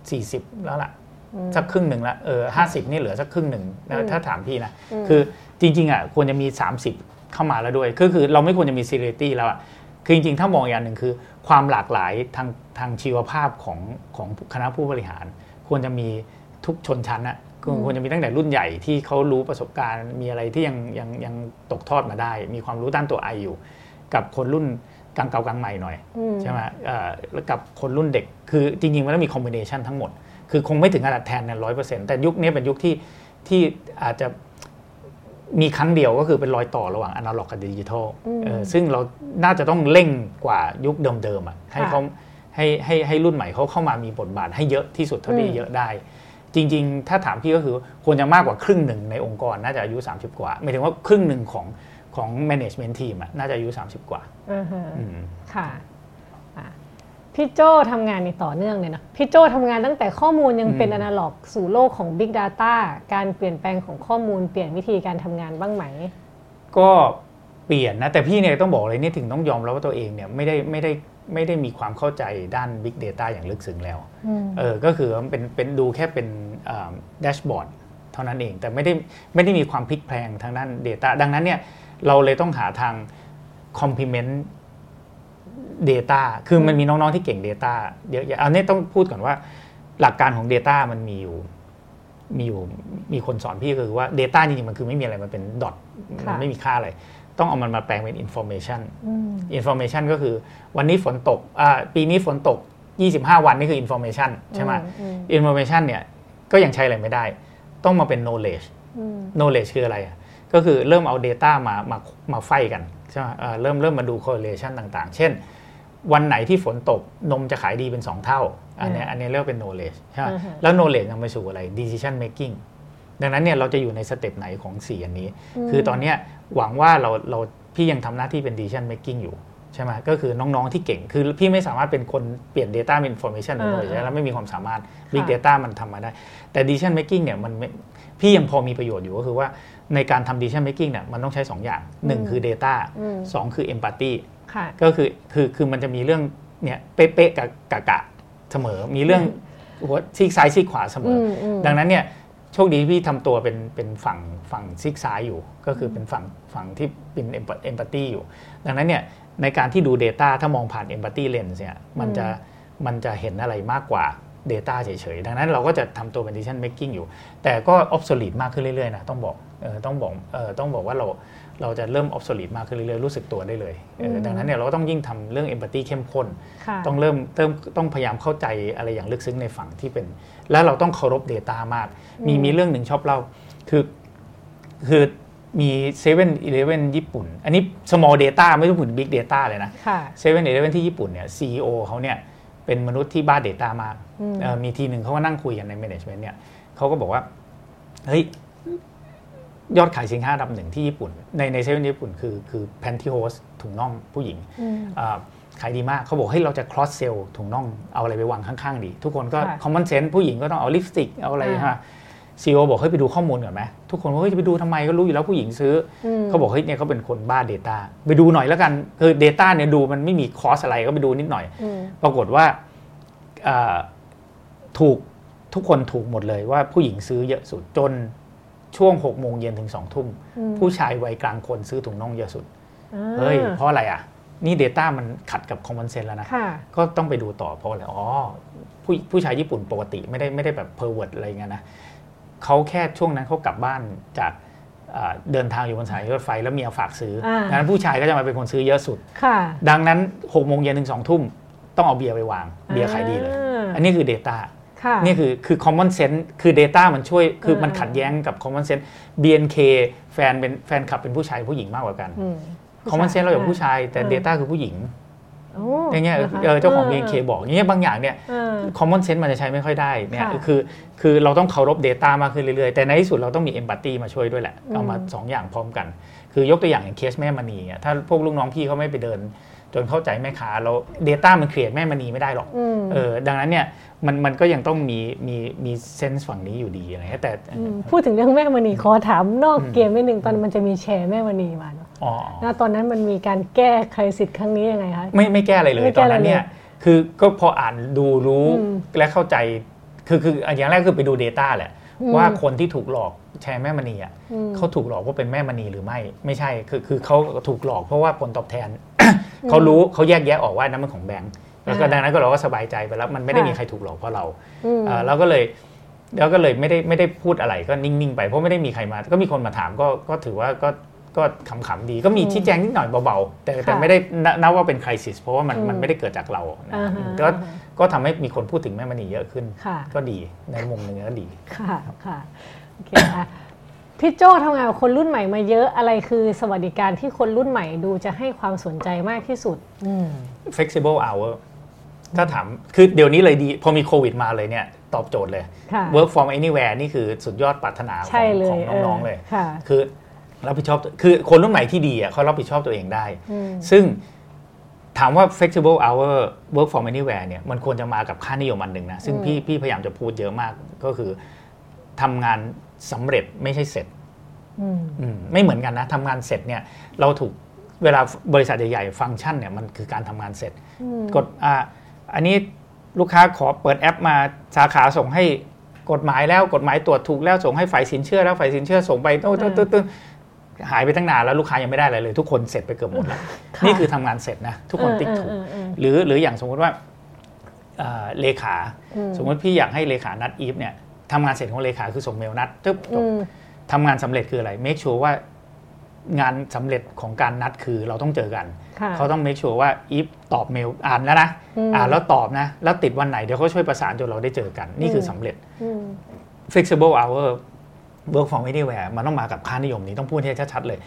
40 แล้วล่ะอืมสักครึ่งหนึ่งละเออห้าสิบนี่เหลือสักครึ่งหนึ่งนะอืมถ้าถามพี่นะมคือจริงๆอะควรจะมี 30 เข้ามาแล้วด้วยก็คือเราไม่ควรจะมีซีเรียตี้แล้วอะคือจริงๆ ถ้ามองอย่างหนึ่งคือ ความหลากหลายทางทางชีวภาพของของคณะผู้บริหาร ควรจะมีทุกชนชั้นอะคือควรจะมีตั้งแต่รุ่นใหญ่ที่เขารู้ประสบการณ์ มีอะไรที่ยังยังยังตกทอดมาได้ มีความรู้ด้านตัวไออยู่ กับคนรุ่นกลางเก่ากลางใหม่หน่อยอืมใช่ไหมเอ่อแล้วกับคนรุ่นเด็ก คือจริงๆมันต้องมีคอมบิเนชันทั้งหมด คือคงไม่ถึงขนาดแทนในร้อยเปอร์เซ็นต์แต่ยุคนี้เป็นยุคที่ที่อาจจะมีครั้งเดียวก็คือเป็นรอยต่อระหว่างอนาล็อกกับดิจิทัลอืมเออซึ่งเราน่าจะต้องเร่งกว่ายุคเดิมๆอะให้ค่ะเขาให้ให้ให้รุ่นใหม่เขาเข้ามามีบทบาทให้เยอะที่สุดเท่าที่อืมเยอะได้ จริง ๆ ถ้าถามพี่ก็คือควรจะมากกว่าครึ่งหนึ่งในองค์กรน่าจะอายุ 30 กว่าหมายถึงว่าครึ่งหนึ่งของ ของ management team อะน่าจะอายุ 30 กว่าอ่าฮะอืมค่ะอะพี่โจทำงานในต่อเนื่องเลยนะพี่โจทำงานตั้งแต่ข้อมูลยังเป็นอือมนาล็อก สู่โลกของ Big Data การเปลี่ยนแปลงของข้อมูลเปลี่ยนวิธีการทำงานบ้างไหม ก็เปลี่ยนนะ แต่พี่เนี่ยต้องบอกเลยนี่ถึงต้องยอมรับว่าตัวเองเนี่ยไม่ได้ไม่ได้ไม่ได้มีความเข้าใจด้าน Big Data อย่างลึกซึ้งแล้วอืมเออก็คือมันเป็นเป็นดูแค่เป็นแดชบอร์ดเท่านั้นเองแต่ไม่ได้ไม่ได้มีความพลิกแพลงทางด้าน Data ดังนั้นเนี่ย เราเลยต้องหาทาง complement Data คือมันมีน้องๆที่เก่ง Data เยอะแยะอันนี้ต้องพูดก่อนว่า หลักการของ Data มันมีอยู่มีอยู่มีคนสอนพี่ก็คือว่า Data จริงๆมันคือไม่มีอะไรมันเป็นดอทค่ะมันไม่มีค่าอะไร ต้องเอามันมาแปลงเป็น information อืม information ก็คือวันนี้ฝนตกอ่าปีนี้ฝนตก 25 วันนี่คือ information ใช่ไหมอืม information เนี่ยก็ยังใช้อะไรไม่ได้ ต้องมาเป็น knowledge อืม knowledge คืออะไรอะ ก็คือเริ่มเอา data มามามาไฟกันใช่ไหมเอ่อเริ่มเริ่มมาดู correlation ต่างๆ เช่น วันไหนที่ฝนตกนมจะขายดีเป็น 2 เท่า อันเนี้ยอืมอันเนี้ยเรียกว่าเป็น knowledge ใช่ไหมอือฮะแล้ว knowledge นำไปสู่อะไร decision making ดังนั้นเนี่ยเราจะอยู่ในสเต็ปไหนของ4อันนี้ คือตอนเนี้ยหวังว่าเราเราพี่ยังทำหน้าที่เป็น decision making อยู่ใช่ไหมก็คือน้องๆที่เก่งคือพี่ไม่สามารถเป็นคนเปลี่ยน data เป็น information อ่าเลยใช่ไหมแล้วไม่มีความสามารถค่ะ big data มันทำมาได้ แต่ decision making เนี่ยมันไม่พี่ยังพอมีประโยชน์อยู่ก็คือว่าในการทำ decision making เนี่ยมันต้องใช้ 2 อย่างหนึ่งคือ data อืมสองคือ empathy ค่ะก็คือคือคือมันจะมีเรื่องเนี่ยเป๊ะๆกับกะกะเสมอ มีเรื่องหัวซีกซ้ายซีกขวาเสมออมอืมดังนั้นเนี่ยโชคดีที่พี่ทำตัวเป็นเป็นฝั่งฝั่งซีกซ้ายอยู่ ก็คือเป็นฝั่งฝั่งที่เป็นเอมพัตตีอยู่ ดังนั้นเนี่ย ในการที่ดู Data ถ้ามองผ่าน Empathy Lens เนี่ยมันจะมันจะเห็นอะไรมากกว่า Data เฉยๆ ดังนั้นเราก็จะทำตัวเป็น decision making อยู่ แต่ก็ obsolete มากขึ้นเรื่อยๆนะต้องบอกเออต้องบอกเออต้องบอกว่าเราเราจะเริ่ม obsolete มากขึ้นเรื่อยๆ รู้สึกตัวได้เลยเอออืมดังนั้นเนี่ยเราก็ต้องยิ่งทำเรื่อง empathy เข้มข้นค่ะต้องเริ่มเริ่มต้องพยายามเข้าใจอะไรอย่างลึกซึ้งในฝั่งที่เป็น แล้วเราต้องเคารพ Data มาก มีอืมมีเรื่องหนึ่งชอบเล่าคือคือ มี7 e เ e ่ e อญี่ปุ่น อันนี้ small data ไม่ต้องถึง big data เลยนะค่ะ7 e เ e ่ e ที่ญี่ปุ่นเนี่ย CEO เขาเนี่ยเป็นมนุษย์ที่บ้า Data มากอืมเอ่อมีทีหนึ่งเขาก็นั่งคุยกันใน management เนี่ยเขาก็บอกว่า เฮ้ย ยอดขายสินค้าอันดับหนึ่งที่ญี่ปุ่น ในในเซเว่นญี่ปุ่นคือคือ pantyhose ถุงน่องผู้หญิงอืมอ่าขายดีมากเขาบอกเฮ้ยเราจะ cross sell ถุงน่องเอาอะไรไปวางข้างๆดี ทุกคนก็ค่ะ common sense ผู้หญิงก็ต้องเอาลิปสติกเอาอะไรอ่าฮะ ซีโอบอกเฮ้ยไปดูข้อมูลก่อนไหมทุกคนว่าเฮ้ยจะไปดูทำไมก็รู้อยู่แล้วผู้หญิงซื้ออมเขาบอกเฮ้ยเนี่ยเขาเป็นคนบ้า Data ไปดูหน่อยแล้วกันคือ Data เนี่ยดูมันไม่มีคอสอะไรก็ไปดูนิดหน่อยอืมปรากฏว่าอ่าถูกทุกคนถูกหมดเลยว่าผู้หญิงซื้อเยอะสุดจนช่วง6โมงเย็นถึง2ทุ่มอืมผู้ชายวัยกลางคนซื้อถุงน่องเยอะสุดอ่าเฮ้ยเพราะอะไรอะ นี่ Data มันขัดกับ common sense แล้วนะค่ะก็ต้องไปดูต่อเพราะอะไรอ๋อผู้ผู้ชายญี่ปุ่นปกติไม่ได้ไม่ได้แบบ pervert อะไรเงี้ยนะ เขาแค่ช่วงนั้นเขากลับบ้านจากอ่าเดินทางอยู่บนสถายรถไฟแล้วเมียฝากซื้ออาดังนั้นผู้ชายก็จะมาเป็นคนซื้อเยอะสุดค่ะดังนั้น6โมงเย็นถึง2ทุ่มต้องเอาเบียร์ไปวาง เบียร์ขายดีเลยอ่าอันนี้คือ Data ค่ะนี่คือคือ common sense คือ Data มันช่วยคือมันอ่าขัดแย้งกับ common sense BNK แฟนเป็นแฟนคลับเป็นผู้ชายผู้หญิงมากกว่ากันอืม common sense เราอย่างผู้ชายแต่อ่า Data คือผู้หญิงโอ้อย่างเงี้ยนะคะเออเจ้าของ BNK บอกอย่างเงี้ยบางอย่างเนี่ยเออ common sense มันจะใช้ไม่ค่อยได้เนี่ยค่ะคือคือเราต้องเคารพ Data มากขึ้นเรื่อยๆ แต่ในที่สุดเราต้องมี empathy มาช่วยด้วยแหละอืมเอามาสองอย่างพร้อมกัน คือยกตัวอย่างอย่างเคสแม่มณีอะถ้าพวกลูกน้องพี่เขาไม่ไปเดิน จนเข้าใจแม่ค้าแล้ว Data มัน create แม่มณีไม่ได้หรอกอืมเออดังนั้นเนี่ยมันมันก็ยังต้องมีมีมีเซนส์ฝั่งนี้อยู่ดีอะไรเงี้ยแต่มพูดถึงเรื่องแม่มณีขอถามนอกอืมเกมนิดนึงตอนมันจะมีแชร์แม่มณีมาเนอะอ๋อ แล้วตอนนั้นมันมีการแก้ใครสิทธิ์ครั้งนี้ยังไงคะไม่ไม่แก้อะไรเลยไม่ตแก้อนอะไรนั้นเนี่ยเลยคือก็พออ่านดูรู้อืมและเข้าใจคือคืออย่างแรกคือไปดู Data แหละอืมว่าคนที่ถูกหลอกแชร์แม่มณีอะอืมเขาถูกหลอกว่าเป็นแม่มณีหรือไม่ ไม่ใช่คือคือเขาถูกหลอกเพราะว่าผลตอบแทนเขารู้เขาแยกแยะออกว่านั้นมันของแบงก์แล้วก็อ่าดังนั้นก็เราก็สบายใจไปแล้วมันไม่ได้ค่ะมีใครถูกหลอกเพราะเราอืมเอ่อเราก็เลยแล้วก็เลยไม่ได้ไม่ได้พูดอะไรก็นิ่งๆไปเพราะไม่ได้มีใครมา ก็มีคนมาถามก็ก็ถือว่าก็ ก็ขำๆดีก็มีอืมชี้แจงนิดหน่อยเบาๆ แต่แต่ค่ะไม่ได้นับนับว่าเป็นคริสิสเพราะว่ามันอืมมันไม่ได้เกิดจากเรานะอ่าฮะก็ก็ทำให้มีคนพูดถึงแม่มณีเยอะขึ้นค่ะก็ดีในมุมหนึ่งก็ดีค่ะค่ะโอเคค่ะพี่โจทำงานกับคนรุ่นใหม่มาเยอะอะไรคือสวัสดิการที่คนรุ่นใหม่ดูจะให้ความสนใจมากที่สุดอืม flexible hour ถ้าถามคือเดี๋ยวนี้เลยดี พอมีโควิดมาเลยเนี่ย ตอบโจทย์เลยค่ะ work from anywhere นี่คือสุดยอดปรารถนาขใช่องเลขอยงน้องๆเลยค่ะคือ รับผิดชอบตัวคือคนรุ่นใหม่ที่ดีอะเขารับผิดชอบตัวเองได้อืมซึ่งถามว่า flexible hour work from anywhere เนี่ยมันควรจะมากับค่านิยมอันหนึ่งนะ ซึ่งอืมพี่พี่พยายามจะพูดเยอะมากก็คือทำงานสำเร็จไม่ใช่เสร็จอืมอืมไม่เหมือนกันนะทำงานเสร็จเนี่ยเราถูกเวลาบริษัทใหญ่ๆฟังก์ชันเนี่ยมันคือการทำงานเสร็จอืมกดอ่าอันนี้ลูกค้าขอเปิดแอปมาสาขาส่งให้กฎหมายแล้วกฎหมายตรวจถูกแล้วส่งให้ฝ่ายสินเชื่อแล้วฝ่ายสินเชื่อส่งไปโต้ตึ๊ดตึ๊ดตึ๊ด หายไปตั้งนานแล้วลูกค้ายังไม่ได้อะไรเลย ทุกคนเสร็จไปเกือบหมดแล้วค่ะนี่คือทำงานเสร็จนะทุกคนติ๊กถูกเออเออเออหรือหรืออย่างสมมุติว่าอ่าเลขาอืมสมมติพี่อยากให้เลขานัดอีฟเนี่ยทำงานเสร็จของเลขาคือส่งเมลนัดตึ๊บจอืบมทำงานสำเร็จคืออะไร make sure ว่างานสำเร็จของการนัดคือเราต้องเจอกันค่ะเขาต้อง make sure ว่าอีฟตอบเมลอ่านแล้วนะอืมอ่านแล้วตอบนะ แล้วติดวันไหนเดี๋ยวเขาช่วยประสานจนเราได้เจอกัน นี่คือมสำเร็จอืม flexible hour work from anywhere มันต้องมากับค่านิยมนี้ต้องพูดให้ชัดๆเลย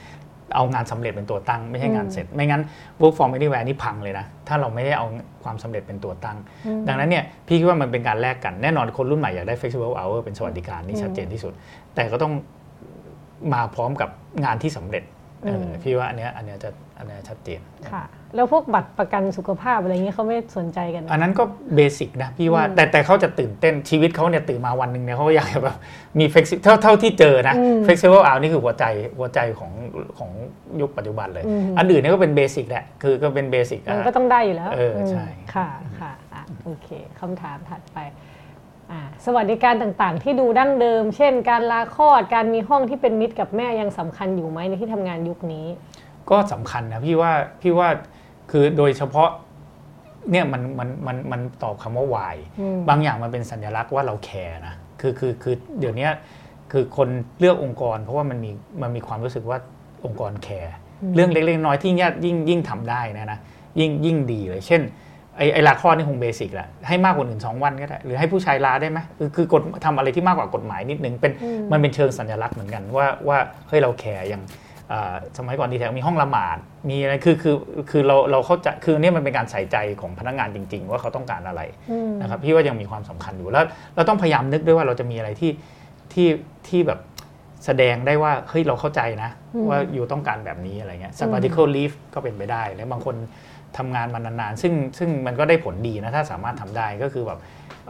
เอางานสำเร็จเป็นตัวตั้ง ไม่ใช่งานเสร็จ ไม่งั้น work from anywhere นี่พังเลยนะ ถ้าเราไม่ได้เอาความสำเร็จเป็นตัวตั้ง ดังนั้นเนี่ยพี่คิดว่ามันเป็นการแลกกันแน่นอนคนรุ่นใหม่อยากได้ flexible hour เป็นสวัสดิการนี่ชัดเจนที่สุด แต่ก็ต้องมาพร้อมกับงานที่สำเร็จเออพี่ว่าอันเนี้ยอันเนี้ยจะอันเนี้ยชัดเจนค่ะ แล้วพวกบัตรประกันสุขภาพอะไรเงี้ยเขาไม่สนใจกัน อันนั้นก็ basic นะพี่ว่าแต่แต่เขาจะตื่นเต้นชีวิตเขาเนี่ยตื่นมาวันหนึ่งเนี่ยเขาก็อยากจะแบบมี flexi เท่าเท่าที่เจอนะอืม flexible เอานี่คือหัวใจหัวใจของของยุคปัจจุบันเลยอืมอันอื่นเนี่ยก็เป็น basic แหละคือก็เป็น basic มันก็ต้องได้อยู่แล้วเออใช่ไหมค่ะค่ะอะโอเคคำถามถัดไปอ่าสวัสดิการต่างๆ ที่ดูดั้งเดิม เช่น การลาคลอดการมีห้องที่เป็นมิตรกับแม่ยังสำคัญอยู่ไหมในที่ทำงานยุคนี้ ก็สำคัญนะพี่ว่าพี่ว่า คือโดยเฉพาะเนี่ยมันมันมันมันตอบคำว่าวายอืมบางอย่างมันเป็นสัญลักษณ์ว่าเราแคร์นะคือคือคือเดี๋ยวนี้คือคนเลือกองค์กร เพราะว่ามันมีมันมีความรู้สึกว่าองค์กรแคร์เรื่องเล็กๆน้อยๆที่ยิ่งยิ่งยิ่งทำได้นะนะยิ่งยิ่งดีเลย เช่นไอ้ไอ้ลาคลอดนี่คงเบสิกแหละให้มากกว่าหนึ่งสองวันก็ได้ หรือให้ผู้ชายลาได้ไหมคือคือกฎทำอะไรที่มากกว่ากฎหมายนิดนึงเป็นอืมมันเป็นเชิงสัญลักษณ์เหมือนกันว่าว่าเฮ้ยเรา care อย่างอ่า สมัยก่อนดีแทคมีห้องละหมาดมีอะไรคือคือคือเราเราเข้าใจคือเนี่ยมันเป็นการใส่ใจของพนักงานจริง ๆ ว่าเขาต้องการอะไรอืมนะครับพี่ว่ายังมีความสำคัญอยู่แล้วเราต้องพยายามนึกด้วยว่าเราจะมีอะไรที่ที่ที่แบบแสดงได้ว่าเฮ้ยเราเข้าใจนะอืมว่า you ต้องการแบบนี้อะไรเงี้ย sabbatical leave ก็เป็นไปได้แล้วบางคน ทำงานมานานๆ ซึ่งซึ่งมันก็ได้ผลดีนะ ถ้าสามารถทำได้ก็คือแบบ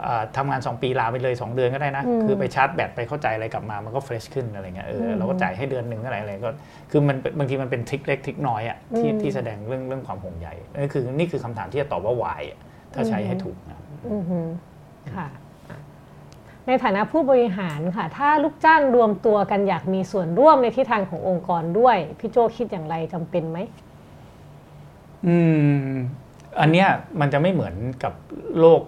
อ่าทำงาน 2 ปีลาไปเลย 2 เดือนก็ได้นะอืมคือไปชาร์จแบตไปเข้าใจอะไรกลับมามันก็ fresh ขึ้นอะไรเงี้ยเอออืมเราก็จ่ายให้เดือนหนึ่งเท่าไหร่อะไรก็คือมันบางทีมันเป็นทริคเล็กทริคน้อยอะที่อืมที่แสดงเรื่องเรื่องความห่วงใยนี่คือนี่คือคำถามที่จะตอบว่าวายอะถ้าใช้ให้ถูกนะอือหือค่ะอะ ในฐานะผู้บริหารค่ะ ถ้าลูกจ้างรวมตัวกันอยากมีส่วนร่วมในทิศทางขององค์กรด้วย พี่โจคิดอย่างไรจำเป็นไหม อืม อันเนี้ยมันจะไม่เหมือนกับโลก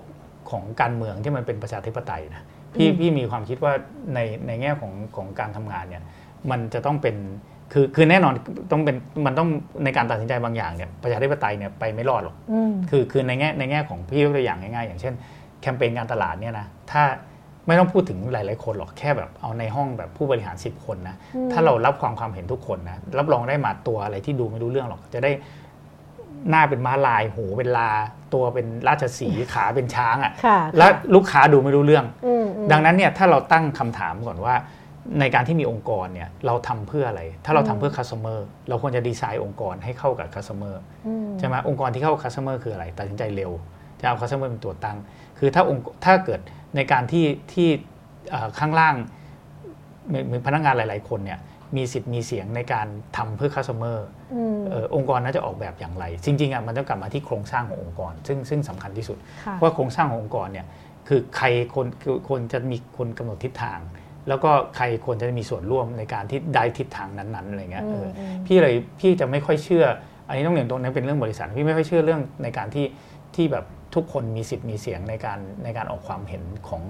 ของการเมืองที่มันเป็นประชาธิปไตยนะพี่อืมพี่มีความคิดว่าในในแง่ของของการทำงานเนี่ย มันจะต้องเป็นคือคือแน่นอนต้องเป็นมันต้องในการตัดสินใจบางอย่างเนี่ยประชาธิปไตยเนี่ยไปไม่รอดหรอกอืมคือคือในแง่ในแง่ของพี่ยกตัวอย่างง่ายๆอย่างเช่น แคมเปญการตลาดเนี่ยนะถ้าไม่ต้องพูดถึงหลายๆคนหรอกแค่แบบเอาในห้องแบบผู้บริหาร 10 คนนะอืมถ้าเรารับความความเห็นทุกคนนะรับรองได้มาตัวอะไรที่ดูไม่รู้เรื่องหรอกจะได้ หน้าเป็นม้าลาย หูเป็นลา ตัวเป็นราชสีห์ขาเป็นช้างอะ่ะค่ะแล้วลูกค้าดูไม่รู้เรื่องอืมอืมดังนั้นเนี่ยถ้าเราตั้งคำถามก่อนว่า ในการที่มีองค์กรเนี่ยเราทำเพื่ออะไร ถ้าเราทำเพื่อ customer เราควรจะดีไซน์องค์กรให้เข้ากับ customer อืมใช่ไหมองค์กรที่เข้ากับ customer คืออะไรตัดสินใจเร็วจะเอา customer เป็นตัวตั้ง คือถ้าองค์ถ้าเกิดในการที่ที่เอ่อข้างล่างมีมีพนักงานหลาย ๆ คนเนี่ย มีสิทธิ์มีเสียงในการทำเพื่อ customer อืมเอ่อองค์กรน่าจะออกแบบอย่างไร จริงๆอะมันต้องกลับมาที่โครงสร้างขององค์กร ซึ่งซึ่งสำคัญที่สุดค่ะว่าโครงสร้างขององค์กรเนี่ยคือใครคนคือคนจะมีคนกำหนดทิศทาง แล้วก็ใครควรจะมีส่วนร่วมในการที่ได้ทิศทางนั้นๆอะไรเงี้ยเอออมพี่เลยพี่จะไม่ค่อยเชื่อ อันนี้ต้องเรียนตรงนั้นเป็นเรื่องบริษัทพี่ไม่ค่อยเชื่อเรื่องในการที่ที่แบบทุกคนมีสิทธิ์มีเสียงในการในการออกความเห็นของ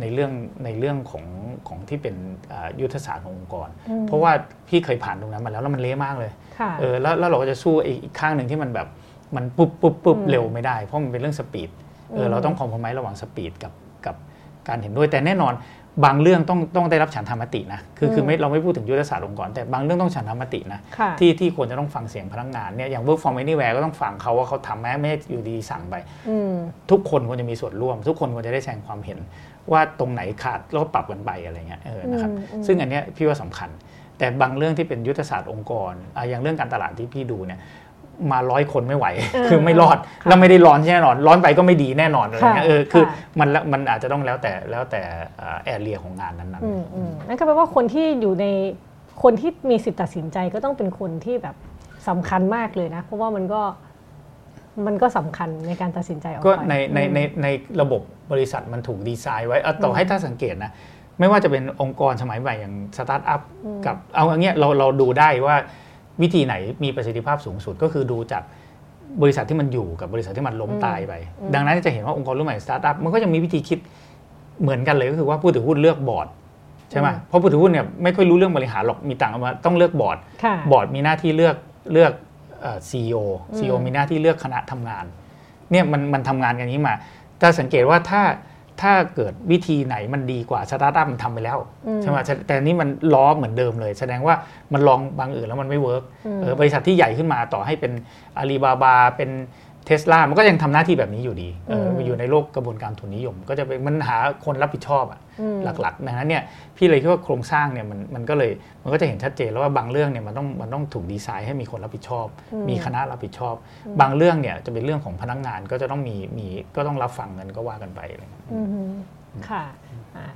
ในเรื่องในเรื่องของของที่เป็นอ่ายุทธศาสตร์ขององค์กรอืมเพราะว่าพี่เคยผ่านตรงนั้นมาแล้วแล้วมันเละมากเลยค่ะเออแล้วแล้วเราก็จะสู้อีกอีกข้างหนึ่งที่มันแบบมันปุ๊บปุ๊บปุ๊บอืมเร็วไม่ได้ เพราะมันเป็นเรื่อง speed เออเราต้อง compromise ระหว่าง speed กับกับการเห็นด้วยแต่แน่นอนบางเรื่องต้องต้องได้รับฉันทามตินะคือคือไม่เราไม่พูดถึงยุทธศาสตร์องค์กรแต่บางเรื่องต้องฉันทามตินะค่ะที่ที่ควรจะต้องฟังเสียงพนักงานเนี่ยอย่าง work from anywhere ก็ต้องฟังเขาว่าเขาทำไหมไม่ได้อยู่ดีๆสั่งไปอืมทุกคนควรจะมีส่วนร่วม ทุกคนควรจะได้แสดงความเห็น ว่าตรงไหนขาดแล้วก็ปรับกันไปอะไรเงี้ยเออนะครับอืมอืมซึ่งอันเนี้ยพี่ว่าสำคัญ แต่บางเรื่องที่เป็นยุทธศาสตร์องค์กรอะอย่างเรื่องการตลาดที่พี่ดูเนี่ยมาร้อยคนไม่ไหวเออคือไม่รอดค่ะแล้วไม่ได้ร้อนแน่นอน ร้อนไปก็ไม่ดีแน่นอนอะไรเงี้ยค่ะเออคือค่ะมันละมันอาจจะต้องแล้วแต่แล้วแต่แอเรียของงานนั้นอืมอืมนั่นก็แปลว่าคนที่อยู่ในคนที่มีสิทธิ์ตัดสินใจก็ต้องเป็นคนที่แบบสำคัญมากเลยนะ เพราะว่ามันก็มันก็สำคัญในการตัดสินใจออกๆก็ไปในในในในระบบ บริษัทมันถูกดีไซน์ไว้เอาต่อให้ถ้าสังเกตนะไม่ว่าจะเป็นองค์กรสมัยใหม่อย่างสตาร์ทอัพอืมกับเอาอย่างเงี้ยเราเราดูได้ว่าวิธีไหนมีประสิทธิภาพสูงสุดก็คือดูจากบริษัทที่มันอยู่กับบริษัทที่มันล้มตายไป ดังนั้นจะเห็นว่าองค์กรรุ่นใหม่สตาร์ทอัพมันก็ยังมีวิธีคิดเหมือนกันเลยก็คือว่าผู้ถือหุ้นเลือกบอร์ดใช่ไหมเพราะผู้ถือหุ้นเนี่ยไม่ค่อยรู้เรื่องบริหารหรอกมีต่างกันว่าต้องเลือกบอร์ดค่ะบอร์ดมีหน้าที่เลือกเลือก CEO CEO อืมมีหน้าที่เลือกคณะทำงานเนี่ยมันมันทำงานกันอย่างนี้มา แต่สังเกตว่าถ้าถ้าเกิดวิธีไหนมันดีกว่าสตาร์ทอัพมันทำไปแล้วใช่ไหมแต่นี่มันล้อเหมือนเดิมเลย แสดงว่ามันลองทางอื่นแล้วมันไม่ work บริษัทที่ใหญ่ขึ้นมาต่อให้เป็นอาลีบาบาเป็น เทสลามันก็ยังทำหน้าที่แบบนี้อยู่ดีเอออยู่ในโลกกระบวนการทุนนิยม ก็จะเป็นมันหาคนรับผิดชอบอะหลักๆดังนั้นเนี่ยพี่เลยคิดว่าโครงสร้างเนี่ยมันมันก็เลยมันก็จะเห็นชัดเจนแล้วว่าบางเรื่องเนี่ยมันต้องมันต้องถูกดีไซน์ให้มีคนรับผิดชอบ มีคณะรับผิดชอบ บางเรื่องเนี่ยจะเป็นเรื่องของพนักงานก็จะต้องมีมีก็ต้องรับฟังกันก็ว่ากันไปอะไรเงี้ยอืมค่ะอะ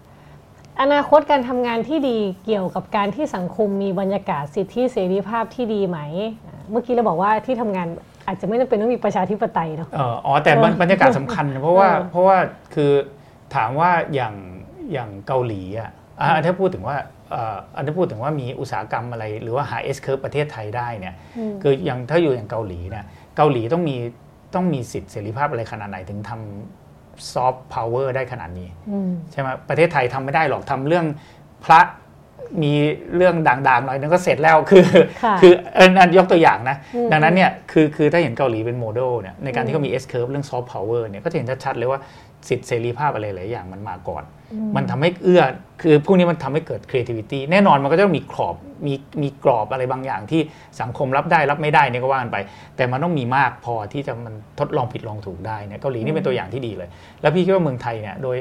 อนาคตการทำงานที่ดีเกี่ยวกับการที่สังคมมีบรรยากาศสิทธิเสรีภาพที่ดีไหมอะเมื่อกี้เราบอกว่าที่ทำงาน อาจจะไม่จำเป็นต้องมีประชาธิปไตยเนาะเอ่ออ๋อแต่บรรบรรยากาศสำคัญนะเพราะว่าเออเพราะว่าคือถามว่าอย่างอย่างเกาหลีอะอะถ้าพูดถึงว่าเอ่ออันถ้าพูดถึงว่ามีอุตสาหกรรมอะไรหรือว่าหา S curve ประเทศไทยได้เนี่ยคืออย่างถ้าอยู่อย่างเกาหลีเนี่ยเกาหลีต้องมีต้องมีสิทธิเสรีภาพอะไรขนาดไหนถึงทำ soft power ได้ขนาดนี้อืมใช่ไหมประเทศไทยทำไม่ได้หรอกทำเรื่องพระ มีเรื่องด่างๆหน่อยนึงก็เสร็จแล้วคือค่ะคือเออนั่นยกตัวอย่างนะอืมดังนั้นเนี่ยคือคือถ้าเห็นเกาหลีเป็นโมเดลเนี่ยในการที่เขามี S curve เรื่อง soft power เนี่ยก็จะเห็นชัดๆเลยว่าสิทธิเสรีภาพอะไรหลายอย่างมันมาก่อน มันทำให้เอื้อคือพวกนี้มันทำให้เกิด creativity แน่นอนมันก็จะต้องมีกรอบมีมีกรอบอะไรบางอย่างที่สังคมรับได้รับไม่ได้เนี่ยก็ว่ากันไป แต่มันต้องมีมากพอที่จะมันทดลองผิดลองถูกได้เนี่ยเกาหลีนี่เป็นตัวอย่างที่ดีเลย แล้วพี่คิดว่าเมืองไทยเนี่ยโดย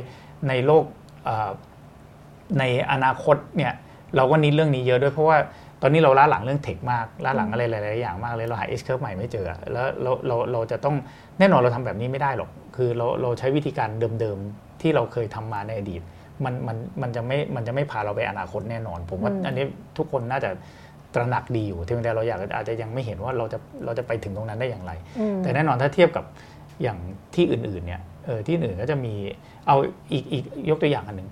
ในโลกเอ่อในอนาคตเนี่ย เราก็นิดเรื่องนี้เยอะด้วยเพราะว่าตอนนี้เราล้าหลังเรื่องเทคมากล้าหลังอะไรหลายๆอย่างมากเลยเราหา S curve ใหม่ไม่เจอ แล้วเราเราเราจะต้องแน่นอนเราทำแบบนี้ไม่ได้หรอก คือเราเราใช้วิธีการเดิมๆที่เราเคยทำมาในอดีตมันมันมันจะไม่มันจะไม่พาเราไปอนาคตแน่นอน ผมว่าอืมอันนี้ทุกคนน่าจะตระหนักดีอยู่ที่แต่เราอยากอาจจะยังไม่เห็นว่าเราจะเราจะไปถึงตรงนั้นได้อย่างไรอืมแต่แน่นอนถ้าเทียบกับอย่างที่อื่นๆเนี่ยเออที่อื่นก็จะมีเอาอีกอีกยกตัวอย่างอันหนึ่ง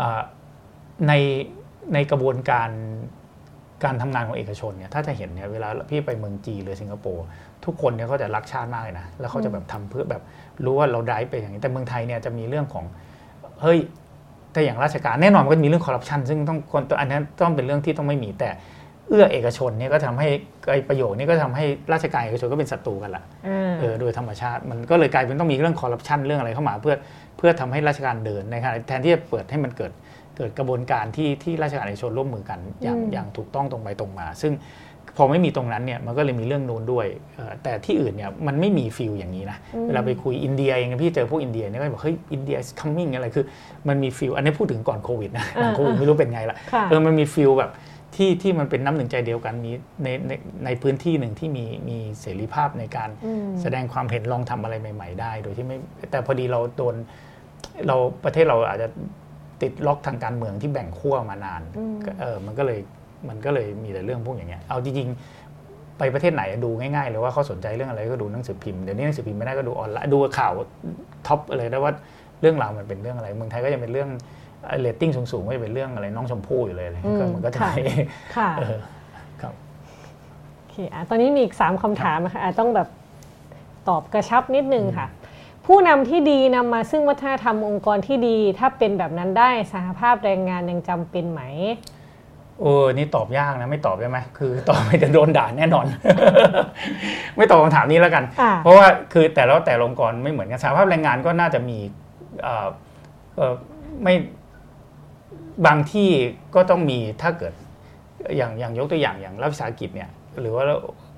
อ่าใน ในกระบวนการการทำงานของเอกชนเนี่ยถ้าจะเห็นเนี่ยเวลาพี่ไปเมืองจีนหรือสิงคโปร์ทุกคนเนี่ยเขาจะรักชาติมากเลยนะแล้วเขาจะแบบทำเพื่อแบบรู้ว่าเราได้ไปอย่างนี้แต่เมืองไทยเนี่ยจะมีเรื่องของเฮ้ยแต่อย่างราชการแน่นอนมันก็มีเรื่องคอร์รัปชันซึ่งต้องคนอันนั้นต้องเป็นเรื่องที่ต้องไม่มีแต่เอื้อเอกชนเนี่ยก็ทำให้ไอ้ประโยชน์นี้ก็ทำให้ราชการเอกชนก็เป็นศัตรูกันละอ่าเออโดยธรรมชาติมันก็เลยกลายเป็นต้องมีเรื่องคอร์รัปชันเรื่องอะไรเข้ามาเพื่อเพื่อทำให้ราชการเดินในขณะแทนที่จะเปิดให้มันเกิด เกิดกระบวนการที่ที่ราชการเอกชนร่วมมือกันอย่างอืมอย่างถูกต้องตรงไปตรงมา ซึ่งพอไม่มีตรงนั้นเนี่ยมันก็เลยมีเรื่องนู้นด้วยเอ่อแต่ที่อื่นเนี่ยมันไม่มี feel อย่างนี้นะเวลาไปคุยอินเดียเองพี่เจอพวกอินเดียเนี่ยก็บอกเฮ้ยอินเดีย is coming อะไรคือมันมี feel อันนี้พูดถึงก่อนโควิดนะหลังโควิดไม่รู้เป็นไงละค่ะเออมันมี feel แบบที่ที่มันเป็นน้ำหนึ่งใจเดียวกันมีในในในพื้นที่หนึ่งที่มีมีเสรีภาพในการอืมแสดงความเห็นลองทำอะไรใหม่ ๆ ได้ โดยที่ไม่แต่พอดีเราโดนเราประเทศเราอาจจะ ติดล็อกทางการเมืองที่แบ่งขั้วมานานอืมก็เออมันก็เลยมันก็เลยมีแต่เรื่องพวกอย่างเงี้ยเอาจริงๆไปประเทศไหนดูง่ายๆเลยว่าเขาสนใจเรื่องอะไรก็ดูหนังสือพิมพ์เดี๋ยวนี้หนังสือพิมพ์ไม่ได้ก็ดูออนไลน์ดูข่าว top อะไรได้ว่าเรื่องราวมันเป็นเรื่องอะไรเมืองไทยก็ยังเป็นเรื่องเรตติ้งสูงๆก็จะเป็นเรื่องอะไรน้องชมพู่อยู่เลยอะไรก็มันก็จะค่ะไม่ค่ะเออครับโอเคอะตอนนี้มีอีก3คำถามนะคะอาจต้องแบบตอบกระชับนิดนึงค่ะ ผู้นำที่ดีนำมาซึ่งวัฒนธรรมองค์กรที่ดี ถ้าเป็นแบบนั้นได้สหภาพแรงงานยังจำเป็นไหมเออนี่ตอบยากนะไม่ตอบได้ไหมคือตอบไปจะโดนด่าแน่นอน ไม่ตอบคำถามนี้แล้วกันอ่าเพราะว่าคือแต่แล้วแต่องค์กรไม่เหมือนกันสหภาพแรงงานก็น่าจะมีเอ่อเอ่อไม่บางที่ก็ต้องมีถ้าเกิดอย่างอย่างยกตัวอย่างอย่างรัฐวิสาหกิจเนี่ย หรือว่า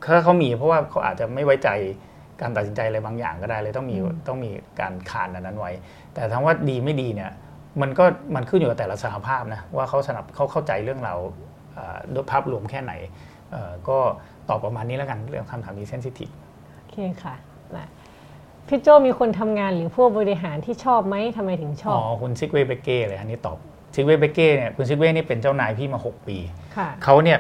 ถ้าเขามีเพราะว่าเขาอาจจะไม่ไว้ใจ การตัดสินใจอะไรบางอย่างก็ได้เลยต้องมีต้องมีการคานอันนั้นไว้ แต่ถามว่าดีไม่ดีเนี่ยมันก็มันขึ้นอยู่กับแต่ละสหภาพนะว่าเขาสนับเขาเข้าใจเรื่องราวเอ่อด้วยภาพรวมแค่ไหนเอ่อก็ตอบประมาณนี้แล้วกันเรื่องคำถามนี้ sensitive โอเคค่ะนะพี่โจมีคนทำงานหรือผู้บริหารที่ชอบไหมทำไมถึงชออ๋บอคุณซิกเวย์เบเก้เลยอันนี้ตอบซิกเวย์เบเก้เนี่ยคุณซิกเวย์นี่เป็นเจ้านายพี่มา 6 ปีค่ะเขาเนี่ย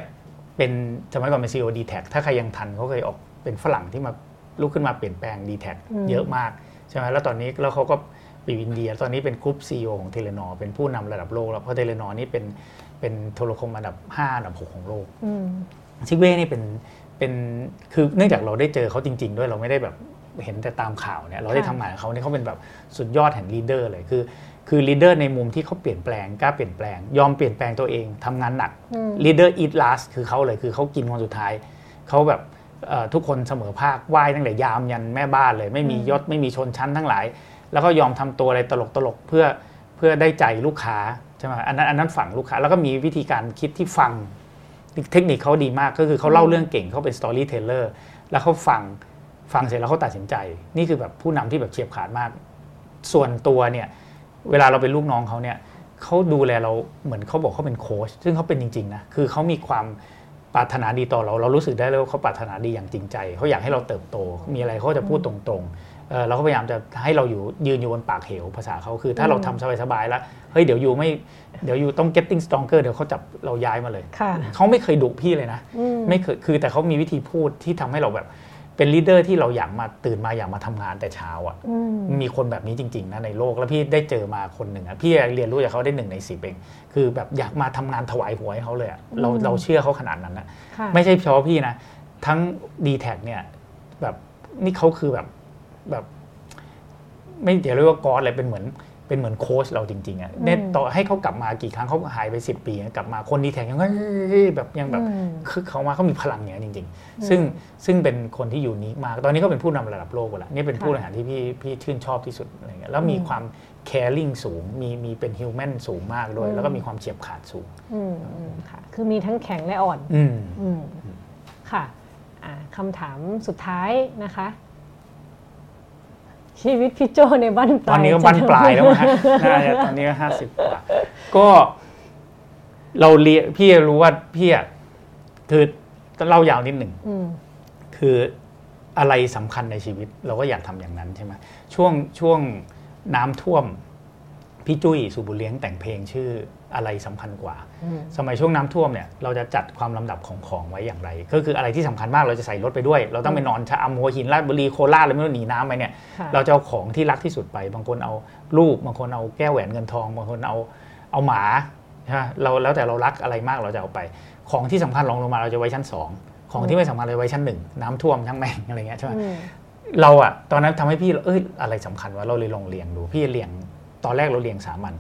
เป็นสมัยก่อนเป็น CEO ดีแทคถ้าใครยังทันเขาเคยออกเป็นฝรั่งที่มา ลุกขึ้นมาเปลี่ยนแปลงดีแทคอืมเยอะมากใช่ไหมแล้วตอนนี้แล้วเขาก็ไปอยู่อินเดีย ตอนนี้เป็น group CEO ของ Telenor เป็นผู้นำระดับโลกแล้วเพราะ Telenor นี่เป็นเป็นโทรคมอันดับ5อันดับ 6 ของโลกอืมซิกเว่นี่เป็นเป็นคือเนื่องจากเราได้เจอเขาจริง ๆ ด้วยเราไม่ได้แบบเห็นแต่ตามข่าวเนี่ยเราได้ค่ะทำงานกับเขาเนี่ยเขาเป็นแบบสุดยอดแห่ง leader เลยคือ คือ leader ในมุมที่เขาเปลี่ยนแปลงกล้าเปลี่ยนแปลง ยอมเปลี่ยนแปลงตัวเองทำงานหนักอืม leader eat last คือเขาเลยคือเขากินคนสุดท้ายเขาแบบเอ่อ ทุกคนเสมอภาคไหว้ตั้งแต่ยามยันแม่บ้านเลย ไม่มียศไม่มีชนชั้นทั้งหลาย แล้วก็ยอมทำตัวอะไรตลกๆเพื่อเพื่อได้ใจลูกค้าใช่ไหมอันนั้นอันนั้นฝั่งลูกค้าแล้วก็มีวิธีการคิดที่ฟังเทคนิคเขาดีมากก็คือเขาเล่าเรื่องเก่งเขาเป็นสตอรี่เทเลอร์แล้วเขาฟังฟังเสร็จแล้วเขาตัดสินใจ นี่คือแบบผู้นำที่แบบเฉียบขาดมาก ส่วนตัวเนี่ยเวลาเราเป็นลูกน้องเขาเนี่ยเขาดูแลเราเหมือนเขาบอกเขาเป็นโค้ชซึ่งเขาเป็นจริงๆนะคือเขามีความ ปรารถนาดีต่อเรา เรารู้สึกได้เลยว่าเขาปรารถนาดีอย่างจริงใจ เขาอยากให้เราเติบโต มีอะไรเขาจะพูดตรงๆเอ่อเราก็พยายามจะให้เราอยู่ยืนอยู่บนปากเหวภาษาเขาคือ ถ้าเราทำสบายๆแล้วเฮ้ยเดี๋ยวอยู่ไม่เดี๋ยวอยู่ต้อง getting stronger เดี๋ยวเขาจับเราย้ายมาเลยค่ะเขาไม่เคยดุพี่เลยนะอืมไม่เคยคือแต่เขามีวิธีพูดที่ทำให้เราแบบ เป็น leader ที่เราอยากมาตื่นมาอยากมาทำงานแต่เช้าอะอืมมีคนแบบนี้จริงๆนะในโลกแล้วพี่ได้เจอมาคนหนึ่งอะพี่เรียนรู้จากเขาได้หนึ่งในสิบเองคือแบบอยากมาทำงานถวายหัวให้เขาเลยอะเราอืมเราเชื่อเขาขนาดนั้นนะค่ะไม่ใช่เฉพาะพี่นะ ทั้ง d t แทเนี่ยแบบนี่เขาคือแบบแบบ ไม่เดี๋ยวเรียกว่ากอสเลยเป็นเหมือน เป็นเหมือนโค้ชเราจริงๆอะเนี่ยต่อให้เขากลับมากี่ครั้งเขาหายไปสิบปี กลับมาคน d t แทยังเฮ้ยแบบยังแบบอืมคือเขามาเขามีพลังอย่างนี้นจริง ๆ ซึ่งซึ่งเป็นคนที่อยู่นี้มาก ตอนนี้ก็เป็นผู้นำระดับโลกไปแล้วนี่เป็นผู้บริหารที่พี่พี่ชื่นชอบที่สุดอะไรเงี้ยแล้วมีความ caring สูง มีมีเป็น human สูงมากด้วยอืมแล้วก็มีความเฉียบขาดสูงอืมอืมค่ะคือมีทั้งแข็งและอ่อนอืมอืมค่ะอ่าคำถามสุดท้ายนะคะ ชีวิตพี่โจในบ้านปตลายอนนี้ก็บั้นปลายแล้วมั้งฮะน่าจะตอนนี้ก็ห้าสิบกว่า ก็เราเรียนพี่รู้ว่าพี่อะคือเล่ายาวนิดหนึ่งอืมคืออะไรสำคัญในชีวิต เราก็อยากทำอย่างนั้นใช่ไหมช่วงช่วงน้ำท่วม พี่จุ้ยสุบุญเลี้ยงแต่งเพลงชื่ออะไรสำคัญกว่าอืมสมัยช่วงน้ำท่วมเนี่ยเราจะจัดความลำดับของของไว้อย่างไร ก็คืออะไรที่สำคัญมากเราจะใส่รถไปด้วย เราต้องไปนอนชะอำหัวหินราชบุรีโคราชอะไรไม่รู้หนีน้ำไปเนี่ยค่ะเราจะเอาของที่รักที่สุดไป บางคนเอารูปบางคนเอาแก้วแหวนเงินทอง บางคนเอาเอาหมาใช่ไหมเราแล้วแต่เรารักอะไรมากเราจะเอาไป ของที่สำคัญรองลงมาเราจะไว้ชั้นสองของที่ไม่สำคัญเราไว้ชั้นหนึ่งน้ำท่วมช่างแม่งอะไรเงี้ยใช่ไหมอืมเราอะตอนนั้นทำให้พี่เอ้ยอะไรสำคัญวะเราเลยลองเรียงดูพี่เรียง ตอนแรกเราเรียงสามัญ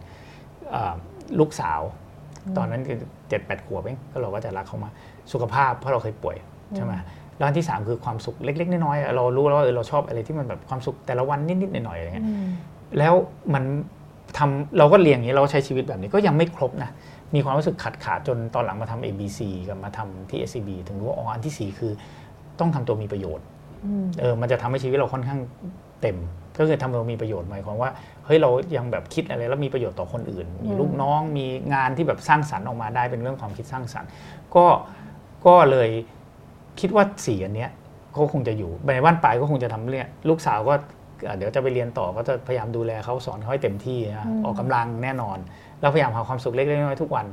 เอ่อลูกสาว ตอนนั้นคือเจ็ดแปดขวบเองก็เราก็จะรักเขามาสุขภาพเพราะเราเคยป่วยใช่ไหมแล้วอันที่สามคือความสุขเล็ก ๆ น้อยๆอะเรารู้แล้วว่าเออเราชอบอะไรที่มันแบบความสุขแต่ละวันนิดๆหน่อยๆอะไรเงี้ยอืมแล้วมันทำเราก็เรียงอย่างนี้เราใช้ชีวิตแบบนี้ก็ยังไม่ครบนะมีความรู้สึกขาดขาดจนตอนหลังมาทำ ABC กับมาทำที่ SCB ถึงรู้ว่าอ๋ออันที่สี่คือ ต้องทำตัวมีประโยชน์อืมเออมันจะทำให้ชีวิตเราค่อนข้างเต็ม ก็คือทำให้เรามีประโยชน์หมายความว่า เฮ้ยเรายังแบบคิดอะไรแล้วมีประโยชน์ต่อคนอื่น มีลูกน้องมีงานที่แบบสร้างสรรค์ออกมาได้เป็นเรื่องความคิดสร้างสรรค์ ก็ก็เลยคิดว่าสี่อันเนี้ยก็คงจะอยู่ในบ้านปลายก็คงจะทำเรื่องลูกสาวก็เอ่อเดี๋ยวจะไปเรียนต่อก็จะพยายามดูแลเขาสอนเขาให้เต็มที่นะออกกำลังแน่นอน แล้วพยายามหาความสุขเล็กๆน้อยๆทุกวัน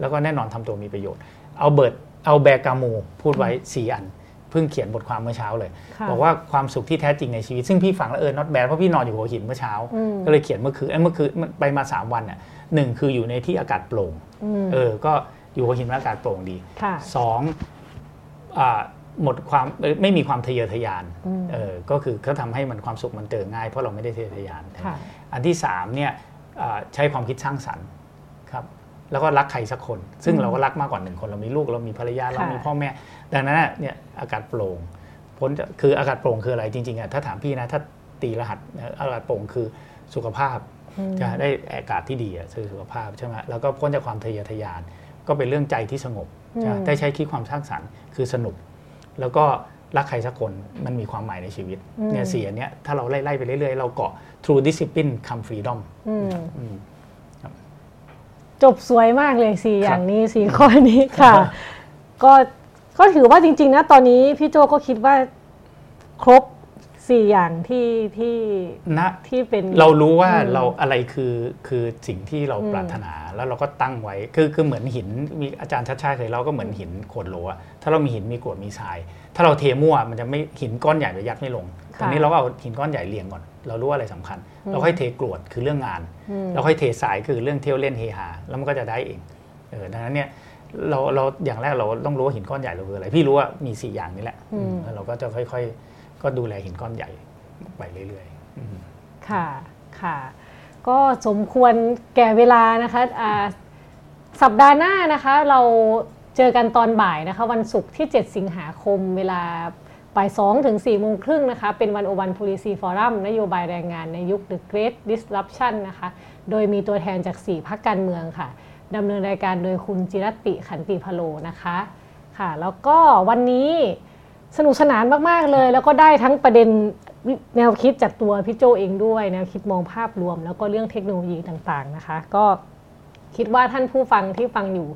แล้วก็แน่นอนทำตัวมีประโยชน์ เอาเบิร์ตเอาแบร์กามูพูดไว้สี่อัน เพิ่งเขียนบทความเมื่อเช้าเลยค่ะบอกว่าความสุขที่แท้จริงในชีวิต ซึ่งพี่ฟังแล้วเออ not bad เพราะพี่นอนอยู่หัวหินเมื่อเช้าอืมก็เลยเขียนเมื่อคืนเอ้ยเมื่อคืนไปมาสามวันน่ะหนึ่งคืออยู่ในที่อากาศโปร่งอืมเออ ก็อยู่หัวหินแล้วอากาศโปร่งดีค่ะสองอ่าหมดความเอ่อไม่มีความทะเยอทะยานอืมเออก็คือเขาทำให้มันความสุขมันเจอง่ายเพราะเราไม่ได้ทะเยอทะยานค่ะอันที่สามเนี่ยอ่าใช้ความคิดสร้างสรรค์ครับ แล้วก็รักใครสักคน ซึ่งอืมเราก็รักมากกว่าหนึ่งคน เรามีลูกเรามีภรรยาเราค่ะมีพ่อแม่ ดังนั้นน่ะเนี่ยอากาศโปร่งพ้นจากคืออากาศโปร่งคืออะไรจริงๆอะถ้าถามพี่นะถ้าตีรหัสนะอากาศโปร่งคือสุขภาพอืมจะได้อากาศที่ดีอะคือสุขภาพใช่ไหมแล้วก็พ้นจากความทะเยอทะยาน ก็เป็นเรื่องใจที่สงบใช่ไหมอืมได้ใช้คิดความสร้างสรรค์คือสนุก แล้วก็รักใครสักคนมันมีความหมายในชีวิตเนี่ยสี่อันเนี้ยถ้าเราไล่ๆไปเรื่อยๆ เราเกาะ true discipline come freedom อืมอืม จบสวยมากเลยสี่ครับอย่างนี้สี่ข้อนี้ค่ะ ก็ก็ถือว่าจริง ๆ นะ ตอนนี้พี่โจก็คิดว่าครบสี่อย่างที่ที่ณที่เป็นเรารู้ว่าอืมเราอะไรคือคือสิ่งที่เราอืมปรารถนาแล้วเราก็ตั้งไว้คือคือเหมือนหินมีอาจารย์ชัดชาติเคยเล่าก็เหมือนหินโขดโหลอะถ้าเรามีหินมีกรวดมีทราย ถ้าเราเทมั่วมันจะไม่หินก้อนใหญ่จะยัดไม่ลงตอนนี้เราก็เอาหินก้อนใหญ่เรียงก่อน เรารู้ว่าอะไรสำคัญ เราค่อยเทกรวดคือเรื่องงานอืมเราค่อยเทสายคือเรื่องเที่ยวเล่นเฮฮาแล้วมันก็จะได้เองเออดังนั้นเนี่ยเราเราอย่างแรกเราต้องรู้ว่าหินก้อนใหญ่เราคืออะไร พี่รู้ว่ามีสี่อย่างนี้แหละอืมแล้วเราก็จะค่อยๆ ก็ดูแลหินก้อนใหญ่ไปเรื่อยๆอืมค่ะค่ะ ก็สมควรแก่เวลานะคะอ่าสัปดาห์หน้านะคะ เราเจอกันตอนบ่ายนะคะ วันศุกร์ที่ 7 สิงหาคมเวลา บ่าย2ถึง4โมงครึ่งนะคะ เป็นวันโอวัน policy forum นโยบายแรงงานในยุค the great disruption นะคะ โดยมีตัวแทนจาก 4พักการเมืองค่ะดำเนินรายการโดยคุณจิรตติขันติพโลนะคะค่ะ แล้วก็วันนี้สนุกสนานมากๆเลย แล้วก็ได้ทั้งประเด็นแนวคิดจากตัวพี่โจเองด้วย แนวคิดมองภาพรวม แล้วก็เรื่องเทคโนโลยีต่างๆนะคะ ก็คิดว่าท่านผู้ฟังที่ฟังอยู่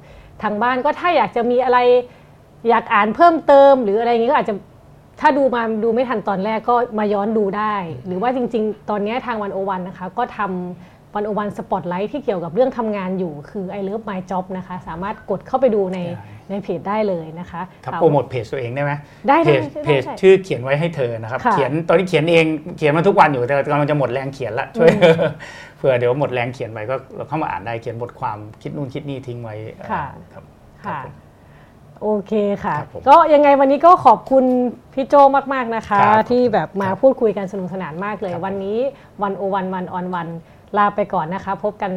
ทางบ้านก็ถ้าอยากจะมีอะไรอยากอ่านเพิ่มเติม หรืออะไรอย่างนี้ก็อาจจะ ถ้าดูมาดูไม่ทันตอนแรกก็มาย้อนดูได้ หรือว่าจริง ๆ ตอนนี้ทางวันโอวันนะคะ ก็ทำวันโอวันสปอตไลท์ที่เกี่ยวกับเรื่องทำงานอยู่คือ I Love My Job นะคะ สามารถกดเข้าไปดูในใช่ในเพจได้เลยนะคะครับค่ะโปรโมทเพจตัวเองได้ไหมได้เพได้จได้เพจได้ชื่อเขียนไว้ให้เธอนะครับค่ะเขียนตอนนี้เขียนเองเขียนมาทุกวันอยู่แต่กำลังจะหมดแรงเขียนละช่วยเผื่อเดี๋ยวหมดแรงเขียนไปก็เราเข้ามาอ่านได้เขียนบทความคิดนู่นคิดนี่ทิ้งไว้เอ่อค่ะครับค่ะครับผม โอเคค่ะ ครับผมก็ยังไงวันนี้ก็ขอบคุณพี่โจมากๆนะคะ ครับที่แบบมาครับพูดคุยกันสนุกสนานมากเลย ครับ วันนี้วันโอวันวันออนวันลาไปก่อนนะคะ พบกัน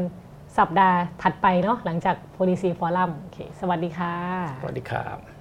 สัปดาห์ถัดไปเนาะหลังจาก Policy Forum โอเค สวัสดีค่ะ สวัสดีครับ